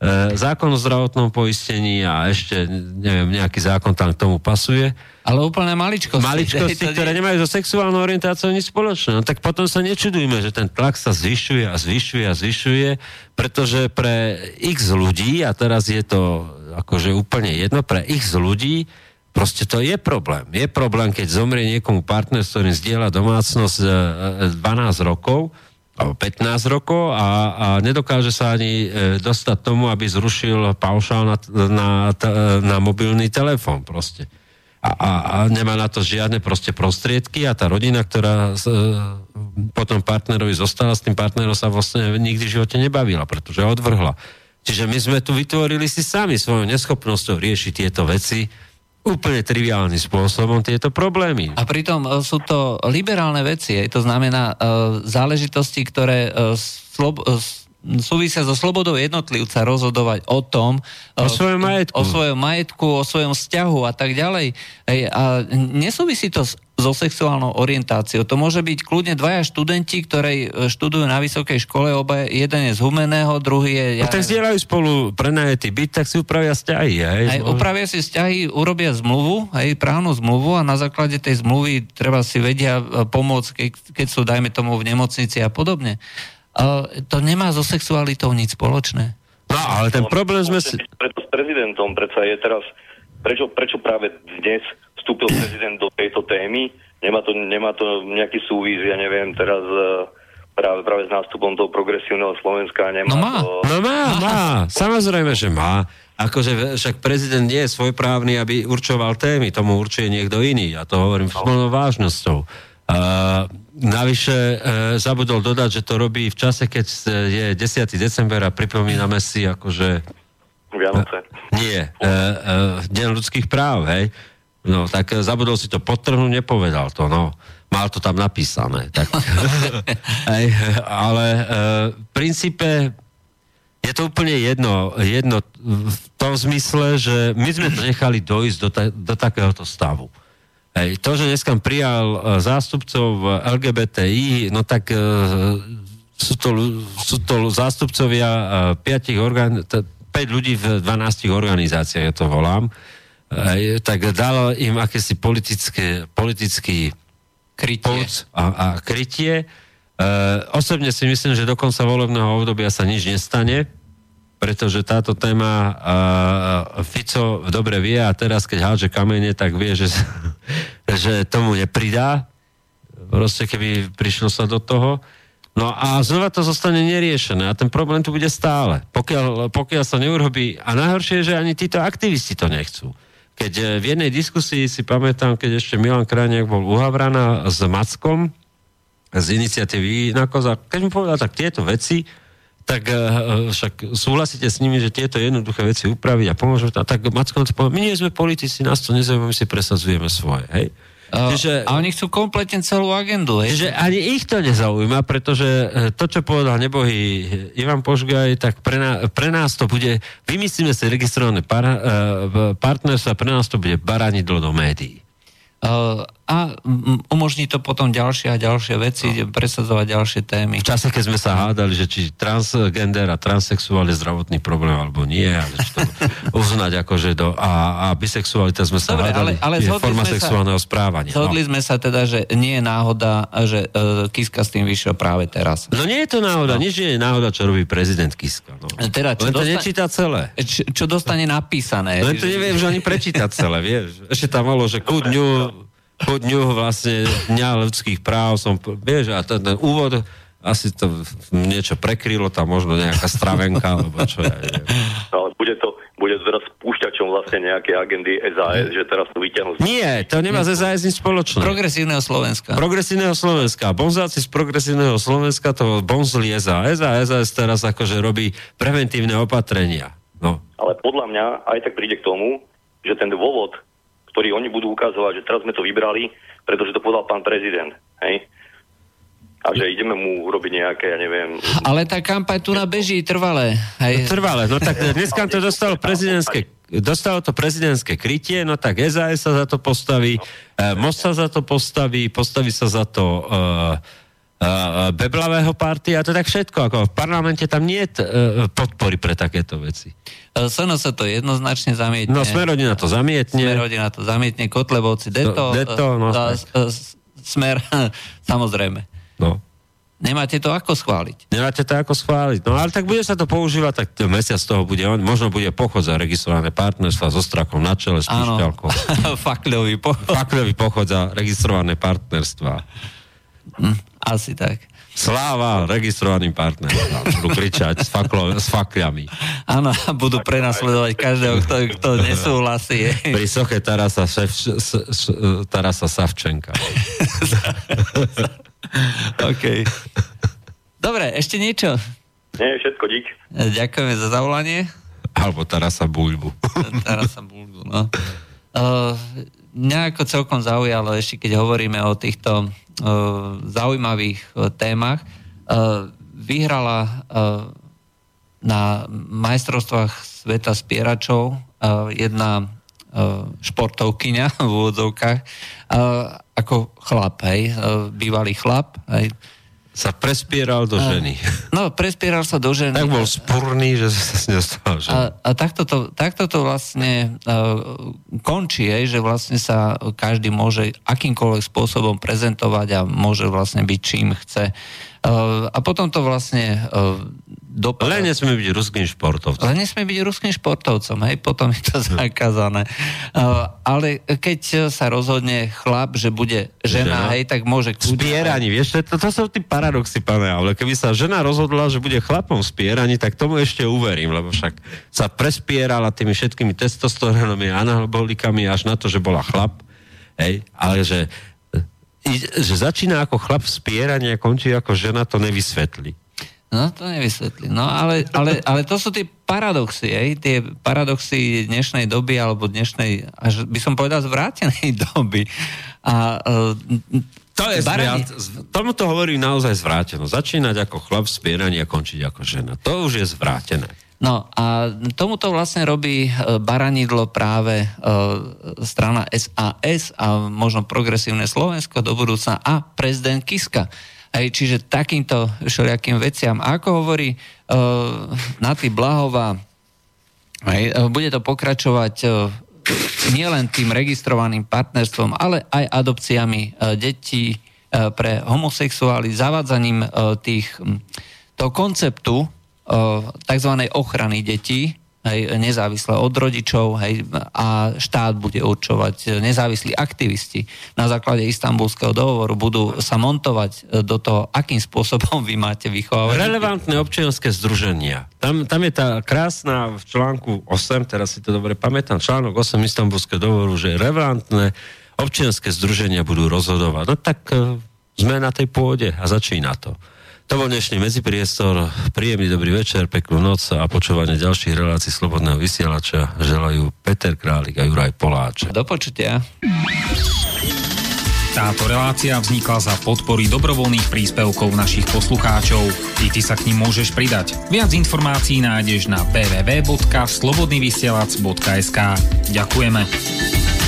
E, zákon o zdravotnom poistení a ešte, neviem, nejaký zákon tam k tomu pasuje.
Ale úplne maličkosti.
Maličkosti, ktoré nemajú so sexuálnou orientáciou nič spoločné. No tak potom sa nečudujme, že ten tlak sa zvyšuje a zvyšuje a zvyšuje, pretože pre x ľudí, a teraz je to akože úplne jedno, pre x ľudí Proste to je problém. Je problém, keď zomrie niekomu partner, s ktorým zdieľa domácnosť 12 e, e, rokov, 15 rokov a, a nedokáže sa ani e, dostať tomu, aby zrušil paušál na, na, na mobilný telefón proste. A, a, a nemá na to žiadne proste prostriedky a tá rodina, ktorá s, e, potom partnerovi zostala, s tým partnerom sa vlastne nikdy v živote nebavila, pretože odvrhla. Čiže my sme tu vytvorili si sami svojou neschopnosťou riešiť tieto veci, úplne triviálnym spôsobom tieto problémy.
A pritom uh, sú to liberálne veci, to znamená uh, záležitosti, ktoré uh, slob, súvisia so slobodou jednotlivca rozhodovať o tom,
o svojom majetku,
o svojom, majetku, o svojom vzťahu a tak ďalej. Ej, a nesúvisí to s, so sexuálnou orientáciou. To môže byť kľudne dvaja študenti, ktorí e, študujú na vysokej škole, oba, jeden je z Humeného, druhý je...
Ja, tak zdieľajú spolu prenajetý byt, tak si upravia vzťahy. Aj,
aj upravia si vzťahy, urobia zmluvu, aj právnu zmluvu a na základe tej zmluvy treba si vedia e, pomôcť, keď, keď sú, dajme tomu, v nemocnici a podobne to nemá so sexualitou nič spoločné.
No, ale ten problém sme si...
Preto s prezidentom predsa je teraz, prečo, prečo práve dnes vstúpil prezident do tejto témy, nemá to, nemá to nejaký súvis, ja neviem, teraz e, práve, práve s nástupom toho progresívneho Slovenska nemá
no má,
to...
No má, má, samozrejme, že má. Akože však prezident nie je svojprávny, aby určoval témy, tomu určuje niekto iný. Ja to hovorím s plnou vážnosťou. Uh, navyše uh, zabudol dodať, že to robí v čase, keď je 10. december a pripomíname si akože...
Vianoce.
Uh, nie, uh, uh, Deň ľudských práv, hej. No, tak uh, zabudol si to podtrhnúť, nepovedal to, no. Mal to tam napísané. Tak, hej, ale v princípe je to úplne jedno, jedno v tom zmysle, že my sme to nechali dojsť do, ta, do takéhoto stavu. Hej, to, že dneska prijal uh, zástupcov LGBTI, no tak uh, sú, to, sú to zástupcovia uh, piatich orgán, t- 5 ľudí v 12 organizáciách, ja to volám, tak dalo im akési politické, politický
krytie.
a, a krytie. Uh, osobne si myslím, že do konca volebného obdobia sa nič nestane, pretože táto téma uh, Fico dobre vie a teraz, keď hádže kamene, tak vie, že, že tomu nepridá. Proste, keby prišlo sa do toho. No a znova to zostane neriešené a ten problém tu bude stále. Pokiaľ, pokiaľ sa neurobí, a najhoršie je, že ani títo aktivisti to nechcú. Keď eh, v jednej diskusii si pamätám, keď ešte Milan Krajniak bol uhavraná s Mackom z iniciatívy Nakoza, keď mu povedal, tak tieto veci tak uh, však súhlasíte s nimi, že tieto jednoduché veci upraviť a pomôžu. A tak Macko povie, my nie sme politici, nás to nezaujíma, my si presadzujeme svoje. Hej? Čiže-
a oni chcú kompletne celú agendu. Hej.
Čiže ani ich to nezaujíma, pretože e, to, čo povedal nebohý Ivan Požgaj, tak pre, ná, pre nás to bude, vymyslíme si registrované para, uh, partnerstva, pre nás to bude baranidlo do médií.
Uh, a umožní to potom ďalšie a ďalšie veci, no. presadzovať ďalšie témy.
V čase, keď sme sa hádali, že či transgender a transsexuál je zdravotný problém alebo nie, a že to uznať akože do, a, a bisexualita sme sa
Dobre,
hádali,
ale- ale
je forma
sa-
sexuálneho správania.
Zhodli
No.
sme sa teda, že nie je náhoda, že uh, Kiska s tým vyšiel práve teraz.
no nie je to náhoda, nič nie je náhoda, čo robí prezident Kiska. No.
Teda, čo
Len to nečíta celé.
Čo, čo dostane napísané.
Len to neviem, že ani prečítať celé, vieš. Ešte tam bolo, že ku dňu, ku dňu vlastne Dňa ľudských práv som, vieš, a ten, ten úvod asi to niečo prekrylo, tam možno nejaká stravenka, alebo čo ja neviem.
No, ale bude to, bude to teraz spúšťačom vlastne nejaké agendy SAS, že teraz to vyťahnú.
Nie, to nemá ze SAS nič spoločné.
Progresívneho Slovenska.
Progresívneho Slovenska. Bonzáci z progresívneho Slovenska to bonzli SAS a SAS teraz akože robí preventívne opatrenia. No.
Ale podľa mňa aj tak príde k tomu, že ten dôvod, ktorý oni budú ukazovať, že teraz sme to vybrali, pretože to povedal pán prezident. Hej? A že ideme mu urobiť nejaké, ja neviem,
Ale tá kampaň tu na beží trvalé. Hej.
Trvale, no tak dneska to dostalo prezidentské dostalo to prezidentské krytie, no tak SAS sa za to postaví, eh, Most sa za to postaví, postaví sa za to uh, Beblavého partia a to tak všetko, ako v parlamente tam nie je uh, podpory pre takéto veci.
Sono sa to jednoznačne zamietne.
No Smerodina to zamietne.
Smerodina to zamietne, Kotlebovci, Deto,
Deto, no,
a, s- Smer, samozrejme.
No.
Nemáte to ako schváliť.
Nemáte to ako schváliť. No ale tak bude sa to používať, tak ten mesiac toho bude, možno bude pochod za registrované partnerstva so strakom na čele, s
Áno.
píšťalkou.
Fakľový po...
Fakľový pochod za registrované partnerstva.
Hm, Asi tak.
Sláva registrovaným partnerom. Budú kričať s, faklo, s fakľami.
Áno, budú prenasledovať každého, kto, kto nesúhlasí.
Pri soche Tarasa, šef, s, s, Tarasa Savčenka.
OK. Dobre, ešte niečo.
nie, všetko dík.
Ďakujeme za zavolanie.
Alebo Tarasa Buľbu.
Teraz sa bulgu, no. Uh, mňa ako celkom zaujalo, ešte keď hovoríme o týchto uh, zaujímavých uh, témach, uh, vyhrala uh, na majstrovstvách sveta spieračov uh, jedna uh, športovkyňa v úvodzovkách uh, ako chlap, hej, uh, bývalý chlap, hej.
Sa prespieral do ženy.
No, prespieral sa do ženy.
Tak bol spurný, že sa s ňou stal ženu.
A, a takto, to, takto to vlastne uh, končí, hej, že vlastne sa každý môže akýmkoľvek spôsobom prezentovať a môže vlastne byť čím chce. Uh, a potom to vlastne uh, dopadá...
Len nesmie byť ruským športovcom.
Ale nesmie byť ruským športovcom, hej, potom je to zakázané. Uh, ale keď sa rozhodne chlap, že bude žena,
Žena?
hej, tak môže
Spieraní, vieš, to, to sú tí paradoxy, pane, ale keby sa žena rozhodla, že bude chlapom spieraní, tak tomu ešte uverím, lebo však sa prespierala tými všetkými testosterónami, anabolikami až na to, že bola chlap, hej, ale že, že začína ako chlap v spieraní a končí ako žena, to nevysvetlí.
No, to nevysvetlí. No, ale, ale, ale to sú tie paradoxy, ej? tie paradoxy dnešnej doby, alebo dnešnej, až by som povedal, zvrátenej doby. A uh,
To je
Barani-
zvrat, z- tomuto hovorím naozaj zvrátené. Začínať ako chlap v spieraní a končiť ako žena. To už je zvrátené.
No a tomuto vlastne robí e, baranidlo práve e, strana SAS a možno progresívne Slovensko do budúcna a prezident Kiska. Aj, čiže takýmto všelijakým veciam. A ako hovorí e, Naty Blahová, aj, bude to pokračovať e, nielen tým registrovaným partnerstvom, ale aj adopciami e, detí e, pre homosexuáli, zavádzaním e, tých, m, toho konceptu tzv. ochrany detí, hej, nezávisle od rodičov hej, a štát bude určovať, nezávislí aktivisti na základe istambulského dohovoru budú sa montovať e, do toho, akým spôsobom vy máte vychovávať.
Relevantné občianske združenia. Tam, tam je tá krásna v článku 8, teraz si to dobre pamätám, článok 8 Istanbulského dohovoru, že relevantné občianske združenia budú rozhodovať. No tak e, sme na tej pôde a začína to. To bol dnešný medzipriestor. Príjemný dobrý večer, peknú noc a počúvanie ďalších relácií Slobodného vysielača želajú Peter Králik a Juraj Poláč.
Do počutia.
Táto relácia vznikla za podpory dobrovoľných príspevkov našich poslucháčov. I ty sa k ním môžeš pridať. Viac informácií nájdeš na www.slobodnyvysielac.sk Ďakujeme.